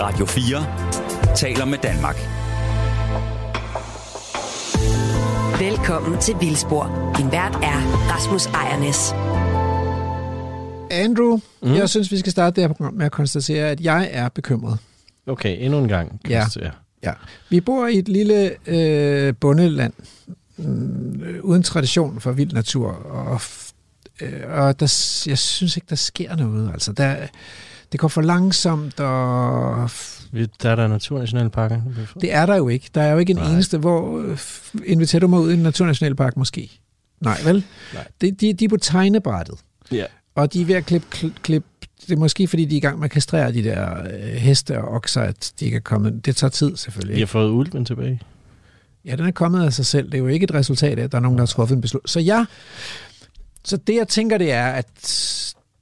Radio 4 taler med Danmark. Velkommen til Vildspor. Din vært er Rasmus Ejernes. Andrew, mm. jeg synes, vi skal starte det her program med at konstatere, at jeg er bekymret. Okay, endnu en gang. Kan Ja. Ja. Vi bor i et lille øh, bundeland, mm, øh, uden tradition for vild natur, og, øh, og der, jeg synes ikke, der sker noget. Altså, der, det går for langsomt, og Der er der naturnationalparker. det er der jo ikke. Der er jo ikke en Nej. Eneste, hvor øh, inviterer du mig ud i en naturnationalpark måske? Nej, vel? Nej. De, de, de er på tegnebrættet. Ja. Og de er ved at klippe, kl- klippe det er måske fordi, de er i gang med at kastrere de der øh, heste og okser, at de ikke er kommet. Det tager tid selvfølgelig. Vi har Ikke? fået ulven tilbage. Ja, den er kommet af sig selv. Det er jo ikke et resultat af, at der er nogen, der har truffet en beslutning. Så ja, så det jeg tænker, det er, at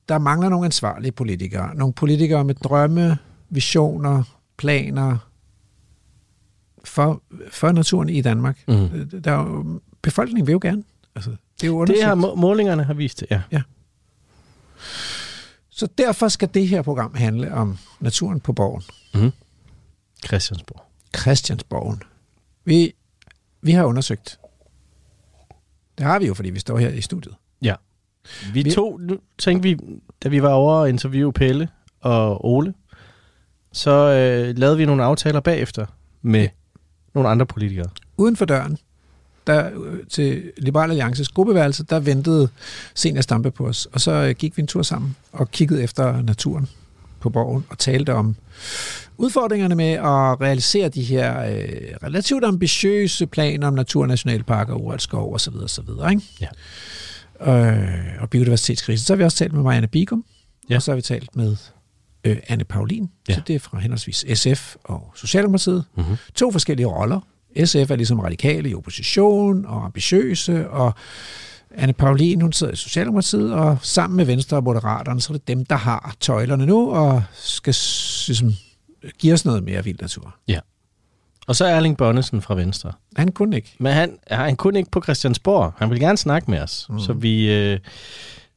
der mangler nogle ansvarlige politikere. Nogle politikere med drømme, visioner, planer for, for naturen i Danmark. Mm. Der er jo, befolkningen vil jo gerne. Altså, det er jo Det har må- målingerne har vist det, ja. Så derfor skal det her program handle om naturen på borgen. Mm. Christiansborg. Christiansborgen. Vi, vi har undersøgt. Det har vi jo, fordi vi står her i studiet. Vi, Vi- tog, nu tænkte vi, da vi var over at interviewe Pelle og Ole, så øh, lavede vi nogle aftaler bagefter med nogle andre politikere. Uden for døren, der, øh, til Liberal Alliances gruppeværelse, der ventede Senior Stampe på os. Og så øh, gik vi en tur sammen og kiggede efter naturen på borgen og talte om udfordringerne med at realisere de her øh, relativt ambitiøse planer om naturnationalparker, urørt skov osv. osv. Ikke? Ja. Øh, og biodiversitetskrise. Så har vi også talt med Marianne Bigum, Ja. ja. og så har vi talt med øh, Anne Paulin. Ja. Så det er fra henholdsvis SF og Socialdemokratiet. Mm-hmm. To forskellige roller. SF er ligesom radikale i opposition og ambitiøse, og Anne Paulin, hun sidder i Socialdemokratiet, og sammen med Venstre og Moderaterne, så er det dem, der har tøjlerne nu, og skal ligesom, give os noget mere vild natur. Og så Erling Bonnesen fra Venstre. Han kunne ikke. Men han, han kunne ikke på Christiansborg. Han ville gerne snakke med os. Mm. Så vi... Øh,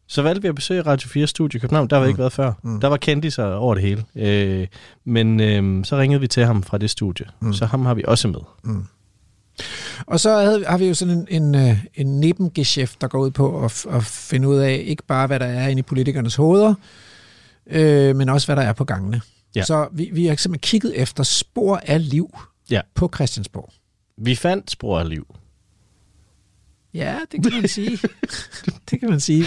så valgte vi at besøge Radio 4 Studio i København. Der vi Mm. ikke været før. Mm. Der var kendiser over det hele. Øh, men øh, så ringede vi til ham fra det studie. Mm. Så ham har vi også med. Og så havde, har vi jo sådan en, en, øh, en nebengeschæft, der går ud på at, at finde ud af, ikke bare hvad der er inde i politikernes hoveder, øh, men også hvad der er på gangene. Ja. Så vi, vi har simpelthen kigget efter spor af liv Ja. på Christiansborg. Vi fandt spor af liv. Ja, det kan man sige. det kan man sige.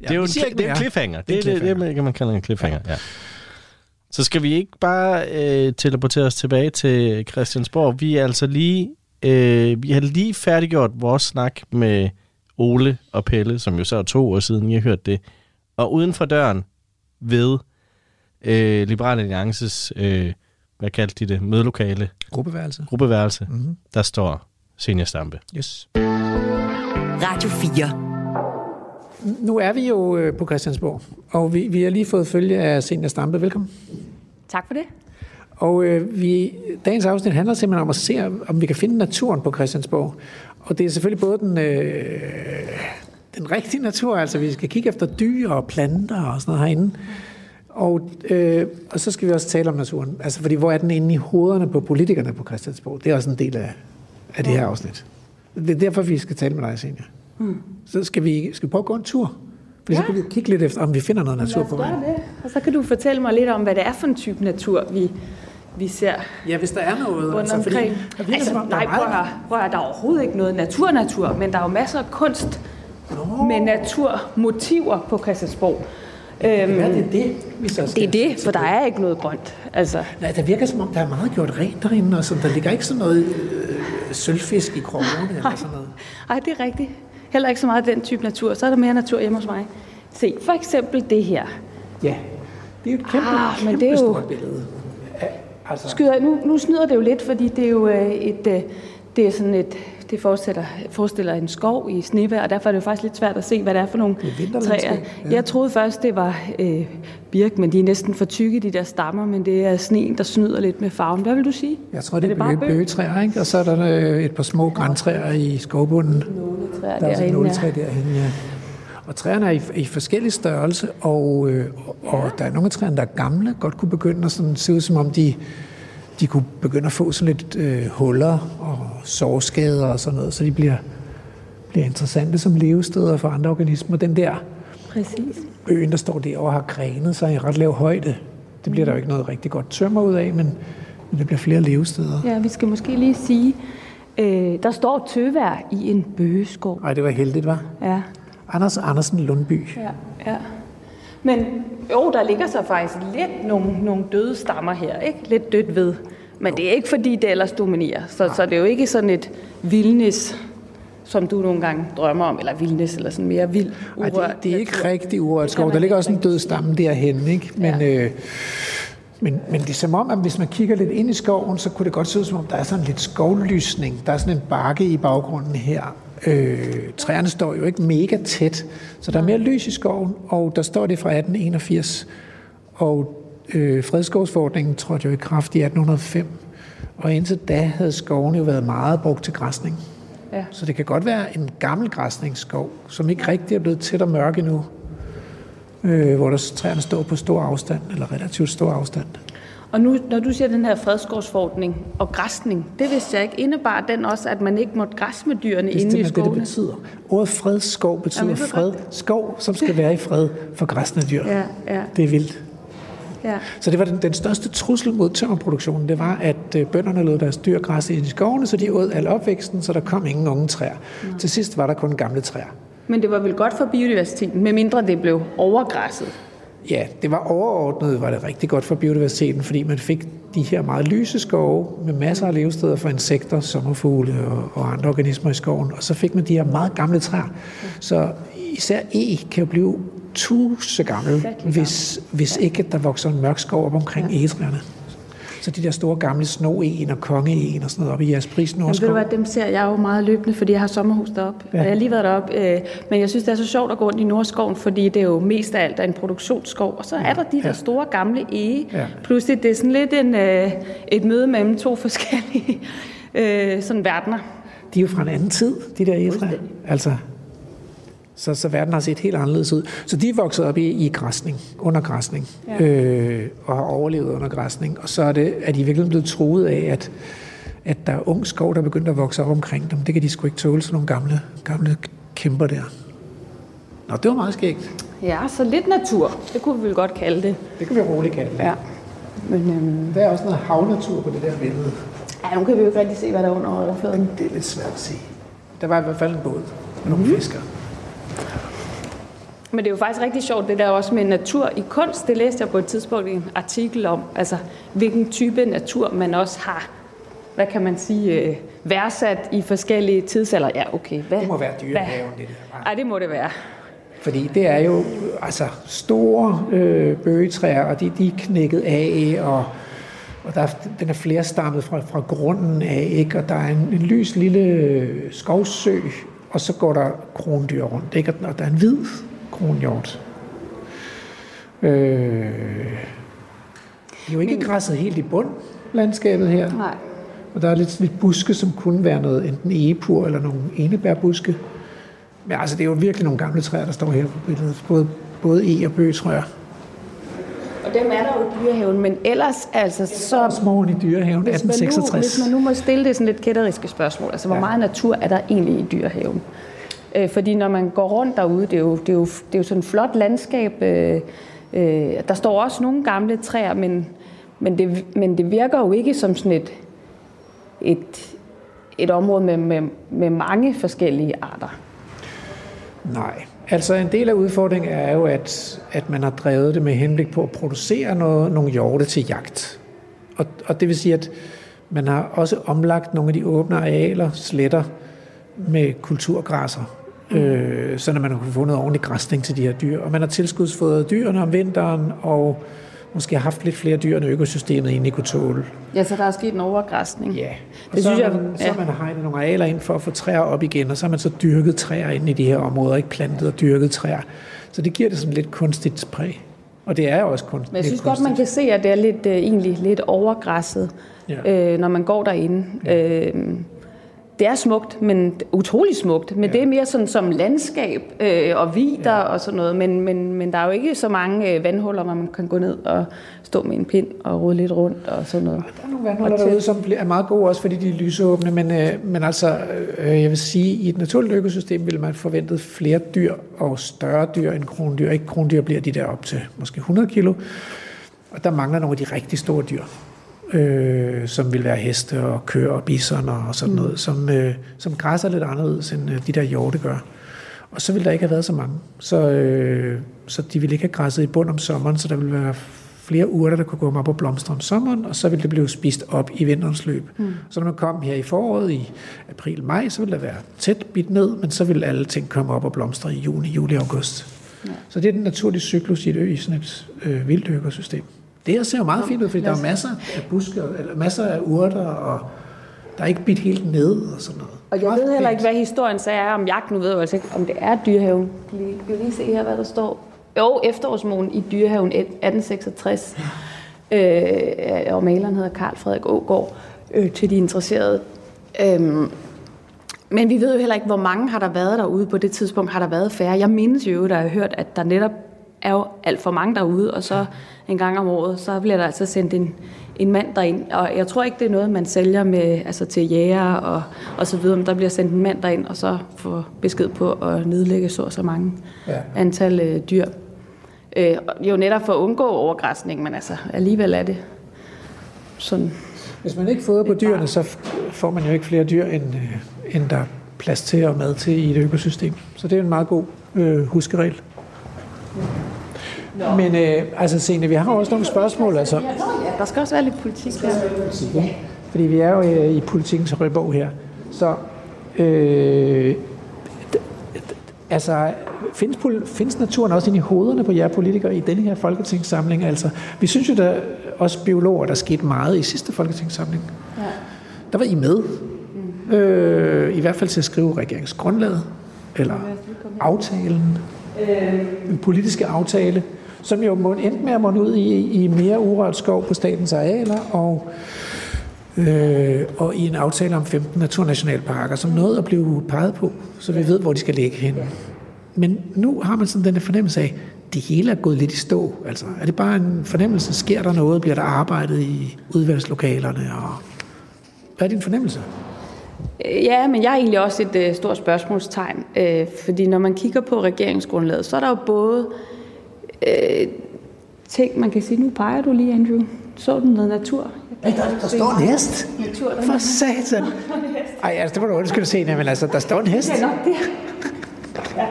Ja, det er jo en, det er en cliffhanger. Det, Det er det, det, det, cliffhanger. man kalde en cliffhanger, ja. Så skal vi ikke bare øh, teleportere os tilbage til Christiansborg. Vi er altså lige... Øh, vi har lige færdiggjort vores snak med Ole og Pelle, som jo så er to år siden, I har hørt det. Og uden for døren ved øh, Liberal Alliances, øh, hvad kaldte de det, mødelokale, Gruppeværelse. gruppeværelse, Mm-hmm. der står Senior Stampe. Yes. Radio 4. Nu er vi jo øh, på Christiansborg, og vi, vi har lige fået følge af Senior Stampe. Velkommen. Tak for det. Og øh, vi, dagens afsnit handler simpelthen om at se, om vi kan finde naturen på Christiansborg. Og det er selvfølgelig både den, øh, den rigtige natur, altså vi skal kigge efter dyr og planter og sådan noget herinde. Og, øh, og så skal vi også tale om naturen. Altså, fordi hvor er den inde i hovederne på politikerne på Christiansborg? Det er også en del af, af det her afsnit. Det er derfor, vi skal tale med dig, Senior. Mm. Så skal vi, skal vi prøve at gå en tur? Fordi ja. så kan vi kigge lidt efter, om vi finder noget natur på vejen. det. Og så kan du fortælle mig lidt om, hvad det er for en type natur, vi, vi ser Ja, hvis der er noget. rundt altså, omkring. det virker, Altså, som om, der nej, prøv at, høre, prøv at der er overhovedet ikke noget natur-natur, men der er jo masser af kunst Nå. med naturmotiver på Christiansborg. Ja, Øhm, det er det, vi så det skal er det, for der er ikke noget grønt. Altså, Nej, det virker som om, der er meget gjort rent derinde, og sådan. der ligger ikke sådan noget øh, sølvfisk i krogene eller sådan noget. ej, det er rigtigt. Heller ikke så meget den type natur. Så er der mere natur hjemme hos mig. Se, for eksempel det her. Ja, det er jo et kæmpe, Ah, men kæmpe det er jo- stort billede. Ja, altså, Skyder, nu, nu snyder det jo lidt, fordi det er jo øh, et, øh, det er sådan et, det forestiller, forestiller en skov i snevejr, og derfor er det jo faktisk lidt svært at se, hvad det er for nogle Det er træer. ja. Jeg troede først, det var øh, birk, men de er næsten for tykke, de der stammer, men det er sneen, der snyder lidt med farven. Hvad vil du sige? jeg tror, det er, det bare bøge, bøg? bøgetræer, ikke? Og så er der øh, et par små græntræer i skovbunden. Nåletræer Der er et derinde, nåletræ ja. derhen, ja. Og træerne er i, i forskellige størrelse, og, øh, og der er nogle af træerne, der er gamle, godt kunne begynde at sådan, se ud, som om de, de kunne begynde at få sådan lidt øh, huller og sårskader og sådan noget, så de bliver, bliver interessante som levesteder for andre organismer. Den der Præcis. øen, der står derovre, har grænet sig i ret lav højde. Det bliver der jo ikke noget rigtig godt tømmer ud af, men, men det bliver flere levesteder. Ja, vi skal måske lige sige, øh, der står tøvær i en bøgeskov. Ej, det var heldigt, var. Ja, Anders Andersen Lundby. ja, ja. Men jo, der ligger så faktisk lidt nogle, nogle døde stammer her, ikke? Lidt dødt ved. Men det er ikke fordi, det ellers dominerer. Så, så det er jo ikke sådan et vildnis, som du nogle gange drømmer om, eller vildnis, eller sådan mere vild, Ej, urørt det, det er ikke natur. rigtig urørt skov. Der ligger også en død stamme derhen, ikke? Men, Ja. øh, men, men det er som om, at hvis man kigger lidt ind i skoven, så kunne det godt se ud som om, der er sådan lidt skovlysning. Der er sådan en bakke i baggrunden her. Øh, træerne står jo ikke mega tæt, så der er mere lys i skoven, og der står det fra 1881. Og øh, fredskovsforordningen trådte jo i kraft i 1805. Og indtil da havde skoven jo været meget brugt til græsning. Ja. Så det kan godt være en gammel græsningsskov, som ikke rigtig er blevet tæt og mørk endnu, øh, hvor der træerne står på stor afstand, eller relativt stor afstand. Og nu, når du siger den her fredskovsforordning og græsning, det vidste jeg ikke. Indebar den også, at man ikke måtte græsse med dyrene er inde i simpelthen det, det skovene? betyder. Ordet fredskov betyder Jamen, fred. Skov, som skal være i fred for græsne dyr. Ja, ja, Det er vildt. Ja. Så det var den, den største trussel mod tømmerproduktionen, det var, at øh, bønderne lod deres dyr græsse ind i skovene, så de åd al opvæksten, så der kom ingen unge træer. Til sidst var der kun gamle træer. Men det var vel godt for biodiversiteten, medmindre det blev overgræsset. Ja, det var overordnet, var det rigtig godt for biodiversiteten, fordi man fik de her meget lyse skove med masser af levesteder for insekter, sommerfugle og, og andre organismer i skoven. Og så fik man de her meget gamle træer. Så især E kan jo blive tusind gammel, hvis, hvis ikke der vokser en mørk skov op omkring ja. egetræerne. Så de der store gamle snoegen og kongeegen og sådan noget oppe i jeres pris Jamen, ved du hvad, dem ser jeg jo meget løbende, fordi jeg har sommerhus deroppe. Ja. Jeg har lige været deroppe, øh, men jeg synes, det er så sjovt at gå rundt i Nordskoven, fordi det er jo mest af alt er en produktionsskov. Og så er der de der Ja. store gamle ege. Ja. Pludselig, det er sådan lidt en, øh, et møde mellem to forskellige øh, sådan verdener. De er jo fra en anden tid, de der egetræer. Altså, så, så verden har set helt anderledes ud. Så de er vokset op i, i græsning, under græsning, ja. øh, og har overlevet under græsning. Og så er, det, er de virkelig blevet truet af, at, at der er ung skov, der er begyndt at vokse op omkring dem. Det kan de sgu ikke tåle, sådan nogle gamle, gamle kæmper der. Nå, det var meget skægt. Ja, så lidt natur. Det kunne vi vel godt kalde det. Det kan vi roligt kalde det. Ja. Men øhm, Der er også noget havnatur på det der billede. ja, nu kan vi jo ikke rigtig se, hvad der er under overfladen. Det er lidt svært at se. Der var i hvert fald en båd med nogle mm. fiskere. Men det er jo faktisk rigtig sjovt, det der også med natur i kunst. Det læste jeg på et tidspunkt i en artikel om, altså hvilken type natur man også har, hvad kan man sige, øh, værdsat i forskellige tidsalder. Ja, okay. Hvad, Det må være hvad? dyrehaven, det der. Ej, det må det være. Fordi det er jo altså, store øh, bøgetræer, og de, de er knækket af, og, og der er, den er flerstammet fra, fra grunden af, ikke? og der er en, en lys lille skovsø, og så går der krondyr rundt, ikke? og der er en hvid kronhjort. Øh, det er jo ikke græsset helt i bund, landskabet her. Nej. Og der er lidt, lidt buske, som kunne være noget, enten egepur eller nogle enebærbuske. Men altså, det er jo virkelig nogle gamle træer, der står her på billedet. Både, både e- og bøg, tror jeg. Og dem er der jo i dyrehaven, men ellers altså så... Småen i dyrehaven Hvis man, nu, 1866. hvis man nu må stille det sådan lidt kætteriske spørgsmål, altså hvor Ja. meget natur er der egentlig i dyrehaven? Øh, fordi når man går rundt derude, det er jo, det er jo, det er jo sådan et flot landskab. Øh, øh, der står også nogle gamle træer, men, men, det, men det virker jo ikke som sådan et, et, et område med, med, med mange forskellige arter. Nej. Altså en del af udfordringen er jo, at, at man har drevet det med henblik på at producere noget, nogle hjorte til jagt. Og, og det vil sige, at man har også omlagt nogle af de åbne arealer, sletter, med kulturgræsser, mm. øh, så man har kunnet få noget ordentlig græsning til de her dyr. Og man har tilskudsfodret dyrene om vinteren, og måske har haft lidt flere dyr, end økosystemet egentlig kunne tåle. Ja, så der er sket en overgræsning. Ja, og Det så, synes har jeg- man, så ja. har man hegnet nogle arealer ind for at få træer op igen, og så har man så dyrket træer ind i de her områder, ikke plantet og dyrket træer. Så det giver det sådan lidt kunstigt præg. Og det er også kunst, Men jeg synes godt, man kunstigt. kan se, at det er lidt, øh, egentlig lidt overgræsset, ja. øh, når man går derinde. Ja. Øh, det er smukt, men utrolig smukt. Men ja. det er mere sådan som landskab øh, og vider ja. og sådan noget. Men, men, men der er jo ikke så mange øh, vandhuller, hvor man kan gå ned og stå med en pind og rode lidt rundt og sådan noget. Der er nogle vandhuller derude, som er meget gode også, fordi de er lysåbne. Men, øh, men altså, øh, jeg vil sige, i et naturligt økosystem vil man forvente flere dyr og større dyr end krondyr. Ikke krondyr bliver de der op til måske 100 kilo. Og der mangler nogle af de rigtig store dyr øh, som vil være heste og køer og bisoner og sådan mm. noget, som, øh, som græsser lidt anderledes, end øh, de der hjorte gør. Og så vil der ikke have været så mange. Så, øh, så de vil ikke have græsset i bund om sommeren, så der vil være flere urter, der kunne gå op og blomstre om sommeren, og så vil det blive spist op i vinterens løb. Mm. Så når man kom her i foråret, i april-maj, så vil der være tæt bidt ned, men så vil alle ting komme op og blomstre i juni, juli, august. Ja. Så det er den naturlige cyklus i, et ø, i sådan et øh, vildt økosystem. Det her ser jo meget fint ud, fordi der er masser af busker, eller masser af urter, og der er ikke bidt helt ned og sådan noget. Og jeg ved heller ikke, hvad historien så er om jagt. Nu ved jeg altså ikke, om det er dyrehaven. Kan vi lige se her, hvad der står? Jo, efterårsmålen i dyrehaven 1866. Ja. Øh, og maleren hedder Karl Frederik Ågaard, øh, til de interesserede. Øhm, men vi ved jo heller ikke, hvor mange har der været derude på det tidspunkt. Har der været færre? Jeg mindes jo, der har hørt, at der netop er jo alt for mange derude, og så en gang om året, så bliver der altså sendt en, en mand derind. Og jeg tror ikke, det er noget, man sælger med, altså til jæger og, og så videre, men der bliver sendt en mand derind, og så får besked på at nedlægge så og så mange ja. antal øh, dyr. Øh, jo netop for at undgå overgræsning, men altså alligevel er det sådan... Hvis man ikke fodrer på dyrene, så får man jo ikke flere dyr, end, øh, end der er plads til og mad til i et økosystem. Så det er en meget god øh, huskeregel. Men øh, altså Signe, vi har også nogle spørgsmål. Altså. Der skal også være lidt politik. Politik, ja. Fordi vi er jo øh, i politikens rødbog her. Så øh, altså, findes, findes naturen også ind i hovederne på jer politikere i denne her folketingssamling? Altså, vi synes jo, der også biologer, der skete meget i sidste folketingssamling. Ja. Der var I med. Mm. Øh, I hvert fald til at skrive regeringsgrundlaget, eller aftalen, øh. en politiske aftale som jo må, endte med at måtte ud i, i mere urørt skov på statens arealer, og, øh, og i en aftale om 15 naturnationalparker, som noget at blive peget på, så vi ved, hvor de skal ligge hen. Men nu har man sådan den fornemmelse af, at det hele er gået lidt i stå. Altså, er det bare en fornemmelse? Sker der noget? Bliver der arbejdet i udvalgslokalerne? Og hvad er din fornemmelse? Ja, men jeg er egentlig også et øh, stort spørgsmålstegn, øh, fordi når man kigger på regeringsgrundlaget, så er der jo både øh, ting, man kan sige. Nu peger du lige, Andrew. Så du noget natur? Ja, der, der står en hest. Natur, der For satan. Ej, altså, det var du undskylde se, men altså, der står en hest. Ja, nok det. Ja.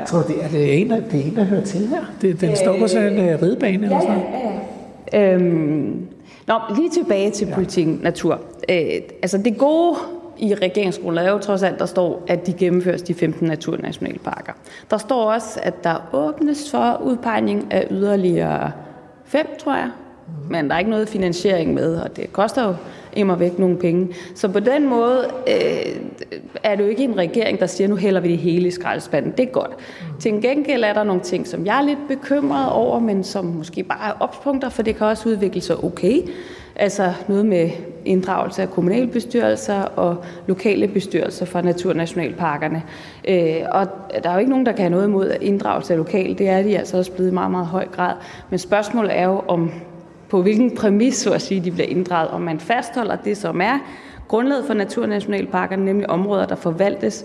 Ja. Tror det er det en, der, det en, der hører til her? Det, den øh, står på sådan en uh, ridebane eller sådan noget? Ja, ja. Øhm, nå, lige tilbage til ja. politikken natur. Øh, altså det gode i regeringsgrundlaget er jo trods alt, der står, at de gennemføres de 15 naturnationalparker. Der står også, at der åbnes for udpegning af yderligere fem, tror jeg. Men der er ikke noget finansiering med, og det koster jo immer væk nogle penge. Så på den måde øh, er det jo ikke en regering, der siger, nu hælder vi det hele i skraldespanden. Det er godt. Til gengæld er der nogle ting, som jeg er lidt bekymret over, men som måske bare er opspunkter, for det kan også udvikle sig okay. Altså noget med inddragelse af kommunalbestyrelser og lokale bestyrelser for naturnationalparkerne. Øh, og der er jo ikke nogen, der kan have noget imod inddragelse af lokale. Det er de altså også blevet i meget, meget høj grad. Men spørgsmålet er jo, om på hvilken præmis, så at sige, de bliver inddraget. Om man fastholder det, som er grundlaget for naturnationalparkerne, nemlig områder, der forvaltes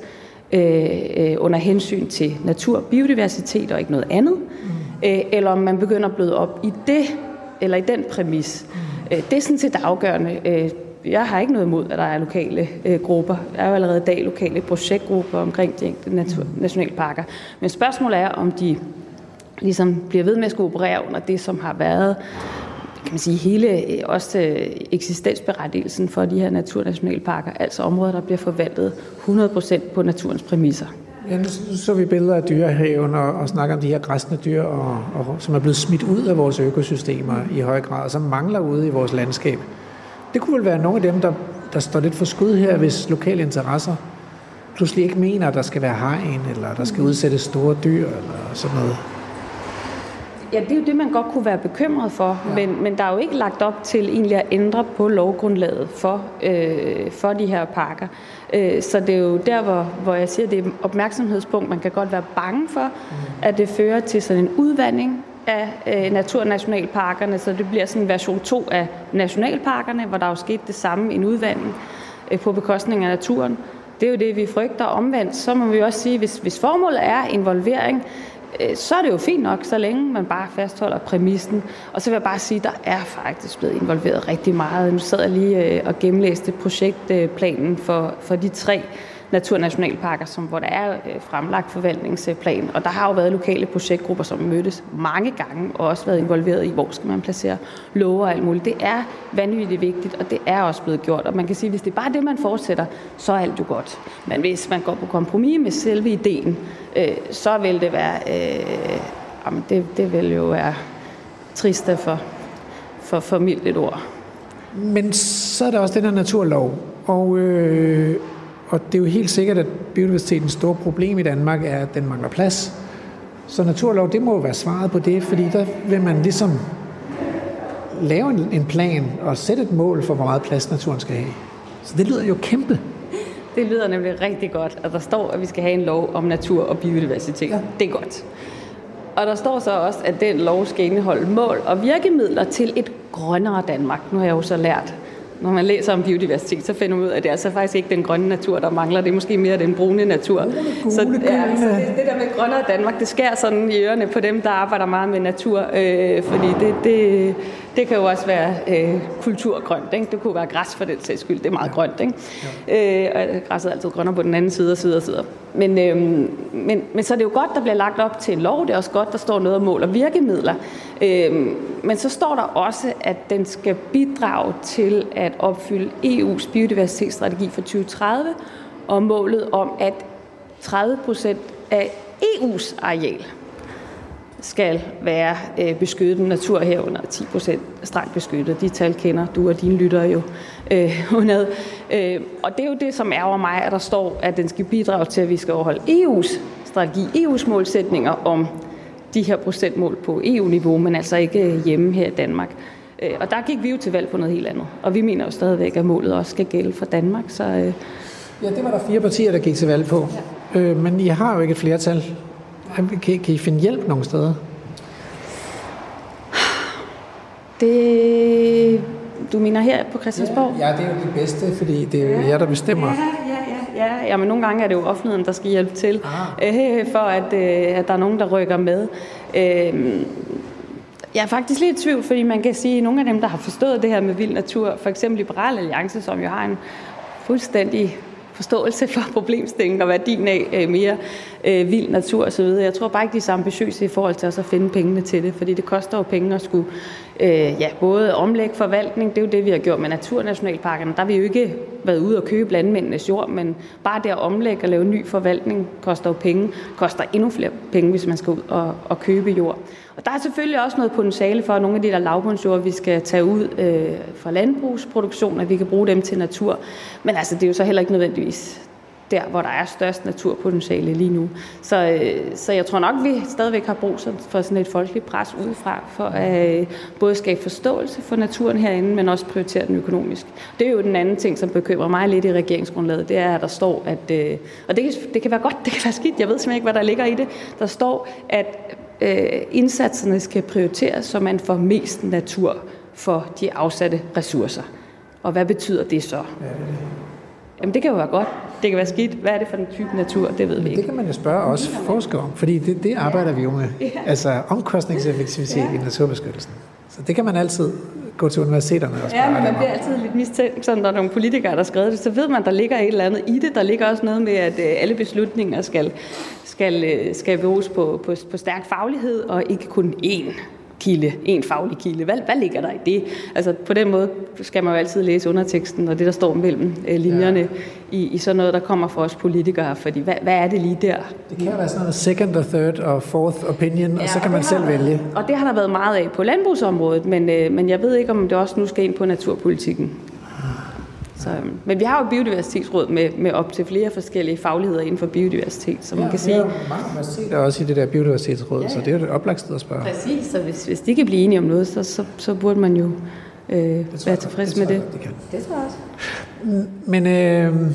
øh, øh, under hensyn til natur, biodiversitet og ikke noget andet. Mm. Øh, eller om man begynder at bløde op i det, eller i den præmis. Mm. Øh, det er sådan set afgørende. Øh, jeg har ikke noget imod, at der er lokale øh, grupper. Der er jo allerede i dag lokale projektgrupper omkring de nationalparker. Men spørgsmålet er, om de ligesom bliver ved med at skulle operere under det, som har været kan man sige, hele også eksistensberettigelsen for de her naturnationalparker, altså områder, der bliver forvaltet 100% på naturens præmisser. Ja, nu så vi billeder af dyrehaven og, og snakker om de her græsne dyr, og, og, som er blevet smidt ud af vores økosystemer i høj grad, og som mangler ude i vores landskab. Det kunne vel være nogle af dem, der, der står lidt for skud her, hvis lokale interesser pludselig ikke mener, at der skal være hegn, eller der skal udsættes store dyr, eller sådan noget. Ja, det er jo det, man godt kunne være bekymret for, ja. men, men der er jo ikke lagt op til egentlig at ændre på lovgrundlaget for, øh, for de her parker. Øh, så det er jo der, hvor, hvor jeg siger, det er et opmærksomhedspunkt. Man kan godt være bange for, mm. at det fører til sådan en udvandring af øh, naturnationalparkerne, så det bliver sådan en version 2 af nationalparkerne, hvor der er jo sket det samme, en udvandring øh, på bekostning af naturen. Det er jo det, vi frygter omvendt. Så må vi også sige, hvis, hvis formålet er involvering, Øh, så er det jo fint nok, så længe man bare fastholder præmissen. Og så vil jeg bare sige, at der er faktisk blevet involveret rigtig meget. Nu sad jeg lige øh, og gennemlæste projektplanen for, for de tre naturnationalparker, som, hvor der er øh, fremlagt forvaltningsplan. Og der har jo været lokale projektgrupper, som mødtes mange gange, og også været involveret i, hvor skal man placere love og alt muligt. Det er vanvittigt vigtigt, og det er også blevet gjort. Og man kan sige, at hvis det er bare det, man fortsætter, så er alt jo godt. Men hvis man går på kompromis med selve ideen, øh, så vil det være... Øh, jamen det, det vil jo være trist for, for, for mildt et ord. Men så er der også den her naturlov, og øh, og det er jo helt sikkert, at biodiversitetens store problem i Danmark er, at den mangler plads. Så naturlov, det må jo være svaret på det, fordi der vil man ligesom lave en, plan og sætte et mål for, hvor meget plads naturen skal have. Så det lyder jo kæmpe. Det lyder nemlig rigtig godt, at der står, at vi skal have en lov om natur og biodiversitet. Ja. Det er godt. Og der står så også, at den lov skal indeholde mål og virkemidler til et grønnere Danmark. Nu har jeg jo så lært, når man læser om biodiversitet, så finder man ud af, at det er altså faktisk ikke den grønne natur, der mangler. Det er måske mere den brune natur. Gule, så, ja, så det, det der med grønnere Danmark, det skærer sådan i ørerne på dem, der arbejder meget med natur. Øh, fordi det, det, det kan jo også være øh, kulturgrønt. Ikke? Det kunne være græs for den sags skyld. Det er meget grønt. Ikke? Ja. Øh, og græsset er altid grønnere på den anden side og side og side. Men, øh, men, men så er det jo godt, der bliver lagt op til en lov. Det er også godt, der står noget om mål og virkemidler. Øh, men så står der også, at den skal bidrage til at opfylde EU's biodiversitetsstrategi for 2030 og målet om, at 30 procent af EU's areal skal være øh, beskyttet natur herunder 10 procent strengt beskyttet. De tal kender du og dine lyttere jo øh, under. Øh, og det er jo det, som ærger mig, at der står, at den skal bidrage til, at vi skal overholde EU's strategi, EU's målsætninger om de her procentmål på EU-niveau, men altså ikke hjemme her i Danmark. Øh, og der gik vi jo til valg på noget helt andet. Og vi mener jo stadigvæk, at målet også skal gælde for Danmark. Så, øh... Ja, det var der fire partier, der gik til valg på. Ja. Øh, men I har jo ikke et flertal. Kan, kan I finde hjælp nogle steder? Det, du mener her på Christiansborg? Ja, ja, det er jo det bedste, fordi det er jo ja, jer, der bestemmer. Ja, ja, ja. ja. ja men nogle gange er det jo offentligheden, der skal hjælpe til, ah. øh, for at, øh, at der er nogen, der rykker med. Øh, jeg er faktisk lidt i tvivl, fordi man kan sige, at nogle af dem, der har forstået det her med vild natur, for eksempel Liberal Alliance, som jo har en fuldstændig forståelse for problemstillingen og værdien af øh, mere øh, vild natur osv. Jeg tror bare ikke, de er så ambitiøse i forhold til at finde pengene til det, fordi det koster jo penge at skulle øh, ja, både omlægge forvaltning, det er jo det, vi har gjort med naturnationalparkerne. Der har vi jo ikke været ude og købe landmændenes jord, men bare det at omlægge og lave ny forvaltning koster jo penge, koster endnu flere penge, hvis man skal ud og, og købe jord. Og der er selvfølgelig også noget potentiale for, at nogle af de der lavbundsjord, vi skal tage ud øh, fra landbrugsproduktion, at vi kan bruge dem til natur. Men altså, det er jo så heller ikke nødvendigvis der, hvor der er størst naturpotentiale lige nu. Så, øh, så jeg tror nok, vi stadigvæk har brug for sådan et folkeligt pres udefra, for at øh, både skabe forståelse for naturen herinde, men også prioritere den økonomisk. Det er jo den anden ting, som bekymrer mig lidt i regeringsgrundlaget, det er, at der står, at, øh, og det det kan være godt, det kan være skidt, jeg ved simpelthen ikke, hvad der ligger i det, der står, at øh, indsatserne skal prioriteres, så man får mest natur for de afsatte ressourcer. Og hvad betyder det så? Jamen det kan jo være godt, det kan være skidt. Hvad er det for en type natur? Det ved vi ikke. Det kan man jo spørge os forskere om, fordi det, det arbejder ja. vi jo med. Ja. Altså omkostningseffektivitet ja. i naturbeskyttelsen. Så det kan man altid gå til universiteterne og spørge Ja, men man bliver altid lidt mistænkt, sådan, når nogle politikere, der har skrevet det, så ved man, der ligger et eller andet i det. Der ligger også noget med, at øh, alle beslutninger skal, skal, øh, skal beruges på, på, på stærk faglighed, og ikke kun én kilde, en faglig kilde. Hvad, hvad ligger der i det? Altså på den måde skal man jo altid læse underteksten og det, der står mellem øh, linjerne ja. i, i sådan noget, der kommer fra os politikere. Fordi hvad, hvad er det lige der? Det kan jo være sådan noget second og third og fourth opinion, ja, og så kan og man selv vælge. Og det har der været meget af på landbrugsområdet, men, øh, men jeg ved ikke, om det også nu skal ind på naturpolitikken. Så, øhm, men vi har jo biodiversitetsråd med, med op til flere forskellige fagligheder inden for biodiversitet, så man kan sige... Ja, mange universiteter også i det der biodiversitetsråd, ja, ja. så det er jo et oplagt sted at spørge. Præcis, så hvis, hvis de kan blive enige om noget, så, så, så burde man jo øh, være tilfreds det med det. jeg, de kan. Det tror jeg også. Men øh,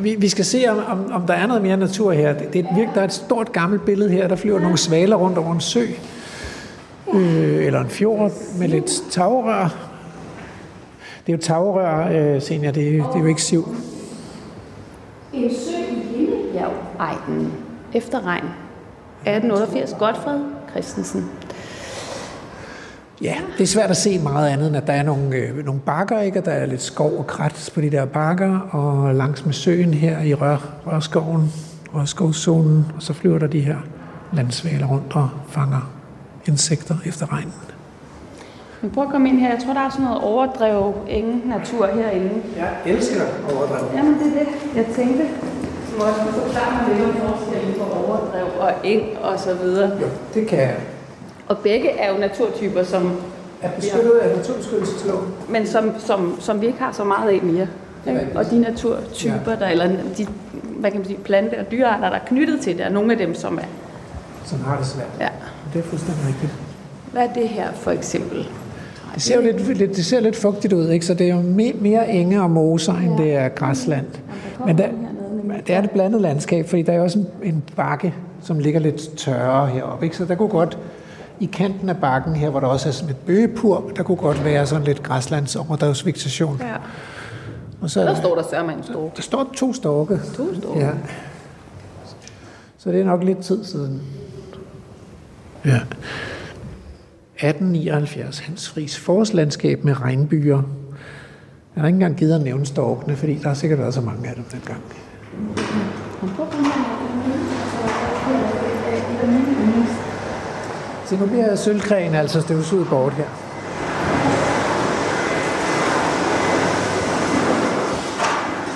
vi, vi skal se, om, om, om der er noget mere natur her. Det, det er et virke, der er et stort gammelt billede her. Der flyver nogle svaler rundt over en sø. Øh, eller en fjord med lidt tagrør. Det er jo tagrør, øh, Senja. Det, det er jo ikke siv. En sø i Himmelbjerg. Ej, den efter regn. 1888. Godfred Christensen. Ja, det er svært at se meget andet, end at der er nogle, øh, nogle bakker, ikke? og der er lidt skov og krat på de der bakker, og langs med søen her i Rør, Rørskoven, Rørskovszonen, og så flyver der de her landsvaler rundt og fanger insekter efter regnen. Men prøv at komme ind her. Jeg tror, der er sådan noget overdrev ingen natur herinde. Jeg elsker overdrev. Jamen, det er det, jeg tænkte. Som også kunne forklare mig lidt om forskellen på overdrev og eng og så videre. Jo, det kan jeg. Og begge er jo naturtyper, som, Er beskyttet af naturbeskyttelsesloven. men som, som, som vi ikke har så meget af mere. Ikke? Og de naturtyper, der, eller de hvad kan man sige, plante- og dyrearter, der er knyttet til det, er nogle af dem, som er. som har det svært. Ja. Det er fuldstændig rigtigt. Hvad er det her for eksempel? Det ser jo lidt, lidt, det ser lidt fugtigt ud, ikke? så det er jo me, mere enge og moser, end det er græsland. Men der, det er et blandet landskab, fordi der er også en, en bakke, som ligger lidt tørre heroppe. Ikke? Så der kunne godt, i kanten af bakken her, hvor der også er sådan et bøgepur, der kunne godt være sådan lidt græslands overdrevsvegetation. Ja. Og så, Der står der sørme en stor. der står to storke. To storke. Ja. Så det er nok lidt tid siden. Ja. 1879, Hans Friis forårslandskab med regnbyer. Jeg har ikke engang givet at nævne storkene, fordi der har sikkert været så mange af dem dengang. Så nu bliver sølvkrægen altså støvsuget bort her.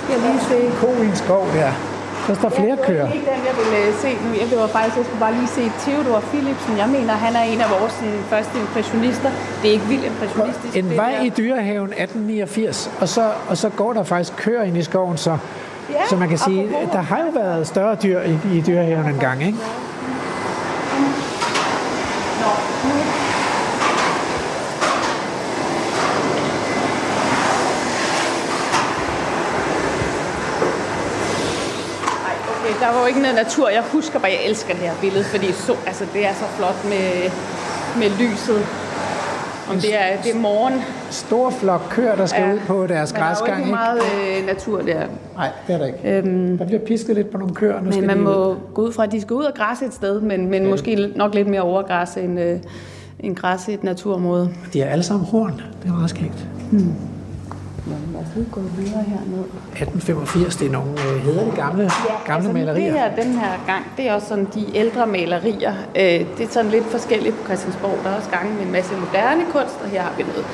Jeg lige se. Ko i en skov der. Der står flere. Det var ikke den, jeg ville øh, se nu. Jeg var faktisk, jeg skulle bare lige se Theodor Philipsen. Jeg mener, han er en af vores sådan, første impressionister. Det er ikke vildt impressionistisk. En vej i dyrehaven 1889, og så, og så går der faktisk køer ind i skoven, så, Ja, så man kan sige, der har jo været større dyr i, i dyrehaven engang, ikke? Nå, nu. Ej, okay, der var jo ikke noget natur. Jeg husker bare, jeg elsker det her billede, fordi så, altså, det er så flot med, med lyset. Om det er, det er morgen. Stor flok køer, der skal Ja. ud på deres Men der er jo græsgang, ikke meget øh, natur der. Nej, det er der ikke. Øhm, der bliver pisket lidt på nogle køer. Nu Men skal man de ud. må gå ud fra, at de skal ud og græsse et sted, men, men måske nok lidt mere overgræsse end, øh, end græsse i et naturområde. De er alle sammen horn. Det er meget skægt. Lad os lige gå videre herned. 1885, det er nogle øh, hederlige gamle, gamle altså, malerier. Det her, den her gang, det er også sådan de ældre malerier. Øh, det er sådan lidt forskelligt på Christiansborg. Der er også gange med en masse moderne kunst, og her har vi noget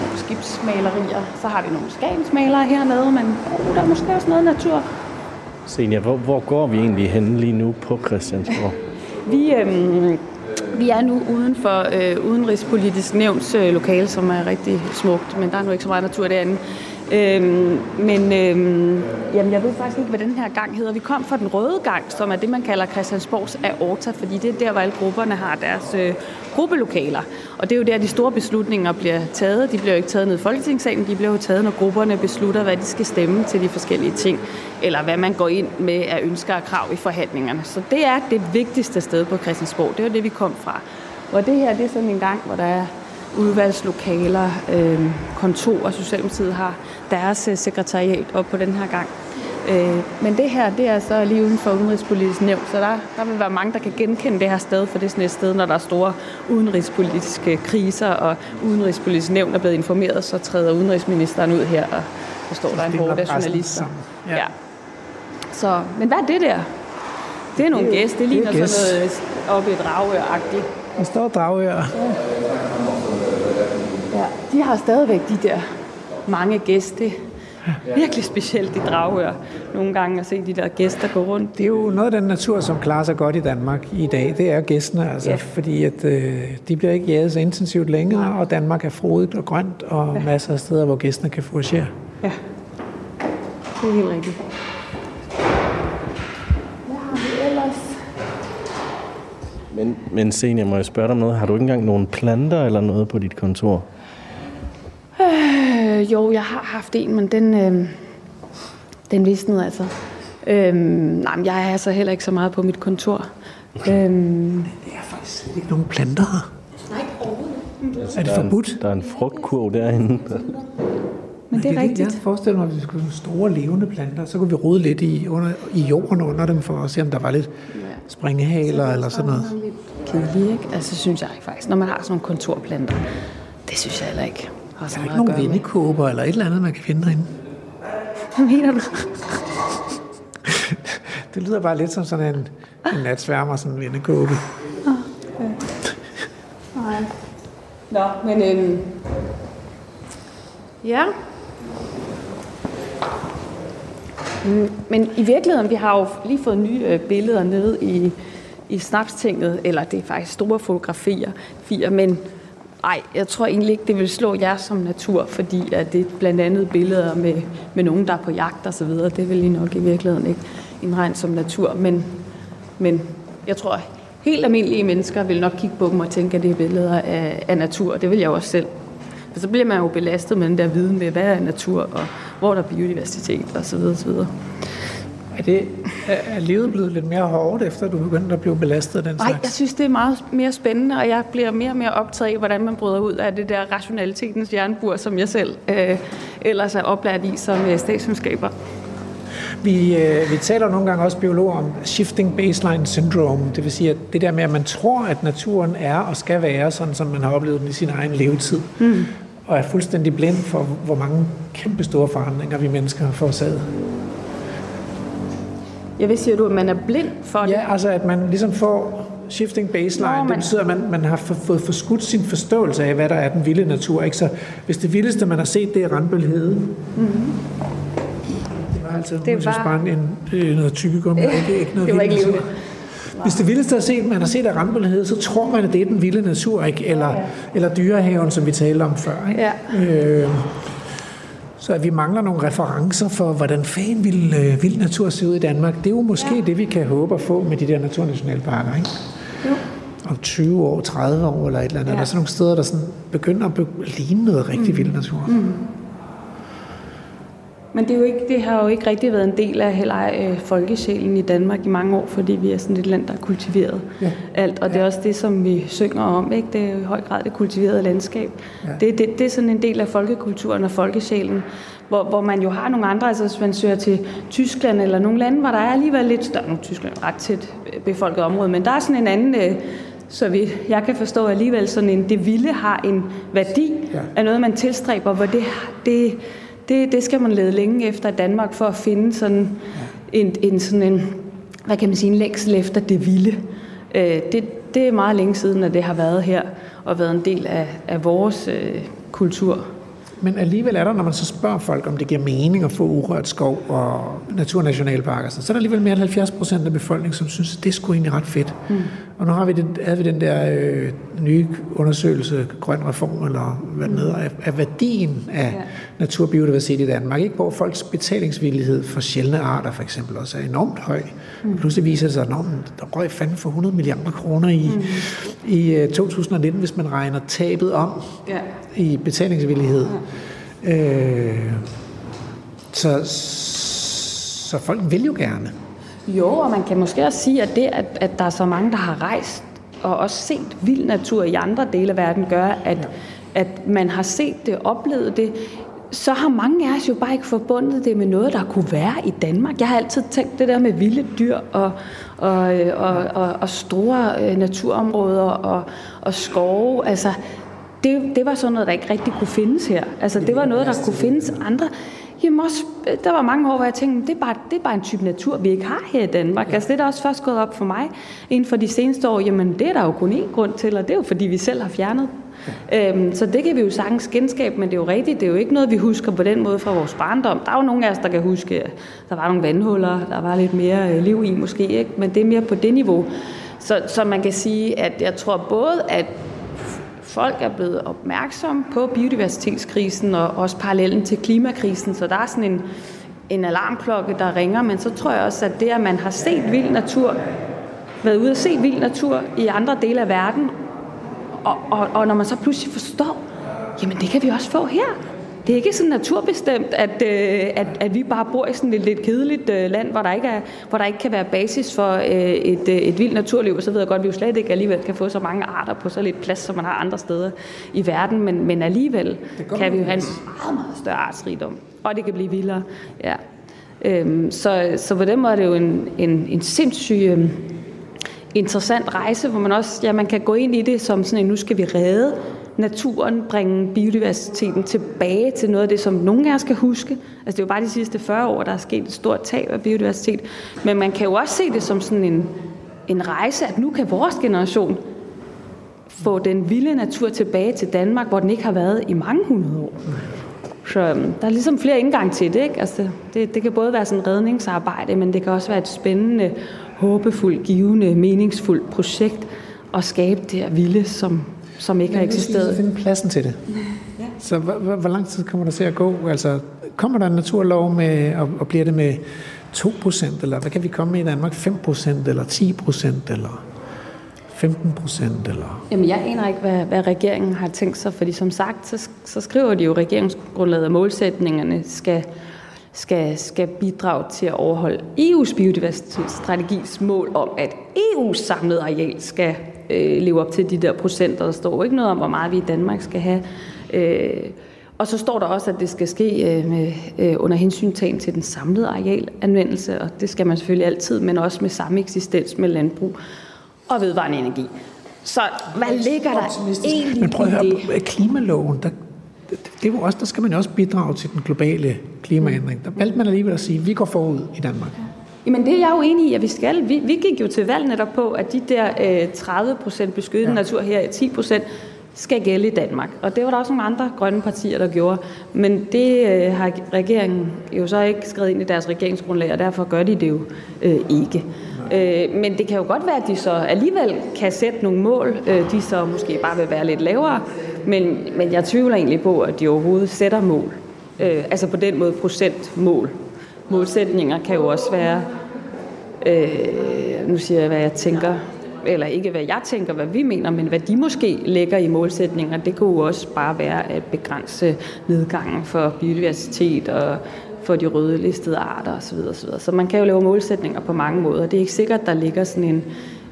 nogle skibsmalerier. Så har vi nogle skabsmalere hernede, men uh, der er måske også noget natur. Senja, hvor, hvor går vi egentlig hen lige nu på Christiansborg? Vi, øhm, vi er nu uden for øh, Udenrigspolitisk Nævns øh, lokale, som er rigtig smukt, men der er nu ikke så meget natur derinde. Øhm, men øhm, jamen, jeg ved faktisk ikke, hvad den her gang hedder. Vi kom fra den røde gang, som er det, man kalder Christiansborgs aorta, fordi det er der, hvor alle grupperne har deres øh, gruppelokaler. Og det er jo der, de store beslutninger bliver taget. De bliver jo ikke taget ned i Folketingssalen, de bliver jo taget, når grupperne beslutter, hvad de skal stemme til de forskellige ting, eller hvad man går ind med af ønsker og krav i forhandlingerne. Så det er det vigtigste sted på Christiansborg. Det var det, vi kom fra. Og det her, det er sådan en gang, hvor der er udvalgslokaler, øh, kontor, Socialdemokratiet har deres øh, sekretariat op på den her gang. Øh, men det her, det er så lige uden for udenrigspolitisk nævn, så der, der vil være mange, der kan genkende det her sted, for det er sådan et sted, når der er store udenrigspolitiske kriser, og udenrigspolitisk nævn er blevet informeret, så træder udenrigsministeren ud her, og så står der en hårde journalister. Ja. Ja. ja. Så, men hvad er det der? Det er nogle Det er jo- gæs. Det det er ligner gæs. sådan noget oppe i Dragør-agtigt. Der står dragør. Ja, de har stadigvæk de der mange gæster. Virkelig specielt i Dragør. Nogle gange at se de der gæster gå rundt. Det er jo noget af den natur, som klarer sig godt i Danmark i dag. Det er gæstene, altså, Ja. fordi at, øh, de bliver ikke jaget så intensivt længere, og Danmark er frodigt og grønt, og masser af steder, hvor gæstene kan foragere. Ja, det er helt rigtigt. Hvad har vi ellers? Men, men Senior, må jeg spørge dig om noget? Har du ikke engang nogen planter eller noget på dit kontor? Øh, jo, jeg har haft en, men den, øh, den visnede altså. Øh, nej, men jeg er altså heller ikke så meget på mit kontor. Okay. Øh, Det er faktisk slet ikke nogen planter her. Er det Der er, en, forbudt? der er en frugtkurv derinde. men det er rigtigt. Jeg forestiller mig, at hvis vi skulle have store levende planter, så kunne vi rode lidt i, under, i jorden under dem, for at se, om der var lidt springehaler eller sådan noget. Kedelig, ikke? Altså, synes jeg ikke faktisk. Når man har sådan nogle kontorplanter, det synes jeg heller ikke har så Der ikke meget at nogen vindekåber eller et eller andet, man kan finde derinde. Hvad mener du? Det lyder bare lidt som sådan en, en natsværmer, sådan en vindekåbe. Nå, men øhm, ja. Mm, Men i virkeligheden, vi har jo lige fået nye øh, billeder nede i, i Snapstinget, eller det er faktisk store fotografier, fire, men Nej, jeg tror egentlig ikke, det vil slå jer som natur, fordi at det er blandt andet billeder med, med nogen, der er på jagt og så videre. Det vil I nok i virkeligheden ikke indregne som natur, men, men jeg tror, helt almindelige mennesker vil nok kigge på dem og tænke, at det er billeder af, af natur. Det vil jeg også selv. For så bliver man jo belastet med den der viden med, hvad er natur, og hvor der er biodiversitet og så videre, så videre. Er, det, er, livet blevet lidt mere hårdt, efter du begyndte at blive belastet af den Nej, jeg slags? synes, det er meget mere spændende, og jeg bliver mere og mere optaget af, hvordan man bryder ud af det der rationalitetens jernbur, som jeg selv øh, ellers er oplært i som øh, statskundskaber. Vi, øh, vi taler nogle gange også biologer om shifting baseline syndrome. Det vil sige, at det der med, at man tror, at naturen er og skal være sådan, som man har oplevet den i sin egen levetid. Mm. Og er fuldstændig blind for, hvor mange kæmpe store forandringer vi mennesker har forårsaget. Jeg vil sige, du, at man er blind for det. Ja, altså at man ligesom får shifting baseline, Nå, det betyder, at man, man har fået forskudt sin forståelse af, hvad der er den vilde natur. Ikke? Så hvis det vildeste, man har set, det er Randbøl Hede. Mm-hmm. Det var altså Det det var... en, øh, noget tykkegummi, ikke, ikke noget Det var ikke. Hvis det vildeste, er set, man har set af Randbøl Hede, så tror man, at det er den vilde natur, ikke? Eller, eller dyrehaven, som vi talte om før. Ikke? Ja. Øh, så at vi mangler nogle referencer for, hvordan fanden vil øh, vild natur se ud i Danmark, det er jo måske ja. det, vi kan håbe at få med de der naturnationalparker, ikke? Jo. Om 20 år, 30 år eller et eller andet. Ja. Der er sådan nogle steder, der sådan begynder at be- ligne noget rigtig mm. vild natur. Mm. Men det, er jo ikke, det har jo ikke rigtig været en del af heller øh, folkesjælen i Danmark i mange år, fordi vi er sådan et land, der er kultiveret Ja. alt. Og det er også det, som vi synger om. Ikke? Det er jo i høj grad det kultiverede landskab. Ja. Ja. Det, det, det er sådan en del af folkekulturen og folkesjælen, hvor, hvor man jo har nogle andre, altså hvis man søger til Tyskland eller nogle lande, hvor der er alligevel lidt større, nu Tyskland et ret tæt øh, befolket område, men der er sådan en anden, øh, så vi, jeg kan forstå alligevel sådan en, det vilde har en værdi Ja. ja. af noget, man tilstræber, hvor det, det, det, det skal man lede længe efter i Danmark for at finde sådan en, en, sådan en hvad kan man sige, en længsel efter det vilde. Øh, det, det er meget længe siden, at det har været her og været en del af, af vores øh, kultur. Men alligevel er der, når man så spørger folk, om det giver mening at få urørt skov og naturnationalparker, så er der alligevel mere end 70 procent af befolkningen, som synes, at det er sgu egentlig ret fedt. Mm. Og nu har vi den, havde vi den der øh, nye undersøgelse, Grøn Reform, eller hvad den hedder, af, af værdien af ja. naturbiodiversitet i Danmark, ikke? hvor folks betalingsvillighed for sjældne arter for eksempel også er enormt høj. Mm. Pludselig viser det sig, at der røg fanden for 100 milliarder kroner i, mm. i øh, 2019, hvis man regner tabet om Ja. i betalingsvillighed. Øh, så, så folk vil jo gerne. Jo, og man kan måske også sige, at det, at, at der er så mange, der har rejst og også set vild natur i andre dele af verden, gør, at, ja. at man har set det, oplevet det. Så har mange af os jo bare ikke forbundet det med noget, der kunne være i Danmark. Jeg har altid tænkt det der med vilde dyr og, og, og, og, og store øh, naturområder og, og skove. Altså, det, det var sådan noget, der ikke rigtig kunne findes her. Altså, det var noget, der kunne findes andre. Jamen også, der var mange år, hvor jeg tænkte, det er, bare, det er bare en type natur, vi ikke har her i Danmark. Ja. Altså, det er da også først gået op for mig inden for de seneste år. Jamen, det er der jo kun én grund til, og det er jo, fordi vi selv har fjernet. Ja. Øhm, så det kan vi jo sagtens genskabe, men det er jo rigtigt, det er jo ikke noget, vi husker på den måde fra vores barndom. Der er jo nogle af os, der kan huske, at der var nogle vandhuller, der var lidt mere øh, liv i måske, ikke? men det er mere på det niveau. Så, så man kan sige, at jeg tror både, at folk er blevet opmærksomme på biodiversitetskrisen og også parallellen til klimakrisen, så der er sådan en, en alarmklokke, der ringer, men så tror jeg også, at det, at man har set vild natur, været ude og se vild natur i andre dele af verden, og, og, og når man så pludselig forstår, jamen det kan vi også få her. Det er ikke sådan naturbestemt, at, øh, at, at vi bare bor i sådan et lidt kedeligt øh, land, hvor der, ikke er, hvor der ikke kan være basis for øh, et, øh, et vildt naturliv. Og så ved jeg godt, at vi jo slet ikke alligevel kan få så mange arter på så lidt plads, som man har andre steder i verden. Men, men alligevel kan vi jo have en meget, meget større artsrigdom. Og det kan blive vildere. Ja. Øhm, så, så på den måde er det jo en, en, en sindssyg... Øh, interessant rejse, hvor man også ja, man kan gå ind i det som sådan en, nu skal vi redde naturen, bringe biodiversiteten tilbage til noget af det, som nogen af os skal huske. Altså det er jo bare de sidste 40 år, der er sket et stort tab af biodiversitet. Men man kan jo også se det som sådan en, en rejse, at nu kan vores generation få den vilde natur tilbage til Danmark, hvor den ikke har været i mange hundrede år. Så øhm, der er ligesom flere indgang til det. Ikke? Altså, det, det kan både være sådan et redningsarbejde, men det kan også være et spændende, håbefuldt, givende, meningsfuldt projekt at skabe det her vilde, som, som ikke har eksisteret. Men finde pladsen til det. Ja. Så hvor, hvor, hvor lang tid kommer der til at gå? Altså, kommer der en naturlov med, og, og bliver det med 2%, eller hvad kan vi komme med i Danmark? 5% eller 10% eller 15 procent? Eller? Jamen, jeg aner ikke, hvad, hvad regeringen har tænkt sig, fordi som sagt, så, så skriver de jo regeringsgrundlaget, at målsætningerne skal, skal, skal bidrage til at overholde EU's biodiversitetsstrategis mål om, at EU's samlede areal skal øh, leve op til de der procenter. Der står ikke noget om, hvor meget vi i Danmark skal have. Øh, og så står der også, at det skal ske øh, med, øh, under hensyntagen til den samlede arealanvendelse, og det skal man selvfølgelig altid, men også med samme eksistens med landbrug og vedvarende energi. Så hvad ligger der egentlig Men prøv at høre, det? klimaloven, der, det er jo også, der skal man jo også bidrage til den globale klimaændring. Der valgte man alligevel at sige, at vi går forud i Danmark. Jamen det er jeg jo enig i, at vi skal. Vi, vi gik jo til valg netop på, at de der øh, 30 procent beskyttet ja. natur her, 10 procent, skal gælde i Danmark. Og det var der også nogle andre grønne partier, der gjorde. Men det øh, har regeringen jo så ikke skrevet ind i deres regeringsgrundlag, og derfor gør de det jo øh, ikke. Øh, men det kan jo godt være, at de så alligevel kan sætte nogle mål, øh, de så måske bare vil være lidt lavere. Men, men jeg tvivler egentlig på, at de overhovedet sætter mål. Øh, altså på den måde procentmål. Målsætninger kan jo også være, øh, nu siger jeg, hvad jeg tænker, eller ikke hvad jeg tænker, hvad vi mener, men hvad de måske lægger i målsætninger, det kunne jo også bare være at begrænse nedgangen for biodiversitet og for de røde listede arter osv. osv. Så man kan jo lave målsætninger på mange måder. Det er ikke sikkert, der ligger sådan en,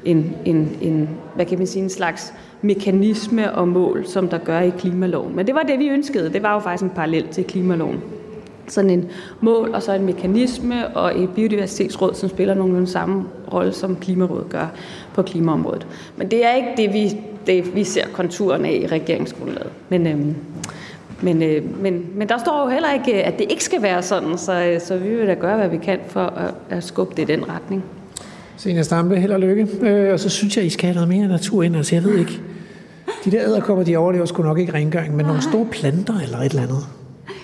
en, en, en hvad kan man sige, en slags mekanisme og mål, som der gør i klimaloven. Men det var det, vi ønskede. Det var jo faktisk en parallel til klimaloven. Sådan en mål og så en mekanisme og et biodiversitetsråd, som spiller nogenlunde samme rolle, som Klimarådet gør på klimaområdet. Men det er ikke det, vi, det, vi ser konturen af i regeringsgrundlaget. Men, øhm, men, øh, men, men der står jo heller ikke, at det ikke skal være sådan, så, øh, så vi vil da gøre, hvad vi kan for at, at skubbe det i den retning. Senior Stampe, held og lykke. Øh, og så synes jeg, I skal have noget mere natur ind. Altså, jeg ved ikke. De der æderkopper, de overlever sgu nok ikke rengøring, men nogle store planter eller et eller andet.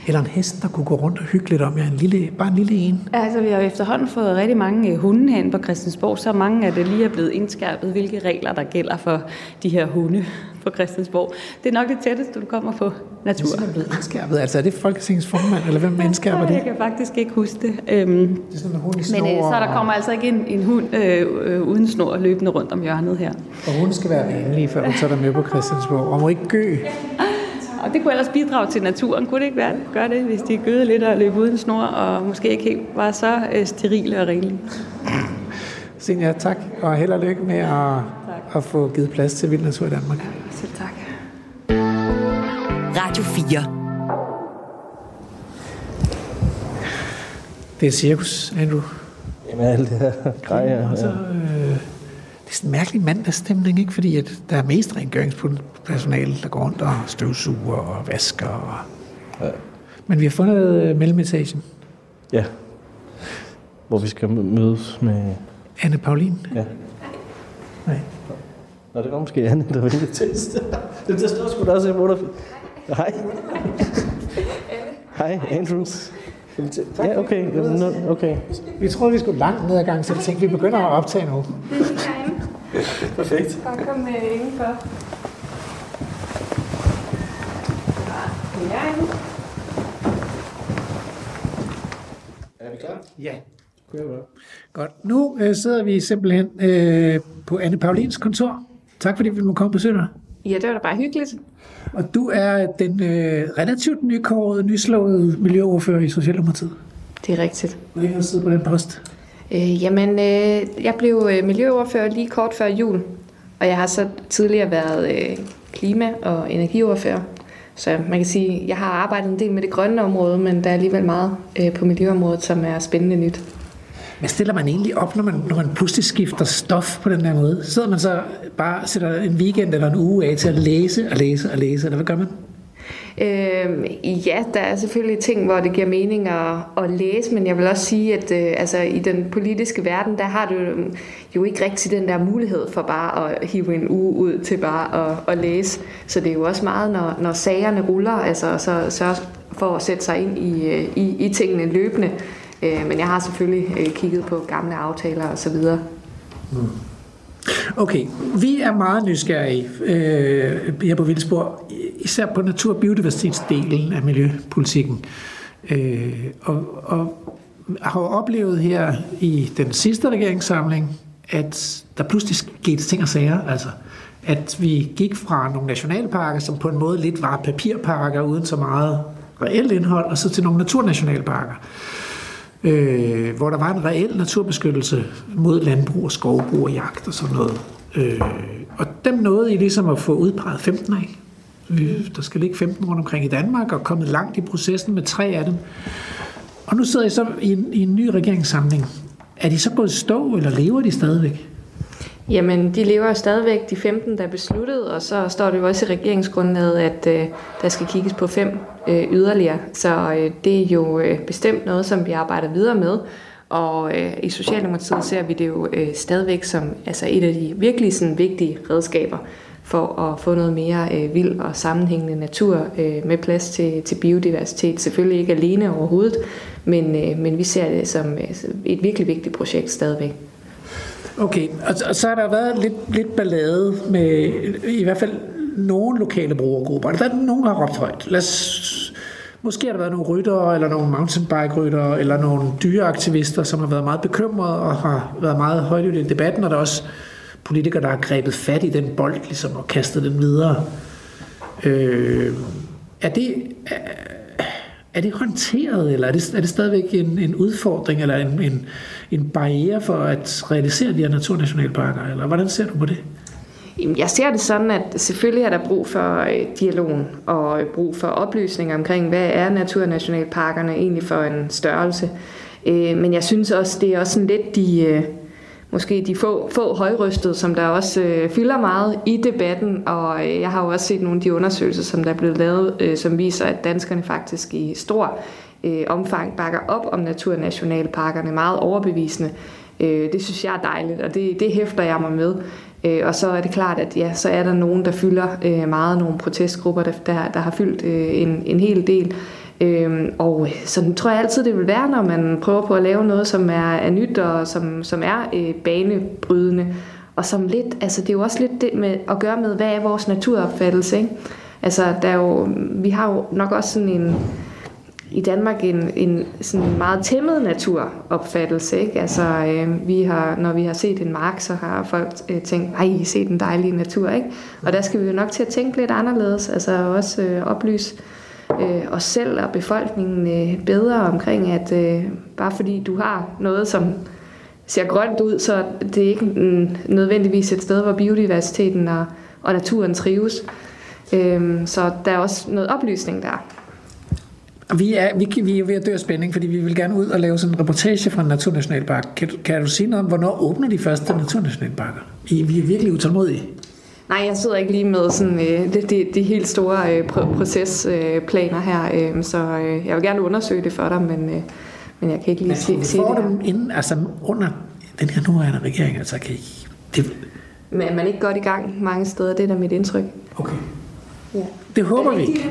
Eller en hest, der kunne gå rundt og hygge lidt om jer. En lille, bare en lille en. Altså, vi har jo efterhånden fået rigtig mange øh, hunde herinde på Christiansborg, så mange af det lige er blevet indskærpet, hvilke regler der gælder for de her hunde på Christiansborg. Det er nok det tætteste, du kommer på natur. Det er blevet indskærpet. Altså, er det Folketingets formand, eller hvem indskærper det? Jeg kan faktisk ikke huske det. Øhm, Det er sådan en hund i men øh, snor, så der kommer altså ikke en, en hund øh, øh, uden snor løbende rundt om hjørnet her. Og hun skal være venlig, før hun tager dig med på Christiansborg. Og må ikke gø. Og det kunne ellers bidrage til naturen. Kunne det ikke være? Gøre det, hvis de gøede lidt og løb uden snor, og måske ikke helt var så øh, sterile og renlige. Senior, tak. Og held og lykke med at, at få givet plads til vild natur i Danmark. Selv tak. Radio 4. Det er cirkus, Andrew. Jamen, alt det her grej her. Og så, øh, det er sådan en mærkelig mandagsstemning, ikke? Fordi at der er mest rengøringspersonale, der går rundt og støvsuger og vasker. Og... Ja. Men vi har fundet øh, mellemetagen. Ja. Hvor vi skal mø- mødes med... Anne Paulin. Ja. Nej. Nå, det var måske Anne, der ville teste. Det der står sgu da også i motor. Hej. Hej, Andrews. Ja, okay. Okay. Vi troede, vi skulle langt ned ad gangen, så vi tænkte, vi begynder at optage nu. Perfekt. Bare kom med indenfor. Ja. Godt. Nu øh, sidder vi simpelthen øh, på Anne Paulins kontor. Tak fordi vi må komme og besøge dig. Ja, det var da bare hyggeligt. Og du er den øh, relativt nykårede, nyslåede miljøordfører i Socialdemokratiet. Det er rigtigt. Hvor længe har du siddet på den post? Øh, jamen, øh, jeg blev øh, miljøordfører lige kort før jul, og jeg har så tidligere været øh, klima- og energiordfører. Så man kan sige, at jeg har arbejdet en del med det grønne område, men der er alligevel meget øh, på miljøområdet, som er spændende nyt. Hvad stiller man egentlig op, når man, når man pludselig skifter stof på den der måde? Sidder man så bare sætter en weekend eller en uge af til at læse og læse og læse, eller hvad gør man? Øh, ja, der er selvfølgelig ting, hvor det giver mening at, at læse, men jeg vil også sige, at øh, altså, i den politiske verden, der har du jo ikke rigtig den der mulighed for bare at hive en uge ud til bare at, at læse. Så det er jo også meget, når, når sagerne ruller, altså så sørge for at sætte sig ind i, øh, i, i tingene løbende. Øh, men jeg har selvfølgelig øh, kigget på gamle aftaler og så videre. Mm. Okay, vi er meget nysgerrige øh, her på Vildsborg, især på natur- og biodiversitetsdelen af miljøpolitikken. Øh, og, og har jo oplevet her i den sidste regeringssamling, at der pludselig skete ting og sager. Altså, at vi gik fra nogle nationalparker, som på en måde lidt var papirparker uden så meget reelt indhold, og så til nogle naturnationalparker øh, hvor der var en reel naturbeskyttelse mod landbrug og skovbrug og jagt og sådan noget. Øh, og dem nåede I ligesom at få udpeget 15 af. Der skal ligge 15 rundt omkring i Danmark, og kommet langt i processen med tre af dem. Og nu sidder I så i en, i en ny regeringssamling. Er de så gået stå, eller lever de stadigvæk? Jamen, de lever stadigvæk, de 15, der er besluttet, og så står det jo også i regeringsgrundlaget, at øh, der skal kigges på fem øh, yderligere. Så øh, det er jo øh, bestemt noget, som vi arbejder videre med. Og øh, i Socialdemokratiet ser vi det jo øh, stadigvæk som altså et af de virkelig sådan, vigtige redskaber for at få noget mere øh, vild og sammenhængende natur øh, med plads til, til biodiversitet. Selvfølgelig ikke alene overhovedet, men, øh, men vi ser det som øh, et virkelig vigtigt projekt stadigvæk. Okay, og så har der været lidt, lidt ballade med i hvert fald nogle lokale brugergrupper. Der er nogen, der har råbt højt. Lad os, måske har der været nogle ryttere, eller nogle mountainbike-ryttere, eller nogle dyreaktivister, som har været meget bekymrede og har været meget højt i debatten, og der er også politikere, der har grebet fat i den bold ligesom, og kastet den videre. Øh, er det... Er, er det håndteret, eller er det, er det stadigvæk en, en udfordring, eller en, en, en barriere for at realisere de her naturnationalparker, eller hvordan ser du på det? Jeg ser det sådan, at selvfølgelig er der brug for øh, dialogen og øh, brug for oplysning omkring, hvad er naturnationalparkerne egentlig for en størrelse. Øh, men jeg synes også, det er også sådan lidt de, måske de få, få højrystede, som der også øh, fylder meget i debatten, og øh, jeg har jo også set nogle af de undersøgelser, som der er blevet lavet, øh, som viser, at danskerne faktisk i stor øh, omfang bakker op om naturnationalparkerne, meget overbevisende. Øh, det synes jeg er dejligt, og det, det hæfter jeg mig med. Øh, og så er det klart, at ja, så er der nogen, der fylder øh, meget, nogle protestgrupper, der, der, der har fyldt øh, en, en hel del. Øhm, og sådan tror jeg altid, det vil være, når man prøver på at lave noget, som er, er nyt og som, som er øh, banebrydende. Og som lidt, altså det er jo også lidt det med at gøre med, hvad er vores naturopfattelse, ikke? Altså, der er jo, vi har jo nok også sådan en, i Danmark en, en sådan meget tæmmet naturopfattelse. Ikke? Altså, øh, vi har, når vi har set en mark, så har folk øh, tænkt, nej, I set den dejlige natur. Ikke? Og der skal vi jo nok til at tænke lidt anderledes. Altså også øh, oplyse øh, os selv og befolkningen øh, bedre omkring, at øh, bare fordi du har noget, som ser grønt ud, så det er ikke en, nødvendigvis et sted, hvor biodiversiteten og, og naturen trives. Øh, så der er også noget oplysning der. Vi er, vi, vi er ved at dø af spænding, fordi vi vil gerne ud og lave sådan en reportage fra en naturnationalpark. Kan, kan du sige noget om, hvornår åbner de første naturnationalparker? I, vi er virkelig utålmodige. Nej, jeg sidder ikke lige med sådan, øh, de, de, de helt store øh, procesplaner her, øh, så øh, jeg vil gerne undersøge det for dig, men, øh, men jeg kan ikke lige sige, sige det dem inden, altså under den her nuværende regering, altså kan I, det... Men man er ikke godt i gang mange steder, det er da mit indtryk. Okay. Ja. Det håber er det vi.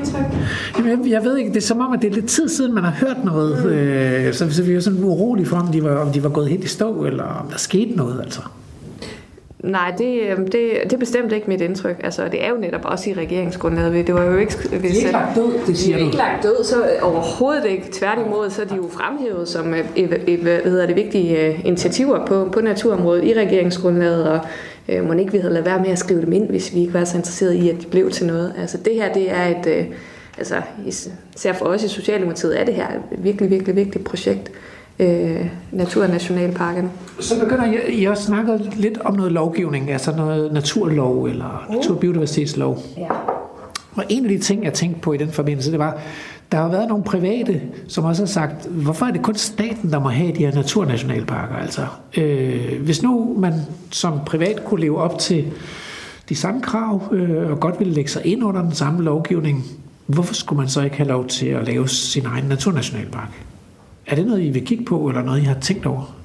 Jamen, jeg, jeg ved ikke, det er som om, at det er lidt tid siden, man har hørt noget, mm. øh, så, så vi er sådan urolige for, om de, var, om de var gået helt i stå, eller om der skete noget, altså. Nej, det, øhm, det, det er bestemt ikke mit indtryk. Altså, det er jo netop også i regeringsgrundlaget. Det var jo ikke... Hvis, De er ikke lagt død, det de siger er du. ikke lagt død, så overhovedet ikke. Tværtimod, så er de jo fremhævet som øh, hvad hedder det, vigtige øh, initiativer på, på naturområdet i regeringsgrundlaget, og øh, må ikke vi havde lavet være med at skrive dem ind, hvis vi ikke var så interesserede i, at de blev til noget. Altså, det her, det er et... Øh, altså, især for os i Socialdemokratiet er det her et virkelig, virkelig vigtigt projekt. Øh, Naturnationalparkerne. Så begynder I, I også snakke lidt om noget lovgivning, altså noget naturlov eller natur- og biodiversitetslov. Ja. Og en af de ting, jeg tænkte på i den forbindelse, det var, der har været nogle private, som også har sagt, hvorfor er det kun staten, der må have de her naturnationalparker? Altså, øh, hvis nu man som privat kunne leve op til de samme krav, øh, og godt ville lægge sig ind under den samme lovgivning, hvorfor skulle man så ikke have lov til at lave sin egen naturnationalpark? Er det noget, I vil kigge på, eller noget, I har tænkt over?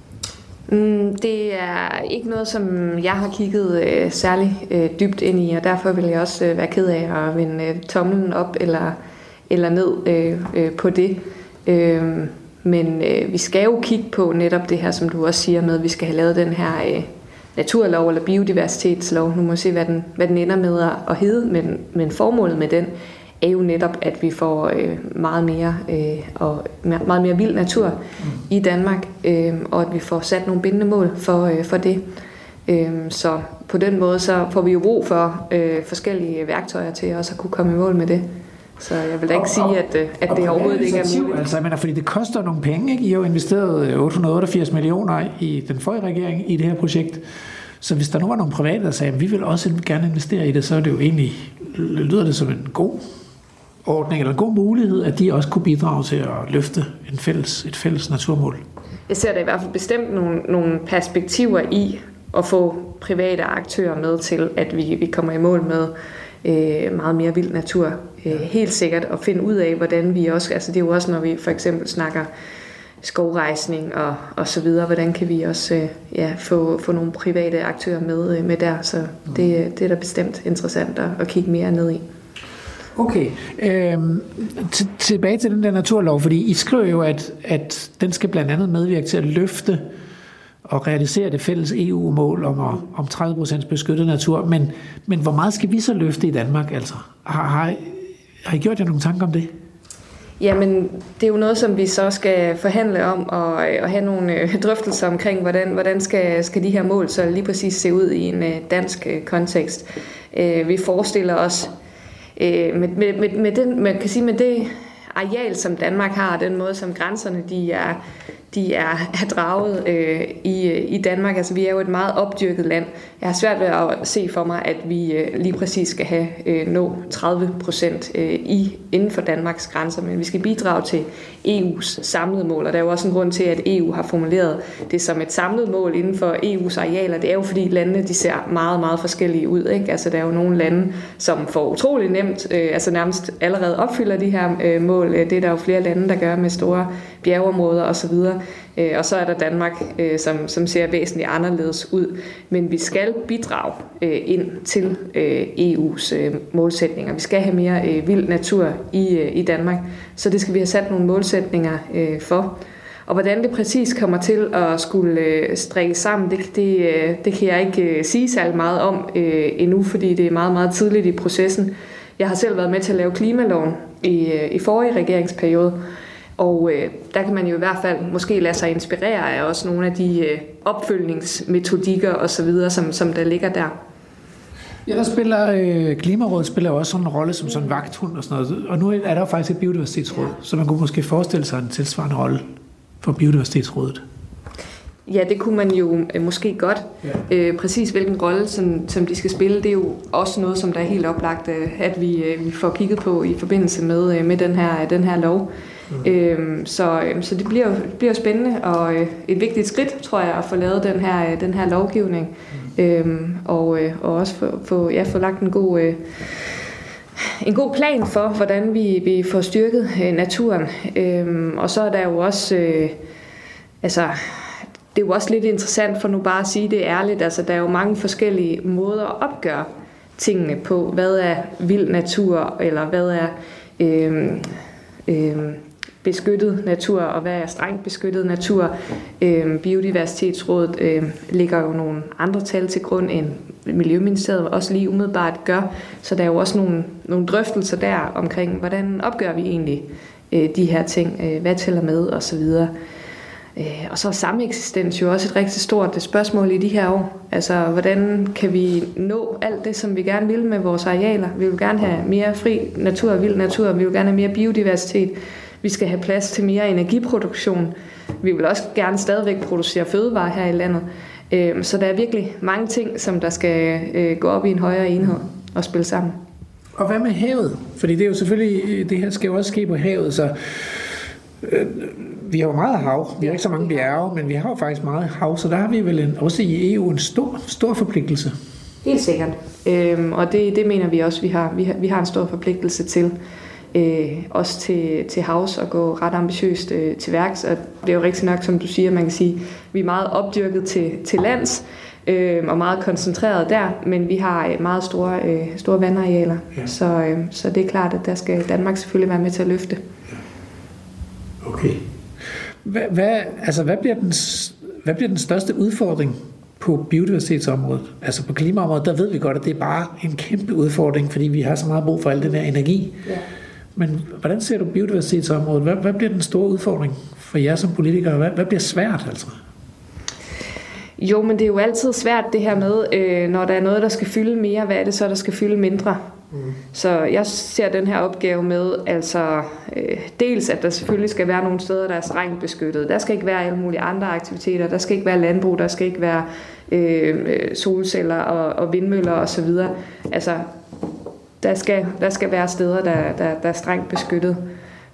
Mm, det er ikke noget, som jeg har kigget øh, særlig øh, dybt ind i, og derfor vil jeg også øh, være ked af at vende øh, tommelen op eller, eller ned øh, øh, på det. Øh, men øh, vi skal jo kigge på netop det her, som du også siger med, at vi skal have lavet den her øh, naturlov eller biodiversitetslov. Nu må vi se, hvad den, hvad den ender med at, at hedde, men, men formålet med den er jo netop, at vi får øh, meget mere øh, og meget mere vild natur mm. i Danmark, øh, og at vi får sat nogle bindende mål for, øh, for det. Øh, så på den måde så får vi jo brug for øh, forskellige værktøjer til også at kunne komme i mål med det. Så jeg vil da ikke Og- sige, at, øh, at det overhovedet ikke er muligt. Altså, mener, fordi det koster nogle penge, ikke? I har jo investeret 888 millioner i den forrige regering i det her projekt. Så hvis der nu var nogle private, der sagde, at vi vil også gerne investere i det, så er det jo egentlig, lyder det som en god ordning, eller en god mulighed, at de også kunne bidrage til at løfte en fælles, et fælles naturmål. Jeg ser der i hvert fald bestemt nogle, nogle perspektiver i at få private aktører med til, at vi, vi kommer i mål med øh, meget mere vild natur. Øh, helt sikkert at finde ud af, hvordan vi også, altså det er jo også, når vi for eksempel snakker skovrejsning og, og så videre, hvordan kan vi også øh, ja, få, få nogle private aktører med, øh, med der. Så det, det er da bestemt interessant at, at kigge mere ned i. Okay, øhm, tilbage til den der naturlov, fordi I skriver jo, at, at den skal blandt andet medvirke til at løfte og realisere det fælles EU-mål om, at, om 30% beskyttet natur, men, men hvor meget skal vi så løfte i Danmark? Altså? Har, har, har I gjort jer nogle tanker om det? Jamen, det er jo noget, som vi så skal forhandle om og, øh, og have nogle øh, drøftelser omkring, hvordan, hvordan skal, skal de her mål så lige præcis se ud i en øh, dansk kontekst. Vi forestiller os med, med, med, med, den, man kan sige, med det areal, som Danmark har, den måde, som grænserne de er, de er, er draget øh, i, i Danmark. Altså, vi er jo et meget opdyrket land. Jeg har svært ved at se for mig, at vi øh, lige præcis skal have øh, nå 30 procent øh, i, inden for Danmarks grænser, men vi skal bidrage til EU's samlede mål, og der er jo også en grund til, at EU har formuleret det som et samlet mål inden for EU's arealer. Det er jo fordi landene de ser meget, meget forskellige ud. Ikke? Altså, der er jo nogle lande, som får utrolig nemt, øh, altså nærmest allerede opfylder de her øh, mål. Det er der jo flere lande, der gør med store bjergeområder osv. Øh, og så er der Danmark, øh, som, som ser væsentligt anderledes ud. Men vi skal bidrage øh, ind til øh, EU's øh, målsætninger. Vi skal have mere øh, vild natur i, øh, i Danmark, så det skal vi have sat nogle målsætninger øh, for. Og hvordan det præcis kommer til at skulle øh, strikke sammen, det, det, øh, det kan jeg ikke øh, sige særlig meget om øh, endnu, fordi det er meget, meget tidligt i processen. Jeg har selv været med til at lave klimaloven i, øh, i forrige regeringsperiode, og øh, der kan man jo i hvert fald måske lade sig inspirere af også nogle af de øh, opfølgningsmetodikker osv., som, som der ligger der. Ja, der spiller øh, Klimarådet spiller også sådan en rolle som sådan en vagthund og sådan noget. Og nu er der jo faktisk et biodiversitetsråd, så man kunne måske forestille sig en tilsvarende rolle for biodiversitetsrådet. Ja, det kunne man jo øh, måske godt. Ja. Øh, præcis hvilken rolle, som, som de skal spille, det er jo også noget, som der er helt oplagt, øh, at vi, øh, vi får kigget på i forbindelse med, øh, med den, her, den her lov. Mm. Øh, så, øh, så det bliver det bliver spændende og øh, et vigtigt skridt, tror jeg, at få lavet den her, øh, den her lovgivning. Mm. Øh, og, øh, og også få, få, ja, få lagt en god... Øh, en god plan for, hvordan vi, vi får styrket øh, naturen. Øhm, og så er der jo også, øh, altså, det er jo også lidt interessant for nu bare at sige det ærligt, altså der er jo mange forskellige måder at opgøre tingene på. Hvad er vild natur, eller hvad er øh, øh, beskyttet natur, og hvad er strengt beskyttet natur. Øh, Biodiversitetsrådet øh, lægger jo nogle andre tal til grund, end Miljøministeriet også lige umiddelbart gør. Så der er jo også nogle, nogle drøftelser der omkring, hvordan opgør vi egentlig øh, de her ting, øh, hvad tæller med osv. Øh, og så er sameksistens jo også et rigtig stort spørgsmål i de her år. Altså, hvordan kan vi nå alt det, som vi gerne vil med vores arealer? Vi vil gerne have mere fri natur og vild natur, vi vil gerne have mere biodiversitet, vi skal have plads til mere energiproduktion. Vi vil også gerne stadigvæk producere fødevarer her i landet. Øh, så der er virkelig mange ting, som der skal øh, gå op i en højere enhed og spille sammen. Og hvad med havet? Fordi det er jo selvfølgelig, det her skal jo også ske på havet, så øh, vi har jo meget hav. Vi har ikke så mange bjerge, men vi har jo faktisk meget hav, så der har vi vel en, også i EU en stor, stor forpligtelse. Helt sikkert. Øhm, og det, det mener vi også, vi har, vi har, vi har en stor forpligtelse til. Øh, også til, til havs og gå ret ambitiøst øh, til værks. Og det er jo rigtig nok, som du siger, man kan sige, vi er meget opdyrket til, til lands øh, og meget koncentreret der, men vi har øh, meget store, øh, store vandarealer. Ja. Så, øh, så det er klart, at der skal Danmark selvfølgelig være med til at løfte. Ja. Okay. Hvad, hvad, altså, hvad, bliver den, hvad bliver den største udfordring på biodiversitetsområdet? Altså på klimaområdet, der ved vi godt, at det er bare en kæmpe udfordring, fordi vi har så meget brug for al den der energi. Ja. Men hvordan ser du biodiversitetsområdet? Hvad, hvad bliver den store udfordring for jer som politikere? Hvad, hvad bliver svært altså? Jo, men det er jo altid svært det her med, øh, når der er noget, der skal fylde mere, hvad er det så, der skal fylde mindre? Mm. Så jeg ser den her opgave med, altså øh, dels at der selvfølgelig skal være nogle steder, der er strengt beskyttet. Der skal ikke være alle mulige andre aktiviteter. Der skal ikke være landbrug, der skal ikke være øh, solceller og, og vindmøller osv. Altså, der skal, der skal være steder, der, der, der er strengt beskyttet.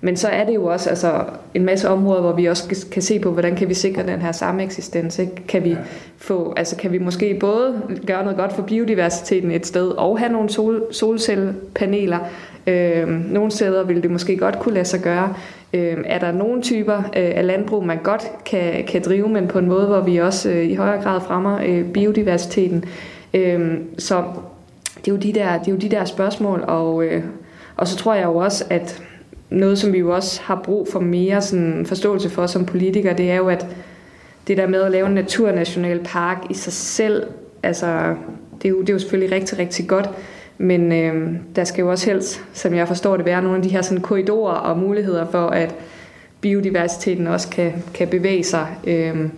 Men så er det jo også altså, en masse områder, hvor vi også kan se på, hvordan kan vi sikre den her samme eksistens. Ikke? Kan, vi få, altså, kan vi måske både gøre noget godt for biodiversiteten et sted, og have nogle sol, solcellepaneler. Øh, nogle steder vil det måske godt kunne lade sig gøre. Øh, er der nogle typer øh, af landbrug, man godt kan, kan drive, men på en måde, hvor vi også øh, i højere grad fremmer øh, biodiversiteten. Øh, så det er jo de der, det er jo de der spørgsmål, og, øh, og så tror jeg jo også, at noget, som vi jo også har brug for mere sådan forståelse for som politikere, det er jo, at det der med at lave en naturnationalpark i sig selv, altså, det er jo, det er jo selvfølgelig rigtig, rigtig godt, men øh, der skal jo også helst, som jeg forstår det, være nogle af de her sådan, korridorer og muligheder for, at biodiversiteten også kan, kan bevæge sig, øh,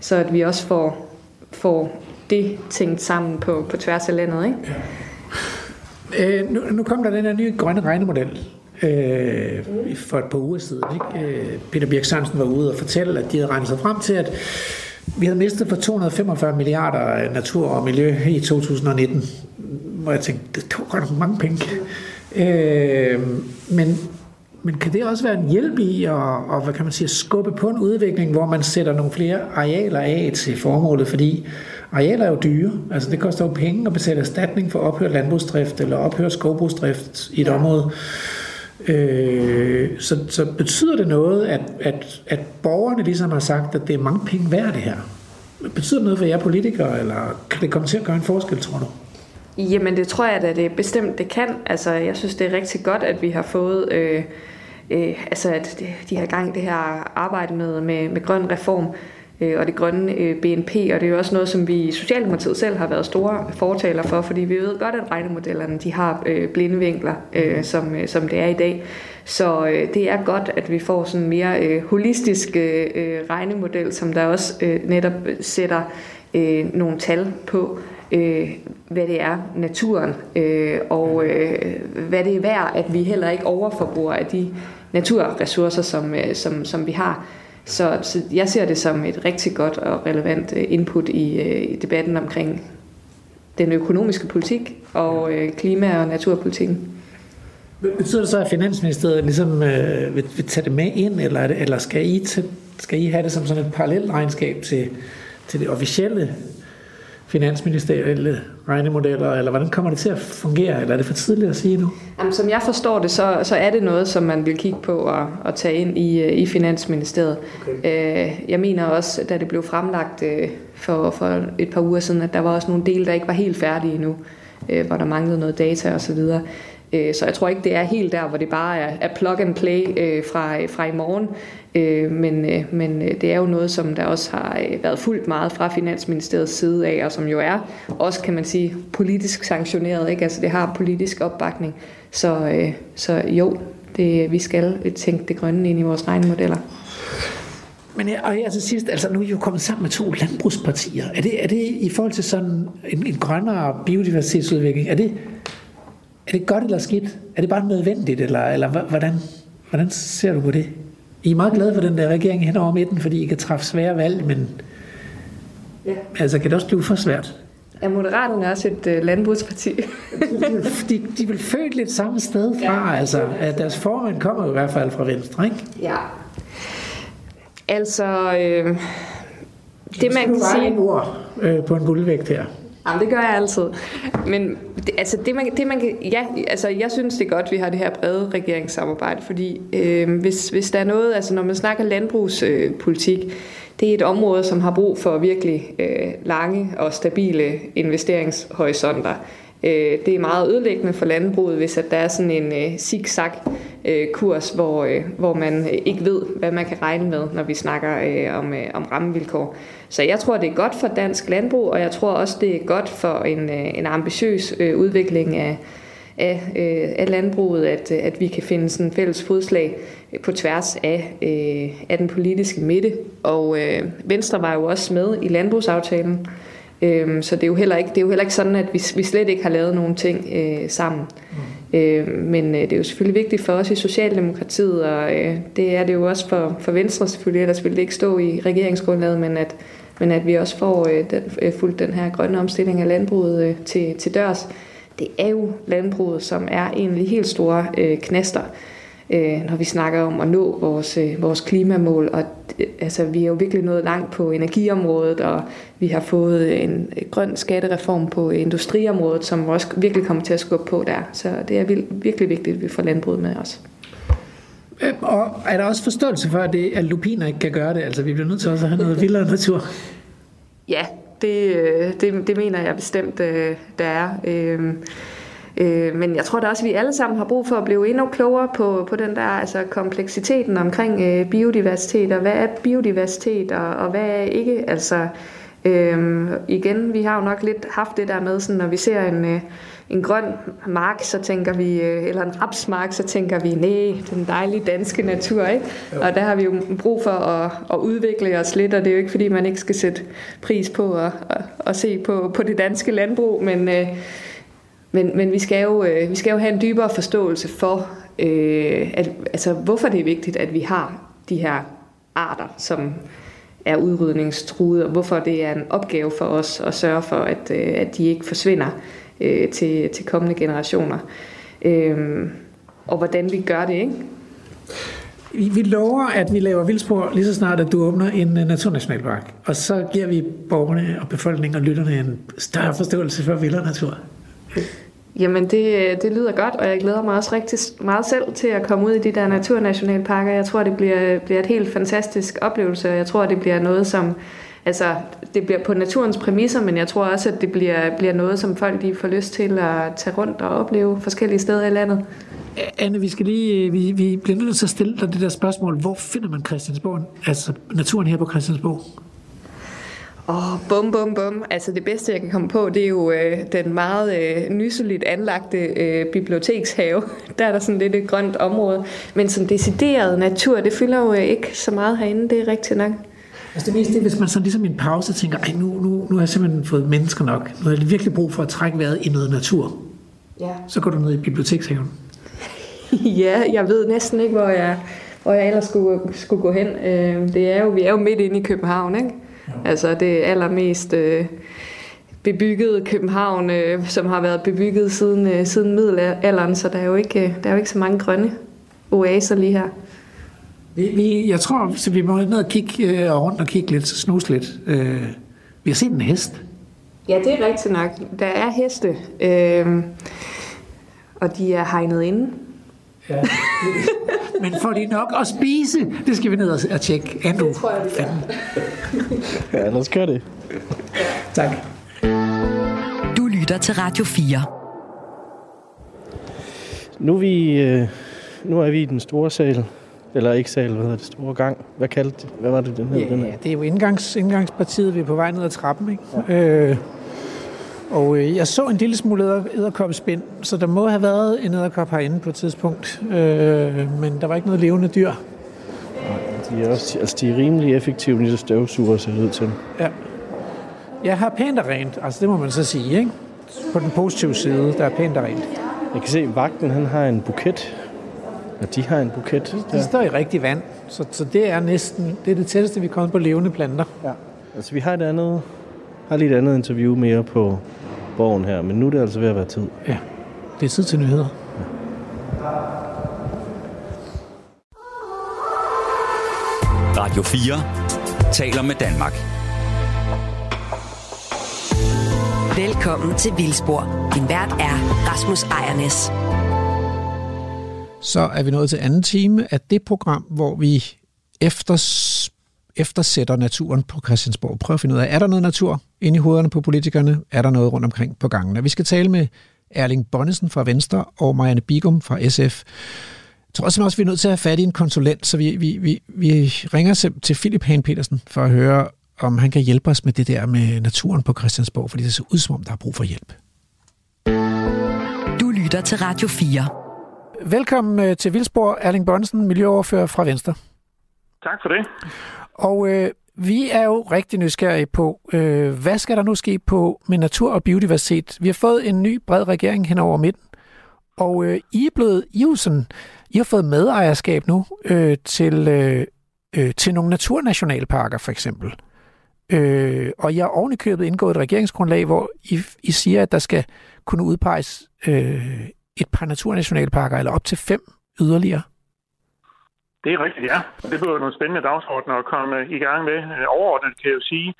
så at vi også får, får det tænkt sammen på, på tværs af landet. Ikke? Ja. Øh, nu, nu kom der den her nye grønne regnemodel, øh, for et par uger siden. Ikke? Øh, Peter Birk Sørensen var ude og fortælle, at de havde regnet sig frem til, at vi havde mistet for 245 milliarder natur og miljø i 2019. Hvor jeg tænkte, det tog godt mange penge. Øh, men, men kan det også være en hjælp i at, og, hvad kan man sige, skubbe på en udvikling, hvor man sætter nogle flere arealer af til formålet? Fordi arealer er jo dyre. Altså det koster jo penge at betale erstatning for ophørt landbrugsdrift eller ophørt skovbrugsdrift i et ja. område. Øh, så, så betyder det noget, at, at, at borgerne ligesom har sagt, at det er mange penge værd det her? Betyder det noget for jer politikere, eller kan det komme til at gøre en forskel, tror du? Jamen det tror jeg at det bestemt det kan. Altså jeg synes det er rigtig godt, at vi har fået øh, øh, altså at de har gang det her arbejde med, med, med grøn reform øh, og det grønne øh, BNP, og det er jo også noget, som vi i Socialdemokratiet selv har været store fortaler for, fordi vi ved godt, at regnemodellerne de har øh, blinde vinkler, øh, som, øh, som det er i dag. Så øh, det er godt, at vi får sådan en mere øh, holistisk øh, regnemodel, som der også øh, netop sætter øh, nogle tal på, øh, hvad det er, naturen, øh, og øh, hvad det er værd, at vi heller ikke overforbruger af de naturressourcer, som, øh, som, som vi har. Så, så jeg ser det som et rigtig godt og relevant øh, input i, øh, i debatten omkring den økonomiske politik og øh, klima- og naturpolitikken. Betyder det så, at Finansministeriet ligesom øh, vil, vil tage det med ind, eller, er det, eller skal, I til, skal I have det som sådan et parallelt regnskab til, til det officielle finansministerielle regnemodeller, eller hvordan kommer det til at fungere, eller er det for tidligt at sige nu? Jamen, som jeg forstår det, så, så er det noget, som man vil kigge på og, og tage ind i, øh, i Finansministeriet. Okay. Øh, jeg mener også, da det blev fremlagt øh, for, for et par uger siden, at der var også nogle dele, der ikke var helt færdige endnu, hvor der manglede noget data osv., Øh, så jeg tror ikke, det er helt der, hvor det bare er, er plug and play øh, fra, fra i morgen. Øh, men, øh, men øh, det er jo noget, som der også har øh, været fuldt meget fra Finansministeriets side af, og som jo er også, kan man sige, politisk sanktioneret. Ikke? Altså det har politisk opbakning. Så, øh, så jo, det, vi skal tænke det grønne ind i vores regnemodeller. Men øh, og jeg til sidst, altså nu er I jo kommet sammen med to landbrugspartier. Er det, er det i forhold til sådan en, en grønnere biodiversitetsudvikling, er det, er det godt eller skidt? Er det bare nødvendigt, eller, eller hvordan, hvordan ser du på det? I er meget glade for den der regering hen over midten, fordi I kan træffe svære valg, men ja. altså, kan det også blive for svært? Er Moderaterne også et uh, landbrugsparti? de, de vil født lidt samme sted fra, ja. altså. At deres formand kommer i hvert fald fra Venstre, ikke? Ja. Altså, øh, det man kan sige... ord øh, på en guldvægt her. Jamen, det gør jeg altid. Men det, altså, det man, det man kan, ja, altså, jeg synes det er godt, at vi har det her brede regeringssamarbejde, fordi øh, hvis, hvis der er noget, altså når man snakker landbrugspolitik, øh, det er et område, som har brug for virkelig øh, lange og stabile investeringshorisonter. Øh, det er meget ødelæggende for landbruget, hvis at der er sådan en øh, zigzag øh, kurs, hvor, øh, hvor man ikke ved, hvad man kan regne med, når vi snakker øh, om, øh, om rammevilkår. Så jeg tror, det er godt for dansk landbrug, og jeg tror også, det er godt for en, øh, en ambitiøs øh, udvikling af, af, øh, af landbruget, at, at vi kan finde sådan fælles fodslag på tværs af, af den politiske midte. Og øh, Venstre var jo også med i landbrugsaftalen, øh, så det er, jo heller ikke, det er jo heller ikke sådan, at vi, vi slet ikke har lavet nogen ting øh, sammen. Mm. Øh, men øh, det er jo selvfølgelig vigtigt for os i Socialdemokratiet, og øh, det er det jo også for, for Venstre selvfølgelig, ellers ville det ikke stå i regeringsgrundlaget, men at, men at vi også får øh, den, øh, fuldt den her grønne omstilling af landbruget øh, til, til dørs. Det er jo landbruget, som er en af de helt store øh, knaster, øh, når vi snakker om at nå vores, øh, vores klimamål. Og øh, altså, vi er jo virkelig nået langt på energiområdet, og vi har fået en grøn skattereform på industriområdet, som også virkelig kommer til at skubbe på der. Så det er virkelig vigtigt, at vi får landbruget med os. Øh, og er der også forståelse for, at, det, at lupiner ikke kan gøre det? Altså, vi bliver nødt til også at have noget vildere natur. Ja, det, øh, det, det mener jeg bestemt, øh, der er. Men jeg tror da også, at vi alle sammen har brug for at blive endnu klogere på, på den der altså kompleksiteten omkring biodiversitet, og hvad er biodiversitet, og, og hvad er ikke. Altså, øhm, igen, vi har jo nok lidt haft det der med, sådan, når vi ser en, en grøn mark, så tænker vi, øh, eller en rapsmark, så tænker vi, nej, den dejlige danske natur, ikke? Jo. Og der har vi jo brug for at, at udvikle os lidt, og det er jo ikke, fordi man ikke skal sætte pris på at, at, at se på, på det danske landbrug, men, øh, men, men vi, skal jo, øh, vi skal jo have en dybere forståelse for, at, altså, hvorfor det er vigtigt, at vi har de her arter, som er udrydningstruede, og hvorfor det er en opgave for os at sørge for, at, at de ikke forsvinder øh, til, til kommende generationer. Øh, og hvordan vi gør det, ikke? Vi, lover, at vi laver vildspor lige så snart, at du åbner en uh, naturnationalpark. Og så giver vi borgerne og befolkningen og lytterne en større forståelse for vildere natur. Jamen, det, det lyder godt, og jeg glæder mig også rigtig meget selv til at komme ud i de der naturnationalparker. Jeg tror, det bliver, bliver et helt fantastisk oplevelse, og jeg tror, det bliver noget, som altså, det bliver på naturens præmisser, men jeg tror også, at det bliver, bliver noget, som folk de får lyst til at tage rundt og opleve forskellige steder i landet. Anne, vi skal lige, vi, vi bliver nødt til at stille dig det der spørgsmål. Hvor finder man Christiansborg, altså naturen her på Christiansborg? Åh, oh, bum, bum, bum. Altså det bedste, jeg kan komme på, det er jo øh, den meget øh, nyseligt anlagte øh, bibliotekshave. Der er der sådan lidt et grønt område. Men som decideret natur, det fylder jo øh, ikke så meget herinde, det er rigtigt nok. Altså det meste er, hvis man sådan ligesom i en pause tænker, ej nu, nu, nu har jeg simpelthen fået mennesker nok. Nu har jeg virkelig brug for at trække vejret i noget natur. Ja. Så går du ned i bibliotekshaven. ja, jeg ved næsten ikke, hvor jeg, hvor jeg ellers skulle, skulle gå hen. Øh, det er jo, vi er jo midt inde i København, ikke? Ja. Altså det allermest øh, bebyggede København, øh, som har været bebygget siden, siden middelalderen, så der er, jo ikke, der er jo ikke så mange grønne oaser lige her. Vi, vi, jeg tror, så vi må ned og kigge øh, rundt og kigge lidt, snus lidt. Øh, vi har set en hest. Ja, det er rigtigt nok. Der er heste, øh, og de er hegnet inde. Ja. Men får de nok at spise? Det skal vi ned og tjekke. Andrew. Det tror jeg, det er. ja, lad os gøre det. Tak. Du lytter til Radio 4. Nu er vi, øh, nu er vi i den store sal, eller ikke sal, hvad hedder det, store gang. Hvad kaldte Hvad var det, den hed? Ja, den her? det er jo indgangs, indgangspartiet, vi er på vej ned ad trappen, ikke? Ja. Øh, og øh, jeg så en lille smule æderkopspind, så der må have været en æderkop herinde på et tidspunkt. Øh, men der var ikke noget levende dyr. De er, også, altså, de er rimelig effektive, lige så støvsuger ser det ud til. Ja. Jeg har pænt og rent, altså det må man så sige, ikke? På den positive side, der er pænt og rent. Jeg kan se, at vagten han har en buket. Og de har en buket. De står i rigtig vand, så, så det er næsten det, er det tætteste, vi kommer på levende planter. Ja. Altså, vi har et andet, har lige et andet interview mere på borgen her, men nu er det altså ved at være tid. Ja, det er tid til nyheder. Radio 4 taler med Danmark. Velkommen til Vildspor. Din vært er Rasmus Ejernes. Så er vi nået til anden time af det program, hvor vi efter, eftersætter naturen på Christiansborg. Prøv at finde ud af, er der noget natur inde i hovederne på politikerne? Er der noget rundt omkring på gangene? Vi skal tale med Erling Bonnesen fra Venstre og Marianne Bigum fra SF. Jeg tror også, vi er nødt til at have fat i en konsulent, så vi, vi, vi, vi ringer til Philip Hane Petersen for at høre, om han kan hjælpe os med det der med naturen på Christiansborg, fordi det ser ud som om, der er brug for hjælp. Du lytter til Radio 4. Velkommen øh, til Vildsborg, Erling Bonnesen, miljøoverfører fra Venstre. Tak for det. Og øh, vi er jo rigtig nysgerrige på, øh, hvad skal der nu ske på med natur og biodiversitet? Vi har fået en ny bred regering hen over midten, og øh, I er blevet, I, er sådan, I har fået medejerskab nu øh, til, øh, øh, til nogle naturnationalparker for eksempel. Øh, og jeg har ovenikøbet indgået et regeringsgrundlag, hvor I, I siger, at der skal kunne udpeges øh, et par naturnationalparker, eller op til fem yderligere. Det er rigtigt, ja. Det bliver nogle spændende dagsordner at komme i gang med. Øh, overordnet kan jeg jo sige,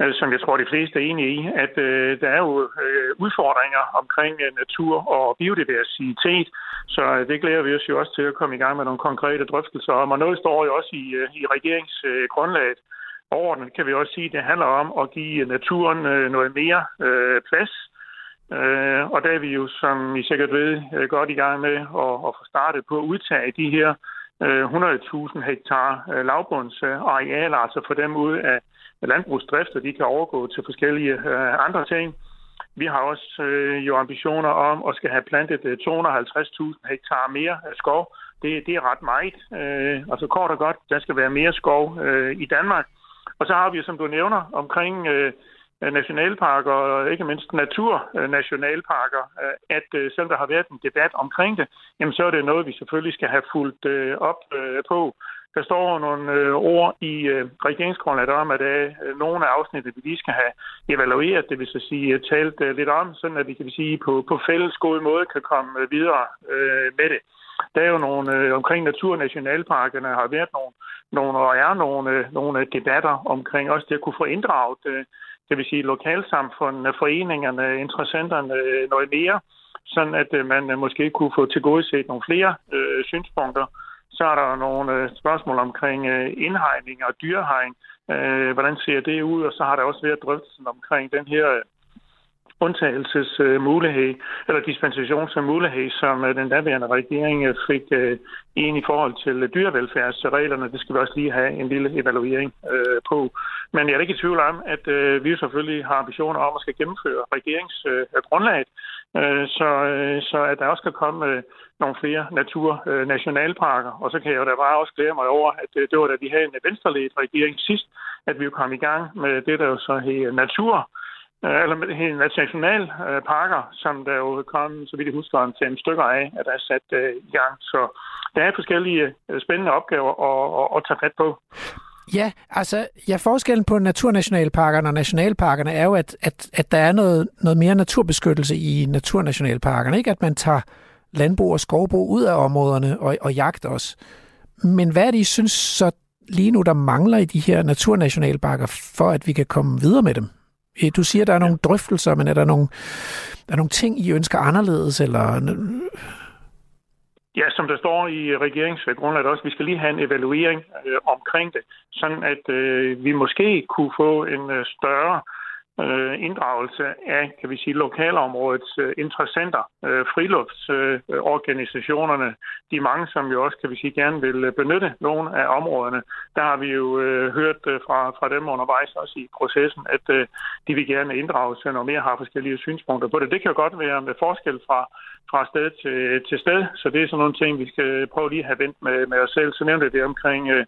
øh, som jeg tror, de fleste er enige i, at øh, der er jo øh, udfordringer omkring øh, natur og biodiversitet, så øh, det glæder vi os jo også til at komme i gang med nogle konkrete drøftelser om, og noget står jo også i, øh, i regeringsgrundlaget. Øh, Overordnet kan vi også sige, at det handler om at give naturen øh, noget mere øh, plads, Øh, og der er vi jo, som I sikkert ved, øh, godt i gang med at, at få startet på at udtage de her øh, 100.000 hektar øh, lavbundsarealer, altså få dem ud af landbrugsdrift, og de kan overgå til forskellige andre ting. Vi har også øh, jo ambitioner om at skal have plantet 250.000 hektar mere skov. Det, det er ret meget. Øh, altså kort og godt, der skal være mere skov øh, i Danmark. Og så har vi, som du nævner, omkring øh, Øh, nationalparker og ikke mindst naturnationalparker, øh, øh, at selvom der har været en debat omkring det, jamen så er det noget, vi selvfølgelig skal have fulgt op på. Der står nogle ord i regeringsgrundlaget om, at der er nogle af afsnittet, vi lige skal have evalueret, det vil så sige talt lidt om, sådan at vi kan sige på, på fælles god måde kan komme videre med det. Der er jo nogle øh, omkring naturnationalparkerne har været nogle, nogle og er nogle, nogle debatter omkring også det at kunne få inddraget øh, det vil sige lokalsamfundene, foreningerne, interessenterne øh, noget mere, sådan at øh, man øh, måske kunne få tilgodeset nogle flere øh, synspunkter. Så er der nogle spørgsmål omkring øh, indhegning og dyrehegn. Øh, hvordan ser det ud? Og så har der også været drøftelsen omkring den her undtagelsesmulighed, eller dispensationsmulighed, som øh, den daværende regering øh, fik øh, ind i forhold til dyrevelfærdsreglerne. Det skal vi også lige have en lille evaluering på. Men jeg er ikke i tvivl om, at vi selvfølgelig har ambitioner om at skal gennemføre regeringsgrundlaget, så, så at der også skal komme nogle flere naturnationalparker. Og så kan jeg jo da bare også glæde mig over, at det var da vi havde en venstreledet regering sidst, at vi kom i gang med det, der jo så hed natur Øh, eller nationalparker, øh, som der jo kom, så vidt jeg husker, en fem stykker af, at der er sat øh, i gang. Så der er forskellige øh, spændende opgaver at, at, at tage fat på. Ja, altså, ja, forskellen på naturnationalparkerne og nationalparkerne er jo, at, at, at der er noget, noget mere naturbeskyttelse i naturnationalparkerne. Ikke at man tager landbrug og skovbrug ud af områderne og, og jagt også. Men hvad er det, I synes så lige nu, der mangler i de her naturnationalparker, for at vi kan komme videre med dem? Øh, du siger, der er nogle drøftelser, men er der nogle, er nogle ting, I ønsker anderledes? Eller... Ja, som der står i regeringsgrundlaget også, vi skal lige have en evaluering øh, omkring det, sådan at øh, vi måske kunne få en øh, større øh, inddragelse af, kan vi sige, lokalområdets øh, interessenter, øh, friluftsorganisationerne, øh, de mange, som jo også, kan vi sige, gerne vil øh, benytte nogle af områderne. Der har vi jo øh, hørt øh, fra, fra dem undervejs også i processen, at øh, de vil gerne inddrages, når mere, har forskellige synspunkter på det. Det kan jo godt være med forskel fra, fra sted til, til sted, så det er sådan nogle ting, vi skal prøve lige at have vendt med, med os selv. Så nævnte det omkring øh,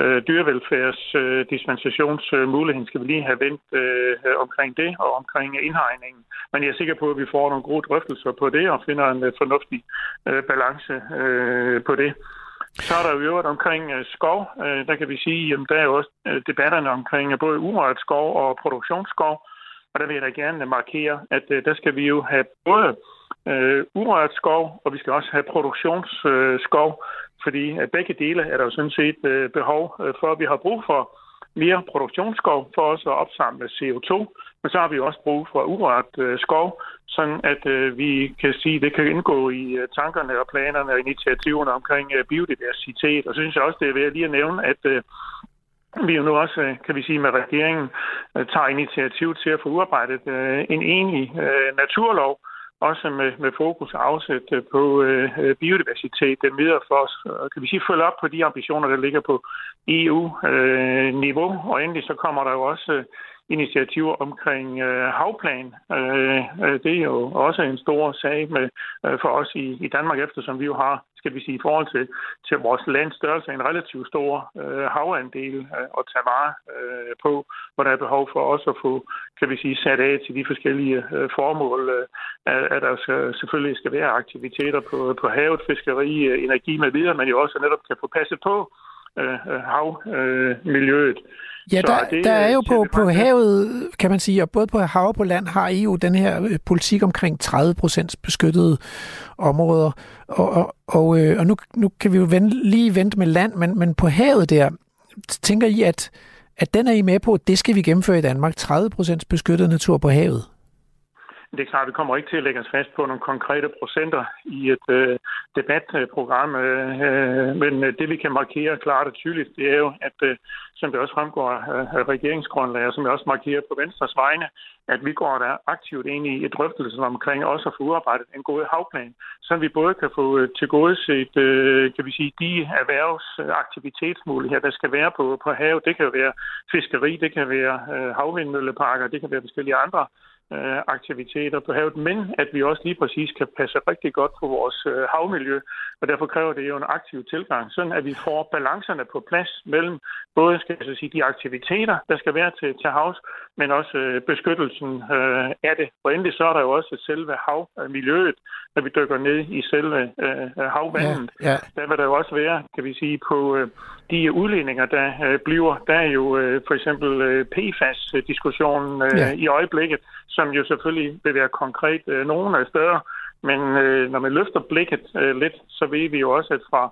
øh, dyrevelfærdsdispensationsmuligheden øh, skal vi lige have vendt øh, omkring det og omkring indhegningen. Men jeg er sikker på, at vi får nogle gode drøftelser på det og finder en øh, fornuftig øh, balance øh, på det. Så er der jo øvrigt omkring øh, skov. Øh, der kan vi sige, at der er jo også øh, debatterne omkring øh, både urørt skov og produktionsskov. Og der vil jeg da gerne markere, at øh, der skal vi jo have både øh, urørt skov, og vi skal også have produktionsskov, øh, fordi begge dele er der jo sådan set øh, behov øh, for. Vi har brug for mere produktionsskov for også at opsamle CO2, men så har vi også brug for urørt øh, skov, sådan at vi kan sige, at det kan indgå i tankerne og planerne og initiativerne omkring biodiversitet. Og så synes jeg også, det er værd lige at nævne, at vi jo nu også, kan vi sige, med regeringen tager initiativ til at få udarbejdet en enig naturlov, også med, med fokus afsæt øh, på øh, biodiversitet, den videre for os, kan vi sige, følge op på de ambitioner, der ligger på EU-niveau, øh, og endelig så kommer der jo også øh, initiativer omkring øh, havplan. Øh, øh, det er jo også en stor sag med, øh, for os i, i Danmark, eftersom vi jo har, skal vi sige, i forhold til, til vores lands størrelse, en relativt stor øh, havandel øh, at tage vare øh, på, hvor der er behov for også at få, kan vi sige, sat af til de forskellige øh, formål, øh, at der skal, selvfølgelig skal være aktiviteter på, på havet, fiskeri, øh, energi med videre, men jo også netop kan få passet på øh, øh havmiljøet. Øh, Ja, der, det, der er jo på, på havet, kan man sige, og både på hav og på land har EU den her øh, politik omkring 30 procents beskyttede områder. Og, og, og, øh, og nu, nu kan vi jo vente, lige vente med land, men, men på havet der, tænker I, at, at den er I med på, det skal vi gennemføre i Danmark, 30 procents beskyttet natur på havet? Det er klart, at vi kommer ikke til at lægge os fast på nogle konkrete procenter i et øh, debatprogram, øh, men det vi kan markere klart og tydeligt, det er jo, at øh, som det også fremgår af regeringsgrundlaget, som jeg også markerer på Venstres vegne, at vi går der aktivt ind i et drøftelse omkring også at få udarbejdet en god havplan, så vi både kan få øh, til gode set, øh, kan vi sige, de erhvervsaktivitetsmuligheder, der skal være på, på havet. Det kan jo være fiskeri, det kan være øh, havvindmølleparker, det kan være forskellige andre øh, aktiviteter på havet, men at vi også lige præcis kan passe rigtig godt på vores øh, havmiljø, og derfor kræver det jo en aktiv tilgang, sådan at vi får balancerne på plads mellem både skal jeg sige, de aktiviteter, der skal være til, til havs, men også øh, beskyttelsen øh, af det. Og endelig så er der jo også selve havmiljøet, når vi dykker ned i selve øh, havvandet. Ja, ja. Der vil der jo også være, kan vi sige, på øh, de udledninger, der øh, bliver. Der er jo øh, for eksempel øh, PFAS-diskussionen øh, ja. i øjeblikket, som jo selvfølgelig vil være konkret øh, nogle af steder. Men øh, når man løfter blikket øh, lidt, så ved vi jo også, at fra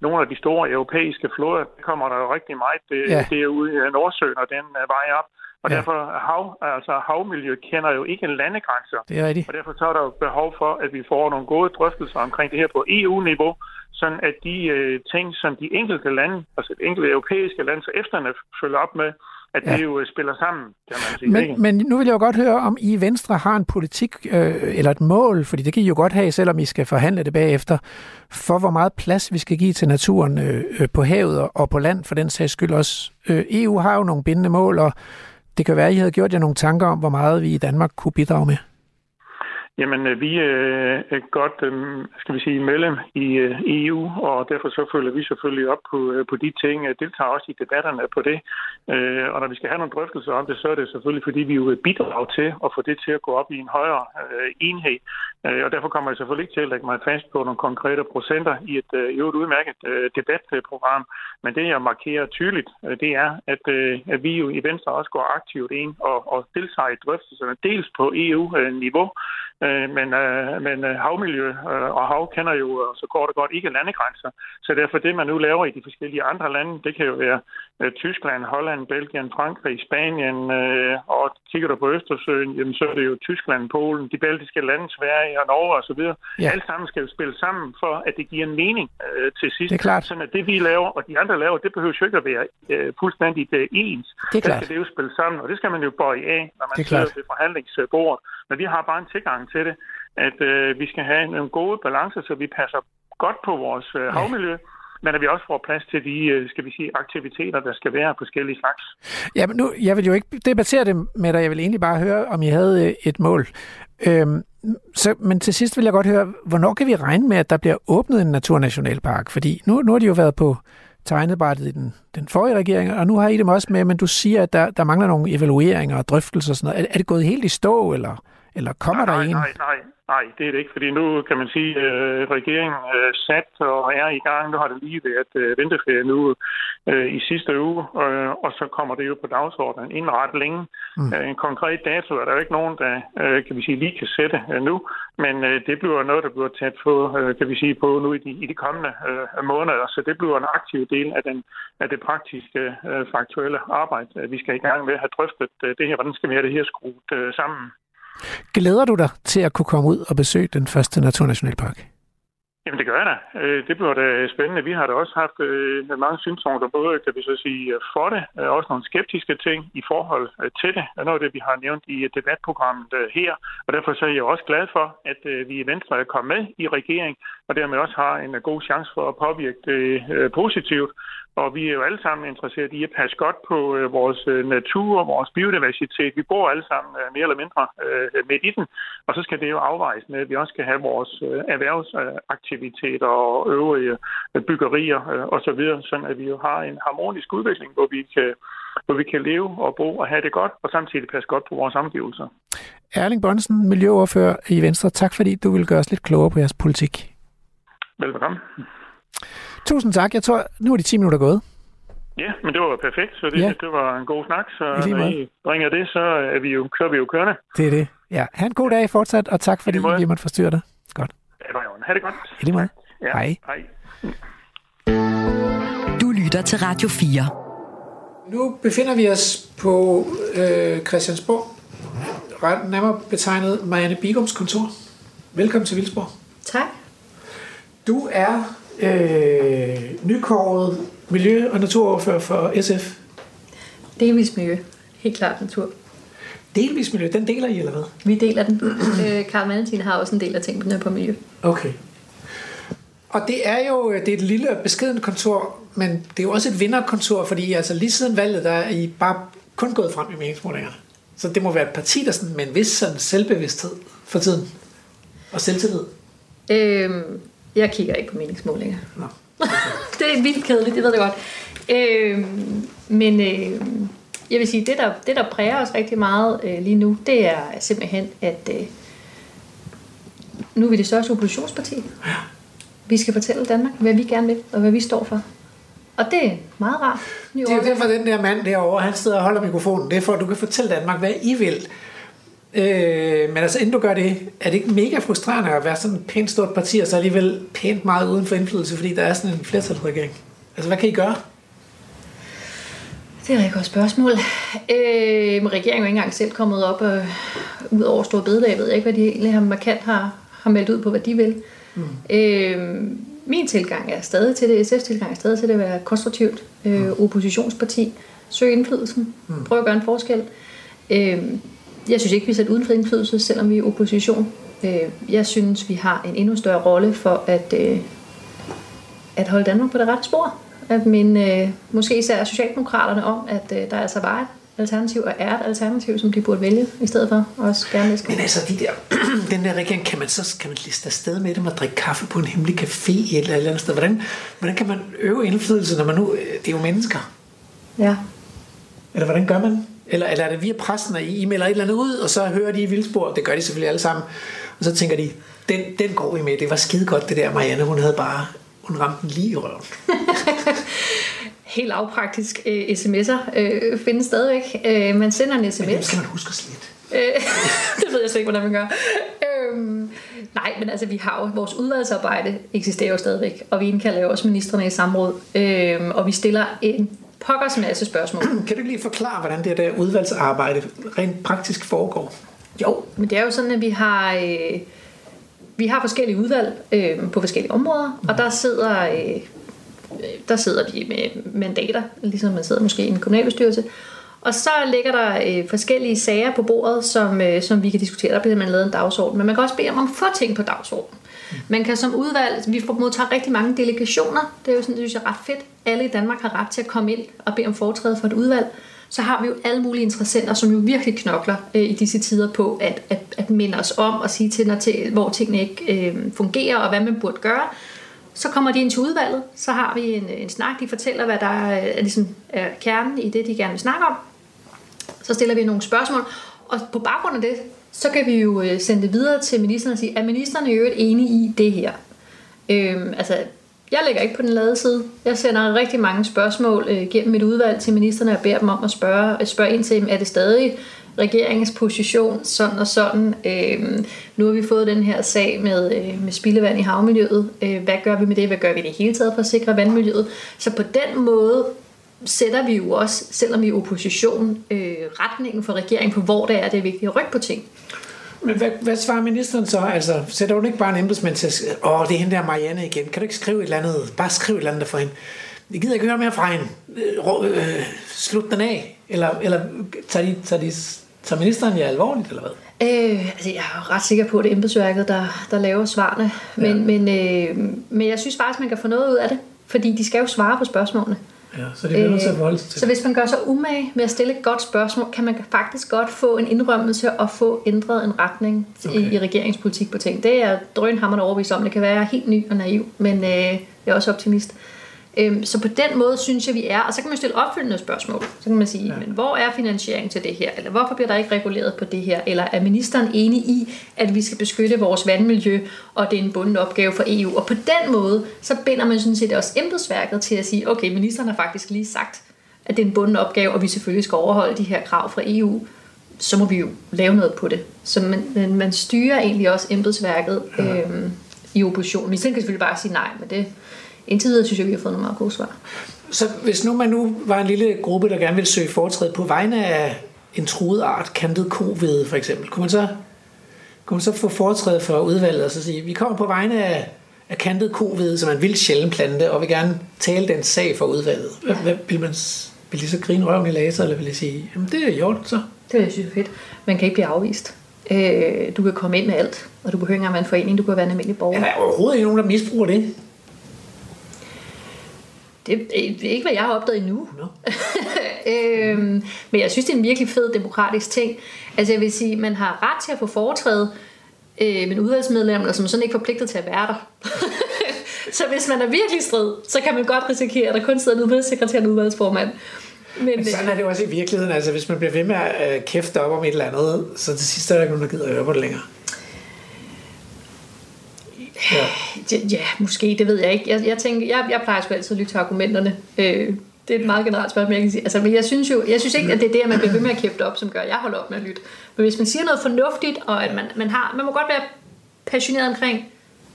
nogle af de store europæiske floder, kommer der jo rigtig meget det, ja. det er ude i Nordsøen og den er vej op. Og ja. derfor hav, altså havmiljø kender jo ikke landegrænser. Det er rigtigt. Og derfor så er der jo behov for, at vi får nogle gode drøftelser omkring det her på EU-niveau, sådan at de øh, ting, som de enkelte lande, altså de enkelte europæiske lande, så efterne følger op med, at ja. det jo øh, spiller sammen, kan man sige. Men, men nu vil jeg jo godt høre, om I Venstre har en politik øh, eller et mål, fordi det kan I jo godt have, selvom I skal forhandle det bagefter, for hvor meget plads vi skal give til naturen øh, øh på havet og, og på land, for den sags skyld også. Øh, EU har jo nogle bindende mål, og det kan være, at I havde gjort jer nogle tanker om, hvor meget vi i Danmark kunne bidrage med. Jamen, øh, vi er øh, godt, øh, skal vi sige, medlem i EU, og derfor så følger vi selvfølgelig op på, på de ting, deltager også i debatterne på det. Og når vi skal have nogle drøftelser om det, så er det selvfølgelig, fordi vi jo bidrager til at få det til at gå op i en højere enhed. Og derfor kommer jeg selvfølgelig ikke til at lægge mig fast på nogle konkrete procenter i et i øvrigt udmærket debatprogram. Men det, jeg markerer tydeligt, det er, at, at vi jo i Venstre også går aktivt ind og, og deltager i drøftelserne, dels på EU-niveau, men øh, men øh, havmiljø øh, og hav kender jo øh, så kort og godt ikke landegrænser. Så derfor det, man nu laver i de forskellige andre lande, det kan jo være øh, Tyskland, Holland, Belgien, Frankrig, Spanien, øh, og kigger du på Østersøen, jamen, så er det jo Tyskland, Polen, de baltiske lande, Sverige og Norge osv. Ja. Alt sammen skal jo spille sammen for, at det giver en mening øh, til sidst. Det er klart. Sådan at det, vi laver, og de andre laver, det behøver jo ikke at være øh, fuldstændig øh, ens. Det er Der klart. skal det jo spille sammen, og det skal man jo bøje af, når man er sidder ved forhandlingsbordet. Men vi har bare en tilgang til det, at øh, vi skal have en god balance, så vi passer godt på vores øh, havmiljø, men at vi også får plads til de, øh, skal vi sige, aktiviteter, der skal være forskellige slags. Ja, men nu, jeg vil jo ikke debattere det med dig. Jeg vil egentlig bare høre, om I havde øh, et mål. Øhm, så, men til sidst vil jeg godt høre, hvornår kan vi regne med, at der bliver åbnet en naturnationalpark? Fordi nu, nu har de jo været på tegnebrættet i den, den forrige regering, og nu har I dem også med, men du siger, at der, der mangler nogle evalueringer og drøftelser og sådan noget. Er, er det gået helt i stå, eller, eller kommer nej, der en? Nej, nej, nej, det er det ikke, fordi nu kan man sige, at øh, regeringen øh, sat og er i gang. Nu har det lige været øh, vinterferie nu øh, i sidste uge, øh, og så kommer det jo på dagsordenen inden ret længe. Mm. Øh, en konkret dato er der jo ikke nogen, der øh, kan vi sige, lige kan sætte øh, nu, men øh, det bliver noget, der bliver taget på, øh, kan vi sige, på nu i de, i de kommende øh, måneder, så det bliver en aktiv del af, den, af det praktiske, øh, faktuelle arbejde, vi skal i gang med at have drøftet øh, det her, hvordan skal vi have det her skruet øh, sammen. Glæder du dig til at kunne komme ud og besøge den første naturnationalpark? Jamen det gør jeg da. Øh, det bliver da spændende. Vi har da også haft øh, mange synspunkter, både kan vi så sige for det, øh, også nogle skeptiske ting i forhold til det. Og noget af det, vi har nævnt i debatprogrammet her. Og derfor så er jeg også glad for, at vi i Venstre er kommet med i regering, og dermed også har en god chance for at påvirke det positivt. Og vi er jo alle sammen interesseret i at passe godt på øh, vores øh, natur og vores biodiversitet. Vi bor alle sammen øh, mere eller mindre øh, midt i den. Og så skal det jo afvejes med, at vi også skal have vores øh, erhvervsaktiviteter og øvrige øh, byggerier øh, osv., sådan at vi jo har en harmonisk udvikling, hvor vi kan hvor vi kan leve og bo og have det godt, og samtidig passe godt på vores omgivelser. Erling Bonsen, miljøordfører i Venstre. Tak fordi du vil gøre os lidt klogere på jeres politik. Velbekomme. Tusind tak. Jeg tror, nu er de 10 minutter gået. Ja, men det var perfekt, så det, Ja. det var en god snak. Så I når. I bringer det, så er vi jo, kører vi jo kørende. Det er det. Ja. Ha' en god dag fortsat, og tak fordi vi måtte forstyrre dig. Godt. Ja, det var jo. Ha' det godt. I lige måde. Ja. Hej. Hej. Du lytter til Radio 4. Nu befinder vi os på øh, Christiansborg, ret nærmere betegnet Marianne Bigums kontor. Velkommen til Vildsborg. Tak. Du er øh, nykåret miljø- og naturoverfører for SF. Delvis miljø. Helt klart natur. Delvis miljø, den deler I, eller hvad? Vi deler den. øh, Karl Valentin har også en del af tingene på miljø. Okay. Og det er jo det er et lille beskeden kontor, men det er jo også et vinderkontor, fordi altså lige siden valget, der er I bare kun gået frem i meningsmålingerne. Så det må være et parti, der sådan, med en vis sådan selvbevidsthed for tiden. Og selvtillid. Øhm, jeg kigger ikke på meningsmålinger. Nå. det er vildt kedeligt, det ved jeg godt. Øhm, men øh, jeg vil sige, det der, det der præger os rigtig meget øh, lige nu, det er simpelthen, at øh, nu er vi det største oppositionsparti. Vi skal fortælle Danmark, hvad vi gerne vil, og hvad vi står for. Og det er meget rart. Det er jo derfor, den der mand derovre, han sidder og holder mikrofonen. Det er for, at du kan fortælle Danmark, hvad I vil. Øh, men altså, inden du gør det, er det ikke mega frustrerende at være sådan et pænt stort parti, og så alligevel pænt meget uden for indflydelse, fordi der er sådan en flertalsregering? Altså, hvad kan I gøre? Det er et rigtig godt spørgsmål. Øh, regeringen er jo ikke engang selv kommet op øh, ud over Store Bededag. Jeg ved ikke, hvad de egentlig har markant har, har meldt ud på, hvad de vil. Mm. Øh, min tilgang er stadig til det. SF's tilgang er stadig til det at være konstruktivt. Øh, oppositionsparti. Søg indflydelsen. Mm. Prøv at gøre en forskel. Øh, jeg synes ikke, vi er sat uden for indflydelse, selvom vi er opposition. Øh, jeg synes, vi har en endnu større rolle for at, øh, at holde Danmark på det rette spor. At minde øh, måske især Socialdemokraterne om, at øh, der altså var et alternativ, og er et alternativ, som de burde vælge, i stedet for også gerne Men altså, de der, den der regering, kan man så kan man liste afsted med dem og drikke kaffe på en hemmelig café et eller andet sted? Hvordan, hvordan kan man øve indflydelse, når man nu... øh, Det er jo mennesker. Ja. Eller hvordan gør man? Eller, eller er det via pressen, at I, melder et eller andet ud, og så hører de i vildspor? Det gør de selvfølgelig alle sammen. Og så tænker de, den, den går I med. Det var skide godt, det der Marianne. Hun havde bare... Hun ramte den lige i røven. Helt lavpraktisk øh, sms'er øh, findes stadigvæk. Øh, man sender en sms. Men skal man huske at. Øh, det ved jeg slet ikke, hvordan man gør. Øh, men altså vi har jo, vores udvalgsarbejde eksisterer jo stadigvæk, og vi indkalder jo også ministerne i samråd, øh, og vi stiller en pokkers masse spørgsmål. Kan du lige forklare, hvordan det der udvalgsarbejde rent praktisk foregår? Jo, men det er jo sådan, at vi har, øh, vi har forskellige udvalg øh, på forskellige områder, og der sidder, øh, der sidder de med mandater, ligesom man sidder måske i en kommunalbestyrelse, og så ligger der øh, forskellige sager på bordet, som, øh, som vi kan diskutere. Der bliver man lavet en dagsorden. Men man kan også bede om at få ting på dagsordenen. Man kan som udvalg, vi får modtager rigtig mange delegationer. Det er jo sådan, det synes jeg er ret fedt. Alle i Danmark har ret til at komme ind og bede om foretræde for et udvalg. Så har vi jo alle mulige interessenter, som jo virkelig knokler øh, i disse tider på at, at, at minde os om og sige til, når til hvor tingene ikke øh, fungerer og hvad man burde gøre. Så kommer de ind til udvalget, så har vi en, øh, en snak, de fortæller, hvad der er, er, ligesom er kernen i det, de gerne vil snakke om. Så stiller vi nogle spørgsmål, og på baggrund af det, så kan vi jo øh, sende det videre til ministeren og sige, er ministeren i øvrigt enig i det her? Øhm, altså, jeg lægger ikke på den lade side. Jeg sender rigtig mange spørgsmål øh, gennem mit udvalg til ministerne og beder dem om at spørge, øh, spørge ind til, er det stadig regeringens position, sådan og sådan. Øhm, nu har vi fået den her sag med, øh, med spildevand i havmiljøet. Øh, hvad gør vi med det? Hvad gør vi det hele taget for at sikre vandmiljøet? Så på den måde sætter vi jo også, selvom vi er opposition, øh, retningen for regeringen på, hvor det er, det er vigtigt at rykke på ting. Men hvad, hvad svarer ministeren så? Altså, sætter hun ikke bare en embedsmand til at åh, det er hende der Marianne igen. Kan du ikke skrive et eller andet? Bare skriv et eller andet for hende. Jeg gider ikke høre mere fra hende. Øh, øh, slut den af. Eller, eller tager, de, tager, de, tager ministeren jer alvorligt, eller hvad? Øh, altså jeg er ret sikker på, at det er embedsværket, der, der laver svarene. Men, ja. men, øh, men jeg synes faktisk, man kan få noget ud af det. Fordi de skal jo svare på spørgsmålene. Ja, så det er nødt til at forholde sig til. Så hvis man gør sig umage med at stille et godt spørgsmål, kan man faktisk godt få en indrømmelse og få ændret en retning okay. i, i regeringspolitik på ting. Det er drønhammerende overbevist om. Det kan være helt ny og naiv, men øh, jeg er også optimist. Øhm, så på den måde synes jeg, vi er. Og så kan man stille opfølgende spørgsmål. Så kan man sige, ja. men hvor er finansieringen til det her? Eller hvorfor bliver der ikke reguleret på det her? Eller er ministeren enig i, at vi skal beskytte vores vandmiljø, og det er en bunden opgave for EU? Og på den måde, så binder man sådan set også embedsværket til at sige, okay, ministeren har faktisk lige sagt, at det er en bunden opgave, og vi selvfølgelig skal overholde de her krav fra EU så må vi jo lave noget på det. Så man, man, man styrer egentlig også embedsværket ja. øhm, i oppositionen. Vi kan selvfølgelig bare sige nej, men det, indtil videre synes jeg, vi har fået nogle meget gode svar. Så hvis nu man nu var en lille gruppe, der gerne ville søge foretræde på vegne af en truet art, kantet kovede for eksempel, kunne man så, kunne man så få foretræde for udvalget og så sige, vi kommer på vegne af, af kantet kovede, som er en vild sjælden plante, og vil gerne tale den sag for udvalget. Hvad, ja. hvad vil man vil de så grine røven i laser, eller vil de sige, jamen det er orden så? Det er synes fedt. Man kan ikke blive afvist. Øh, du kan komme ind med alt, og du behøver ikke engang være en forening, du kan være en almindelig borger. Er der overhovedet ikke nogen, der misbruger det? Det er ikke, hvad jeg har opdaget endnu. No. øhm, men jeg synes, det er en virkelig fed demokratisk ting. Altså jeg vil sige, man har ret til at få foretræde, øh, men udvalgsmedlemmer, som er sådan ikke forpligtet til at være der. så hvis man er virkelig strid, så kan man godt risikere, at der kun sidder en udvalgssekretær og en udvalgsformand. Men, men sådan er det jo også i virkeligheden. Altså, hvis man bliver ved med at øh, kæfte op om et eller andet, så til sidst er der ikke nogen, der gider at høre på det længere. Ja. ja, måske, det ved jeg ikke. Jeg, jeg, tænker, jeg, jeg plejer sgu altid at lytte til argumenterne. Øh, det er et meget generelt spørgsmål, jeg kan sige. Altså, men jeg synes jo, jeg synes ikke, at det er det, at man bliver ved med at kæfte op, som gør, at jeg holder op med at lytte. Men hvis man siger noget fornuftigt, og at man, man har, man må godt være passioneret omkring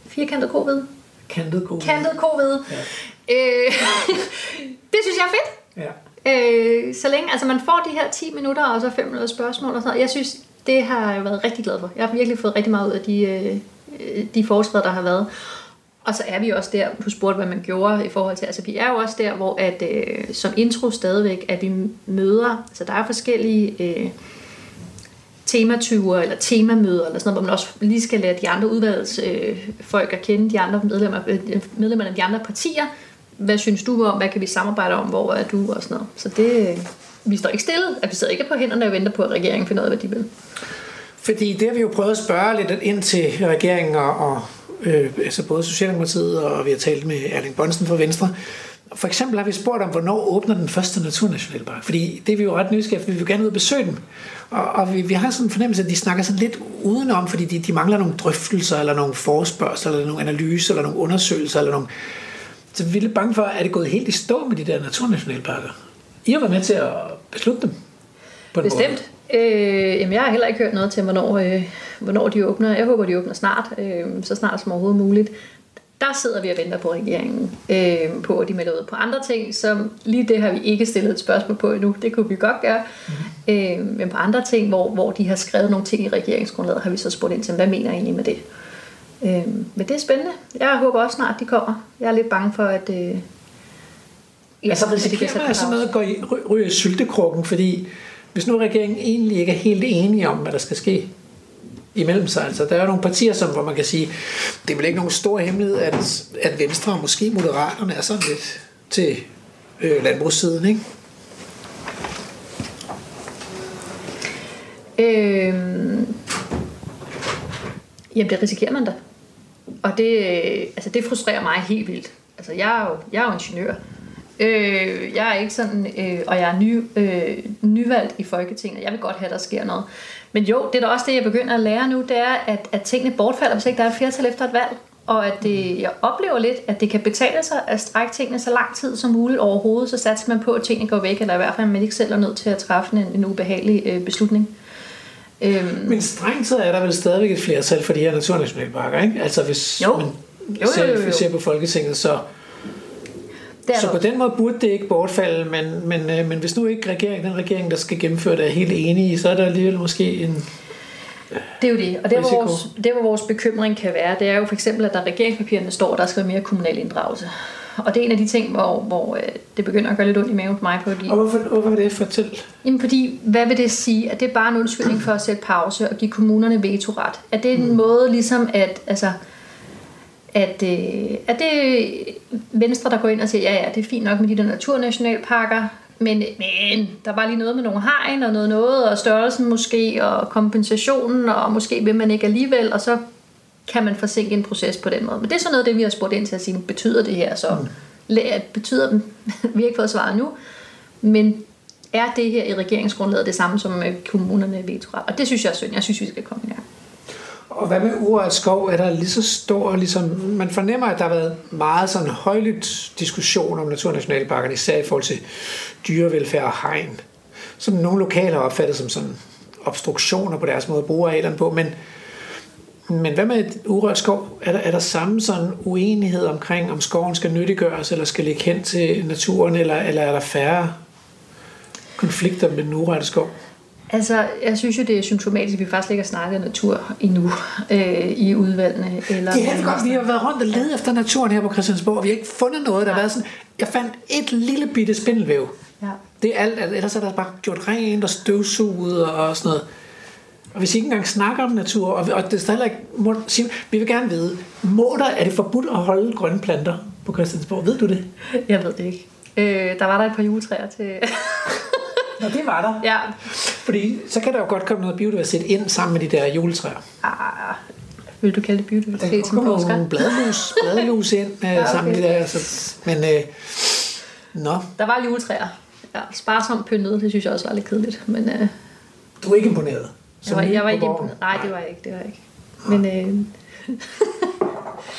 firkantet covid. Kantet covid. Kantet covid. Ja. Øh, det synes jeg er fedt. Ja. Øh, så længe, altså man får de her 10 minutter, og så 5 minutter spørgsmål og sådan noget. Jeg synes, det har jeg været rigtig glad for. Jeg har virkelig fået rigtig meget ud af de, øh, Øh, de forskere, der har været. Og så er vi også der på spurgte, hvad man gjorde i forhold til, altså vi er jo også der, hvor at, øh, som intro stadigvæk, at vi møder, altså der er forskellige øh, tematyver, eller temamøder, eller sådan noget, hvor man også lige skal lære de andre udvalgsfolk øh, folk at kende, de andre medlemmer, øh, medlemmerne af de andre partier. Hvad synes du om, hvad kan vi samarbejde om, hvor er du, og sådan noget. Så det, øh, vi står ikke stille, at vi sidder ikke på hænderne og venter på, at regeringen finder ud af, hvad de vil. Fordi det har vi jo prøvet at spørge lidt ind til regeringen og, og øh, altså både Socialdemokratiet og vi har talt med Erling Bonsen fra Venstre. For eksempel har vi spurgt om, hvornår åbner den første naturnationalpark? Fordi det er vi jo ret nysgerrige, for vi vil gerne ud og besøge den. Og, og vi, vi har sådan en fornemmelse, at de snakker sådan lidt udenom, fordi de, de mangler nogle drøftelser, eller nogle forspørgsler, eller nogle analyser, eller nogle undersøgelser, eller nogle... Så vi er lidt bange for, at det gået helt i stå med de der naturnationalparker. I har været med til at beslutte dem. På Bestemt. Måde. Øh, jamen, jeg har heller ikke hørt noget til, hvornår, øh, hvornår de åbner. Jeg håber, de åbner snart, øh, så snart som overhovedet muligt. Der sidder vi og venter på regeringen, øh, på at de melder ud på andre ting, som lige det har vi ikke stillet et spørgsmål på endnu. Det kunne vi godt gøre. Mm. Øh, men på andre ting, hvor, hvor de har skrevet nogle ting i regeringsgrundlaget, har vi så spurgt ind til, hvad mener I egentlig med det? Øh, men det er spændende. Jeg håber også snart, de kommer. Jeg er lidt bange for, at... Øh, Ja, så risikerer man altså noget at gå i, ryge syltekrukken, fordi hvis nu regeringen egentlig ikke er helt enige om, hvad der skal ske imellem sig, altså der er nogle partier, som, hvor man kan sige, det er vel ikke nogen stor hemmelighed, at, at Venstre og måske Moderaterne er sådan lidt til øh, landbrugssiden, ikke? Øhm, jamen, det risikerer man da. Og det, øh, altså, det frustrerer mig helt vildt. Altså, jeg er jo, jeg er jo ingeniør. Øh, jeg er ikke sådan, øh, og jeg er ny, øh, nyvalgt i Folketinget. Jeg vil godt have, at der sker noget. Men jo, det er da også det, jeg begynder at lære nu, det er, at, at tingene bortfalder, hvis ikke der er et flertal efter et valg. Og at det, jeg oplever lidt, at det kan betale sig at strække tingene så lang tid som muligt overhovedet, så satser man på, at tingene går væk, eller i hvert fald, at man ikke selv er nødt til at træffe en, en ubehagelig øh, beslutning. Øhm. Men strengt så er der vel stadigvæk et flertal for de her naturnationalparker, ikke? Altså hvis jo. man jo, jo, jo, jo. ser på Folketinget, så så på den måde burde det ikke bortfalde, men, men, øh, men hvis nu ikke regering, den regering, der skal gennemføre det, er helt enige, så er der alligevel måske en det er jo det, og det hvor, vores, det, hvor vores bekymring kan være, det er jo for eksempel, at der regeringspapirerne står, der skal være mere kommunal inddragelse. Og det er en af de ting, hvor, hvor øh, det begynder at gøre lidt ondt i maven for mig. Fordi, og hvorfor, hvorfor er det fortæl? Jamen fordi, hvad vil det sige? At det er bare en undskyldning for at sætte pause og give kommunerne vetoret? Er det en mm. måde ligesom at, altså, at, øh, at det Venstre, der går ind og siger, ja, ja, det er fint nok med de der naturnationalparker, men, men der var lige noget med nogle hegn og noget noget, og størrelsen måske, og kompensationen, og måske vil man ikke alligevel, og så kan man forsinke en proces på den måde. Men det er sådan noget, det vi har spurgt ind til at sige, betyder det her så? Mm. Betyder den? vi har ikke fået svaret nu, men er det her i regeringsgrundlaget det samme som kommunerne vetoret? Og det synes jeg er synd. Jeg synes, vi skal komme i gang. Og hvad med urørt skov? Er der lige så stor, ligesom, man fornemmer, at der har været meget sådan højlydt diskussion om naturnationalparkerne, især i forhold til dyrevelfærd og hegn, som nogle lokale har opfattet som sådan obstruktioner på deres måde at bruge arealerne på, men, men hvad med urørt skov? Er der, er der samme sådan uenighed omkring, om skoven skal nyttiggøres, eller skal ligge hen til naturen, eller, eller er der færre konflikter med den urørte skov? Altså, jeg synes jo, det er symptomatisk, at vi faktisk ikke har snakket natur endnu øh, i udvalgene. Eller det er godt, vi har været rundt og ledet efter naturen her på Christiansborg, og vi har ikke fundet noget, der har været sådan... Jeg fandt et lille bitte spindelvæv. Ja. Det er alt, ellers er der bare gjort rent og støvsuget og sådan noget. Og hvis I ikke engang snakker om natur, og, og det er stadig ikke, må, sige, vi vil gerne vide, må der, er det forbudt at holde grønne planter på Christiansborg? Ved du det? Jeg ved det ikke. Øh, der var der et par juletræer til... Nå, det var der. Ja. Fordi så kan der jo godt komme noget biodiversitet ind sammen med de der juletræer. Ah, vil du kalde det biodiversitet der som forsker? Der nogle bladlus, bladlus ind ja, okay. sammen med de der. Så, men, øh, nå. Der var juletræer. Ja, sparsomt pyntet, det synes jeg også var lidt kedeligt. Men, øh, du er ikke imponeret? Jeg var, jeg var ikke imponeret. Nej, det var jeg ikke. Det var jeg ikke. Men, øh,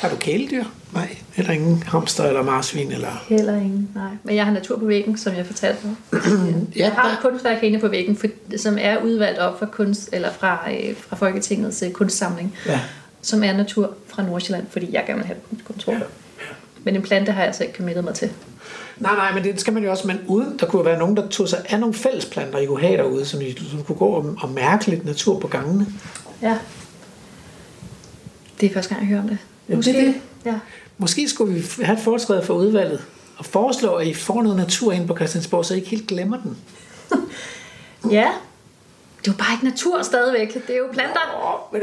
har du kæledyr? Nej, eller ingen hamster eller marsvin? Eller? Heller ingen, nej. Men jeg har natur på væggen, som jeg fortalte om. ja, jeg har et kunstværk inde på væggen, for, som er udvalgt op fra, kunst, eller fra, øh, fra Folketingets øh, kunstsamling, ja. som er natur fra Nordsjælland, fordi jeg gerne vil have kunstkontor. Ja. Ja. Men en plante har jeg altså ikke committet mig til. Nej, nej, men det skal man jo også, men uden, der kunne være nogen, der tog sig af nogle fællesplanter, I kunne have derude, som I som kunne gå og, og mærke lidt natur på gangene. Ja. Det er første gang, jeg hører om det. Måske, det, det. Ja. Måske skulle vi have et fortræde for udvalget og foreslå, at I får noget natur ind på Christiansborg, så I ikke helt glemmer den. ja. Det er jo bare ikke natur stadigvæk. Det er jo planter. Oh,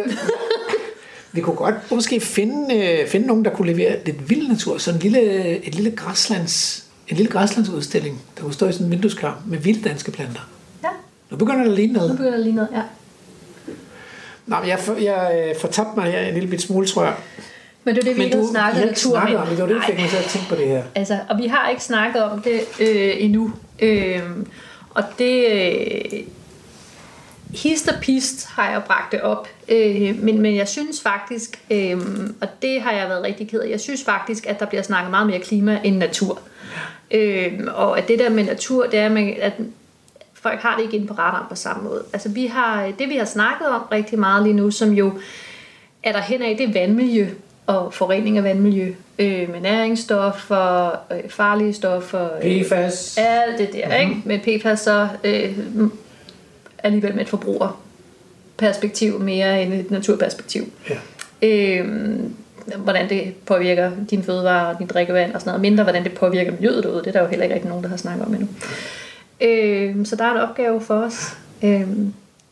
vi kunne godt måske finde, øh, finde nogen, der kunne levere lidt vild natur. Sådan en lille, et lille græslands, en lille græslandsudstilling, der kunne stå i sådan en vindueskarm med vilde danske planter. Ja. Nu begynder det at ligne noget. Nu begynder det at ligne noget, ja. Nå, men jeg, jeg øh, fortabte mig her en lille bit smule, tror jeg. Men det er det, vi ikke har snakket ikke snakket om det. Det det, fik mig til at tænke på det her. Altså, og vi har ikke snakket om det øh, endnu. Øh, og det... Øh, hist og pist har jeg bragt det op. Øh, men, men jeg synes faktisk, øh, og det har jeg været rigtig ked af, jeg synes faktisk, at der bliver snakket meget mere klima end natur. Øh, og at det der med natur, det er, at folk har det ikke inde på radaren på samme måde. Altså vi har, det vi har snakket om rigtig meget lige nu, som jo er der hen af, det vandmiljø og forurening af vandmiljø øh, med næringsstoffer, øh, farlige stoffer. Øh, PFAS. Alt det der, mm-hmm. ikke? Men PFAS så øh, alligevel med et forbrugerperspektiv mere end et naturperspektiv. Ja. Øh, hvordan det påvirker din fødevare og din drikkevand og sådan noget. Mindre, hvordan det påvirker miljøet derude. Det er der jo heller ikke rigtig nogen, der har snakket om endnu. Øh, så der er en opgave for os. Øh,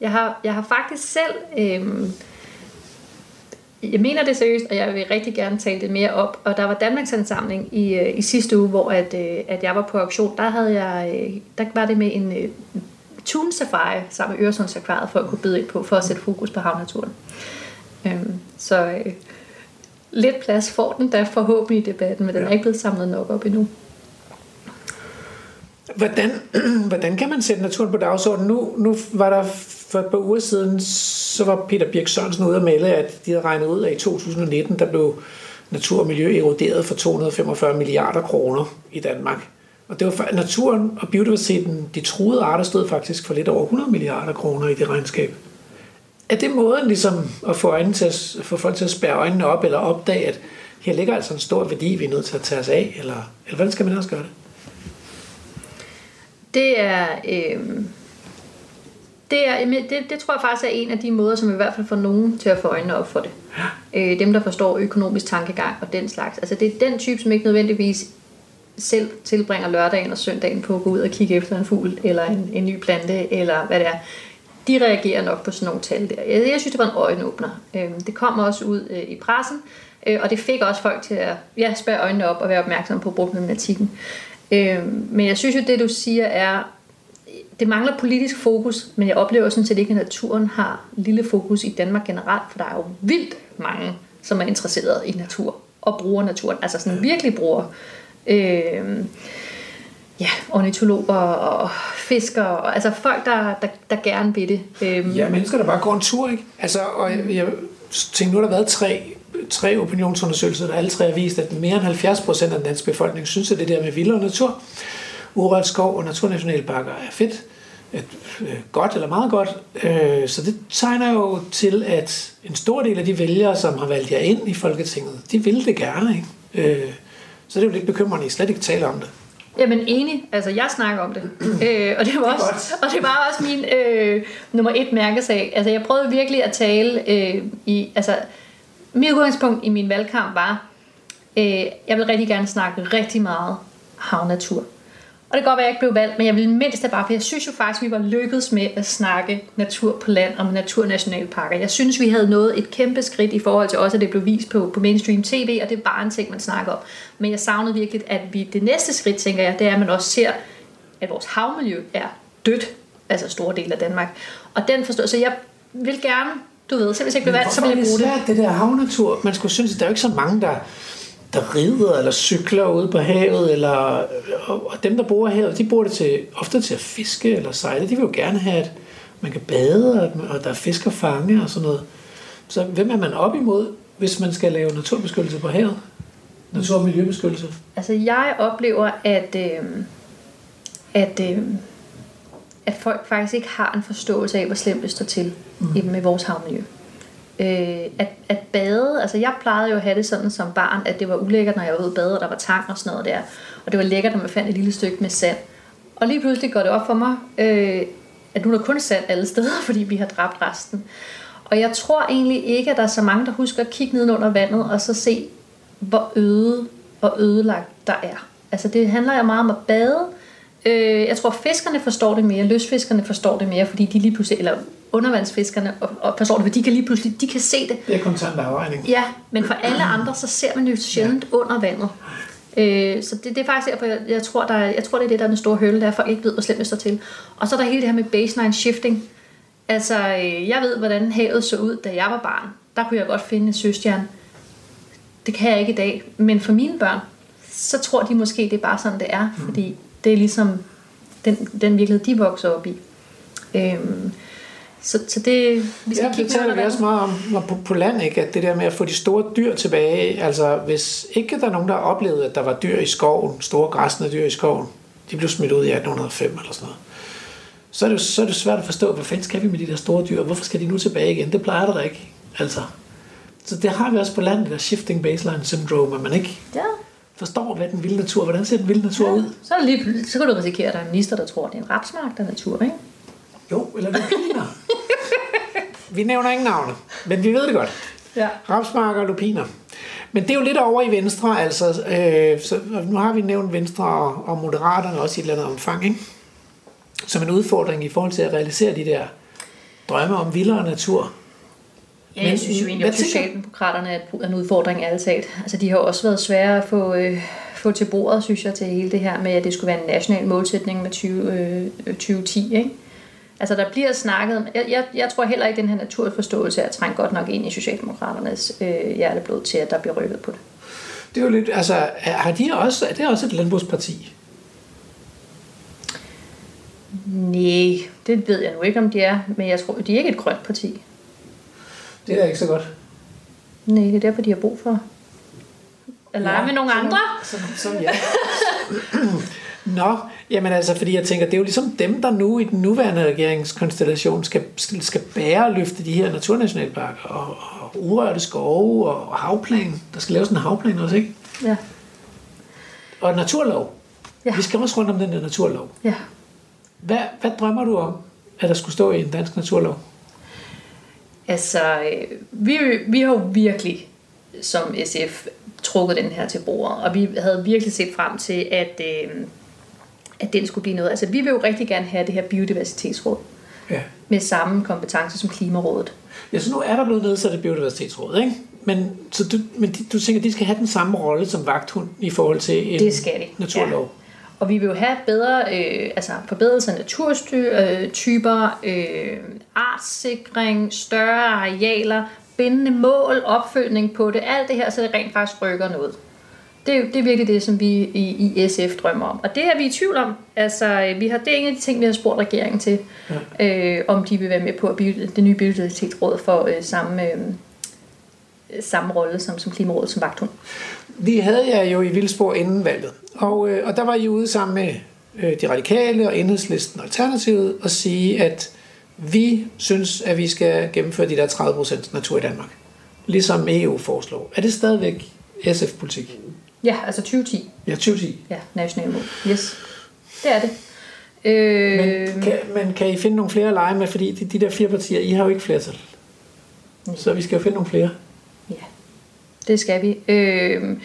jeg, har, jeg har faktisk selv... Øh, jeg mener det seriøst, og jeg vil rigtig gerne tale det mere op. Og der var Danmarks ansamling i, øh, i sidste uge, hvor at, øh, at jeg var på auktion. Der, havde jeg, øh, der var det med en uh, tune safari sammen med Øresundsakvariet, for at kunne byde ind på, for at sætte fokus på havnaturen. Um, så uh, lidt plads får den der forhåbentlig i debatten, men den er ikke blevet samlet nok op endnu. Hvordan, hvordan kan man sætte naturen på dagsordenen? Nu, nu var der for et par uger siden, så var Peter Birk Sørensen ude at melde, at de havde regnet ud, at i 2019, der blev natur og miljø eroderet for 245 milliarder kroner i Danmark. Og det var for naturen og biodiversiteten, de truede arter stod faktisk for lidt over 100 milliarder kroner i det regnskab. Er det måden ligesom at få, øjnene til at, få folk til at spære øjnene op, eller opdage, at her ligger altså en stor værdi, vi er nødt til at tage os af, eller, eller hvordan skal man også gøre det? Det er... Øh det, er, det, det tror jeg faktisk er en af de måder, som i hvert fald får nogen til at få øjnene op for det. Øh, dem, der forstår økonomisk tankegang og den slags. Altså det er den type, som ikke nødvendigvis selv tilbringer lørdagen og søndagen på at gå ud og kigge efter en fugl, eller en, en ny plante, eller hvad det er. De reagerer nok på sådan nogle tal der. Jeg, jeg synes, det var en øjenåbner. Øh, det kom også ud øh, i pressen, øh, og det fik også folk til at ja, spære øjnene op og være opmærksom på problematikken. Øh, men jeg synes jo, det du siger er, det mangler politisk fokus, men jeg oplever sådan set ikke, at naturen har lille fokus i Danmark generelt, for der er jo vildt mange, som er interesseret i natur og bruger naturen, altså sådan virkelig bruger øh, ja, ornitologer og fiskere, og, altså folk, der, der, der gerne vil det. Øh. Ja, mennesker, der bare går en tur, ikke? Altså, og jeg, jeg tænkte, nu har der været tre, tre opinionsundersøgelser, der alle tre har vist, at mere end 70 procent af den danske befolkning synes, at det der med vildere natur urørt skov og naturnationalparker er fedt, et, øh, godt eller meget godt. Øh, så det tegner jo til, at en stor del af de vælgere, som har valgt jer ind i Folketinget, de vil det gerne. Ikke? Øh, så det er jo lidt bekymrende, at I slet ikke taler om det. Jamen enig, altså jeg snakker om det, øh, og, det var også, og det var også min øh, nummer et mærkesag. Altså jeg prøvede virkelig at tale øh, i, altså mit udgangspunkt i min valgkamp var, øh, jeg vil rigtig gerne snakke rigtig meget havnatur. Og det kan godt være, at jeg ikke blev valgt, men jeg ville mindst have bare, for jeg synes jo faktisk, at vi var lykkedes med at snakke natur på land og naturnationalparker. Jeg synes, vi havde nået et kæmpe skridt i forhold til også, at det blev vist på, på mainstream tv, og det er bare en ting, man snakker om. Men jeg savnede virkelig, at vi det næste skridt, tænker jeg, det er, at man også ser, at vores havmiljø er dødt, altså store dele af Danmark. Og den forstår, så jeg vil gerne, du ved, så hvis jeg blev valgt, så vil jeg bruge det. det der havnatur? Man skulle synes, at der er jo ikke så mange, der der rider eller cykler ude på havet, eller, og dem, der bor havet, de bor det til, ofte til at fiske eller sejle. De vil jo gerne have, at man kan bade, og der er fisk og fange og sådan noget. Så hvem er man op imod, hvis man skal lave naturbeskyttelse på havet? Natur- og miljøbeskyttelse? Altså, jeg oplever, at, øh, at, øh, at folk faktisk ikke har en forståelse af, hvor slemt det står til mm. med vores havmiljø. Øh, at, at bade, altså jeg plejede jo at have det sådan som barn, at det var ulækkert, når jeg var ude og bade, og der var tang og sådan noget der. Og det var lækkert, når man fandt et lille stykke med sand. Og lige pludselig går det op for mig, øh, at nu er der kun sand alle steder, fordi vi har dræbt resten. Og jeg tror egentlig ikke, at der er så mange, der husker at kigge ned under vandet, og så se, hvor øde og ødelagt der er. Altså det handler jo meget om at bade. Øh, jeg tror, fiskerne forstår det mere, løsfiskerne forstår det mere, fordi de lige pludselig, eller undervandsfiskerne og, og forstår det, for de kan lige pludselig de kan se det. Det er kontant afregning. Ja, men for alle andre, så ser man jo sjældent ja. under vandet. Øh, så det, det er faktisk derfor, jeg, jeg, tror, der, jeg tror, det er det, der er den store høle, der folk ikke ved, hvor slemt det står til. Og så er der hele det her med baseline shifting. Altså, øh, jeg ved, hvordan havet så ud, da jeg var barn. Der kunne jeg godt finde en søstjerne. Det kan jeg ikke i dag. Men for mine børn, så tror de måske, det er bare sådan, det er. Mm. Fordi det er ligesom den, den virkelighed, de vokser op i. Øhm, så, så det, vi skal ja, det taler vi også meget om på, på land, ikke? at det der med at få de store dyr tilbage, altså hvis ikke der er nogen, der har oplevet, at der var dyr i skoven, store græsne dyr i skoven, de blev smidt ud i 1805 eller sådan noget, så er, det, så er det svært at forstå, hvad fanden skal vi med de der store dyr? Hvorfor skal de nu tilbage igen? Det plejer der ikke. Altså. Så det har vi også på landet, det der shifting baseline syndrome, at man ikke Ja. Forstår, hvad den vilde natur, hvordan ser den vilde natur ud? Så, lige, så kan du risikere, at der er en minister, der tror, at det er en rapsmark, der er natur, ikke? Jo, eller lupiner. vi nævner ingen navne, men vi ved det godt. Ja. Rapsmarker og lupiner. Men det er jo lidt over i Venstre, altså. Øh, så nu har vi nævnt Venstre og, og Moderaterne også i et eller andet omfang, ikke? Som en udfordring i forhold til at realisere de der drømme om vildere natur. Ja, jeg synes jo egentlig, at Socialdemokraterne er en udfordring ærligt talt. Altså, de har også været svære at få, øh, få til bordet, synes jeg, til hele det her med, at det skulle være en national målsætning med 20, øh, 2010, ikke? Altså, der bliver snakket... Jeg, jeg, jeg tror heller ikke, at den her naturforståelse er trængt godt nok ind i Socialdemokraternes øh, hjerteblod til, at der bliver rykket på det. Det er jo lidt, altså, er- har de også, er det også et landbrugsparti? Nej, det ved jeg nu ikke, om de er, men jeg tror, de er ikke et grønt parti. Det er ikke så godt. Nej, det er derfor, de har brug for at lege Ja, med nogle andre. Som, som ja. Nå, jamen altså, fordi jeg tænker, det er jo ligesom dem, der nu i den nuværende regeringskonstellation skal, skal, skal bære og løfte de her naturnationalparker og, og urørte skove og havplan. Der skal laves en havplan også, ikke? Ja, Og naturlov. Ja. Vi skal også rundt om den der naturlov. ja. Hvad, hvad drømmer du om, at der skulle stå i en dansk naturlov? Altså, øh, vi, vi har jo virkelig som SF trukket den her til bordet, og vi havde virkelig set frem til, at, øh, at den skulle blive noget. Altså, vi vil jo rigtig gerne have det her biodiversitetsråd Ja. med samme kompetence som Klimarådet. Ja, så nu er der blevet nedsat et biodiversitetsråd, ikke? Men, så du, men de, du tænker, de skal have den samme rolle som vagthund i forhold til en Det skal de. naturlov? Ja. Og vi vil jo have bedre, øh, altså forbedrelse af naturtyper, øh, artssikring, større arealer, bindende mål, opfølgning på det, alt det her, så det rent faktisk rykker noget. Det er, det er virkelig det, som vi i, i SF drømmer om. Og det er vi i tvivl om. Altså, øh, vi har, det er en af de ting, vi har spurgt regeringen til, ja. øh, om de vil være med på, at bio, det nye biodiversitetsråd får øh, samme, øh, samme rolle som, som Klimarådet som vagthund. Vi havde jer jo i Vildspor inden valget, og, øh, og der var I ude sammen med øh, de radikale og enhedslisten og alternativet og sige, at vi synes, at vi skal gennemføre de der 30% natur i Danmark. Ligesom EU foreslår. Er det stadigvæk SF-politik? Ja, altså 2010. Ja, 2010. Ja, national mål. Yes. Det er det. Øh, Men kan, men kan I finde nogle flere at lege med? Fordi de, de der fire partier, I har jo ikke flertal. Så vi skal jo finde nogle flere. ja, det skal vi. Øh,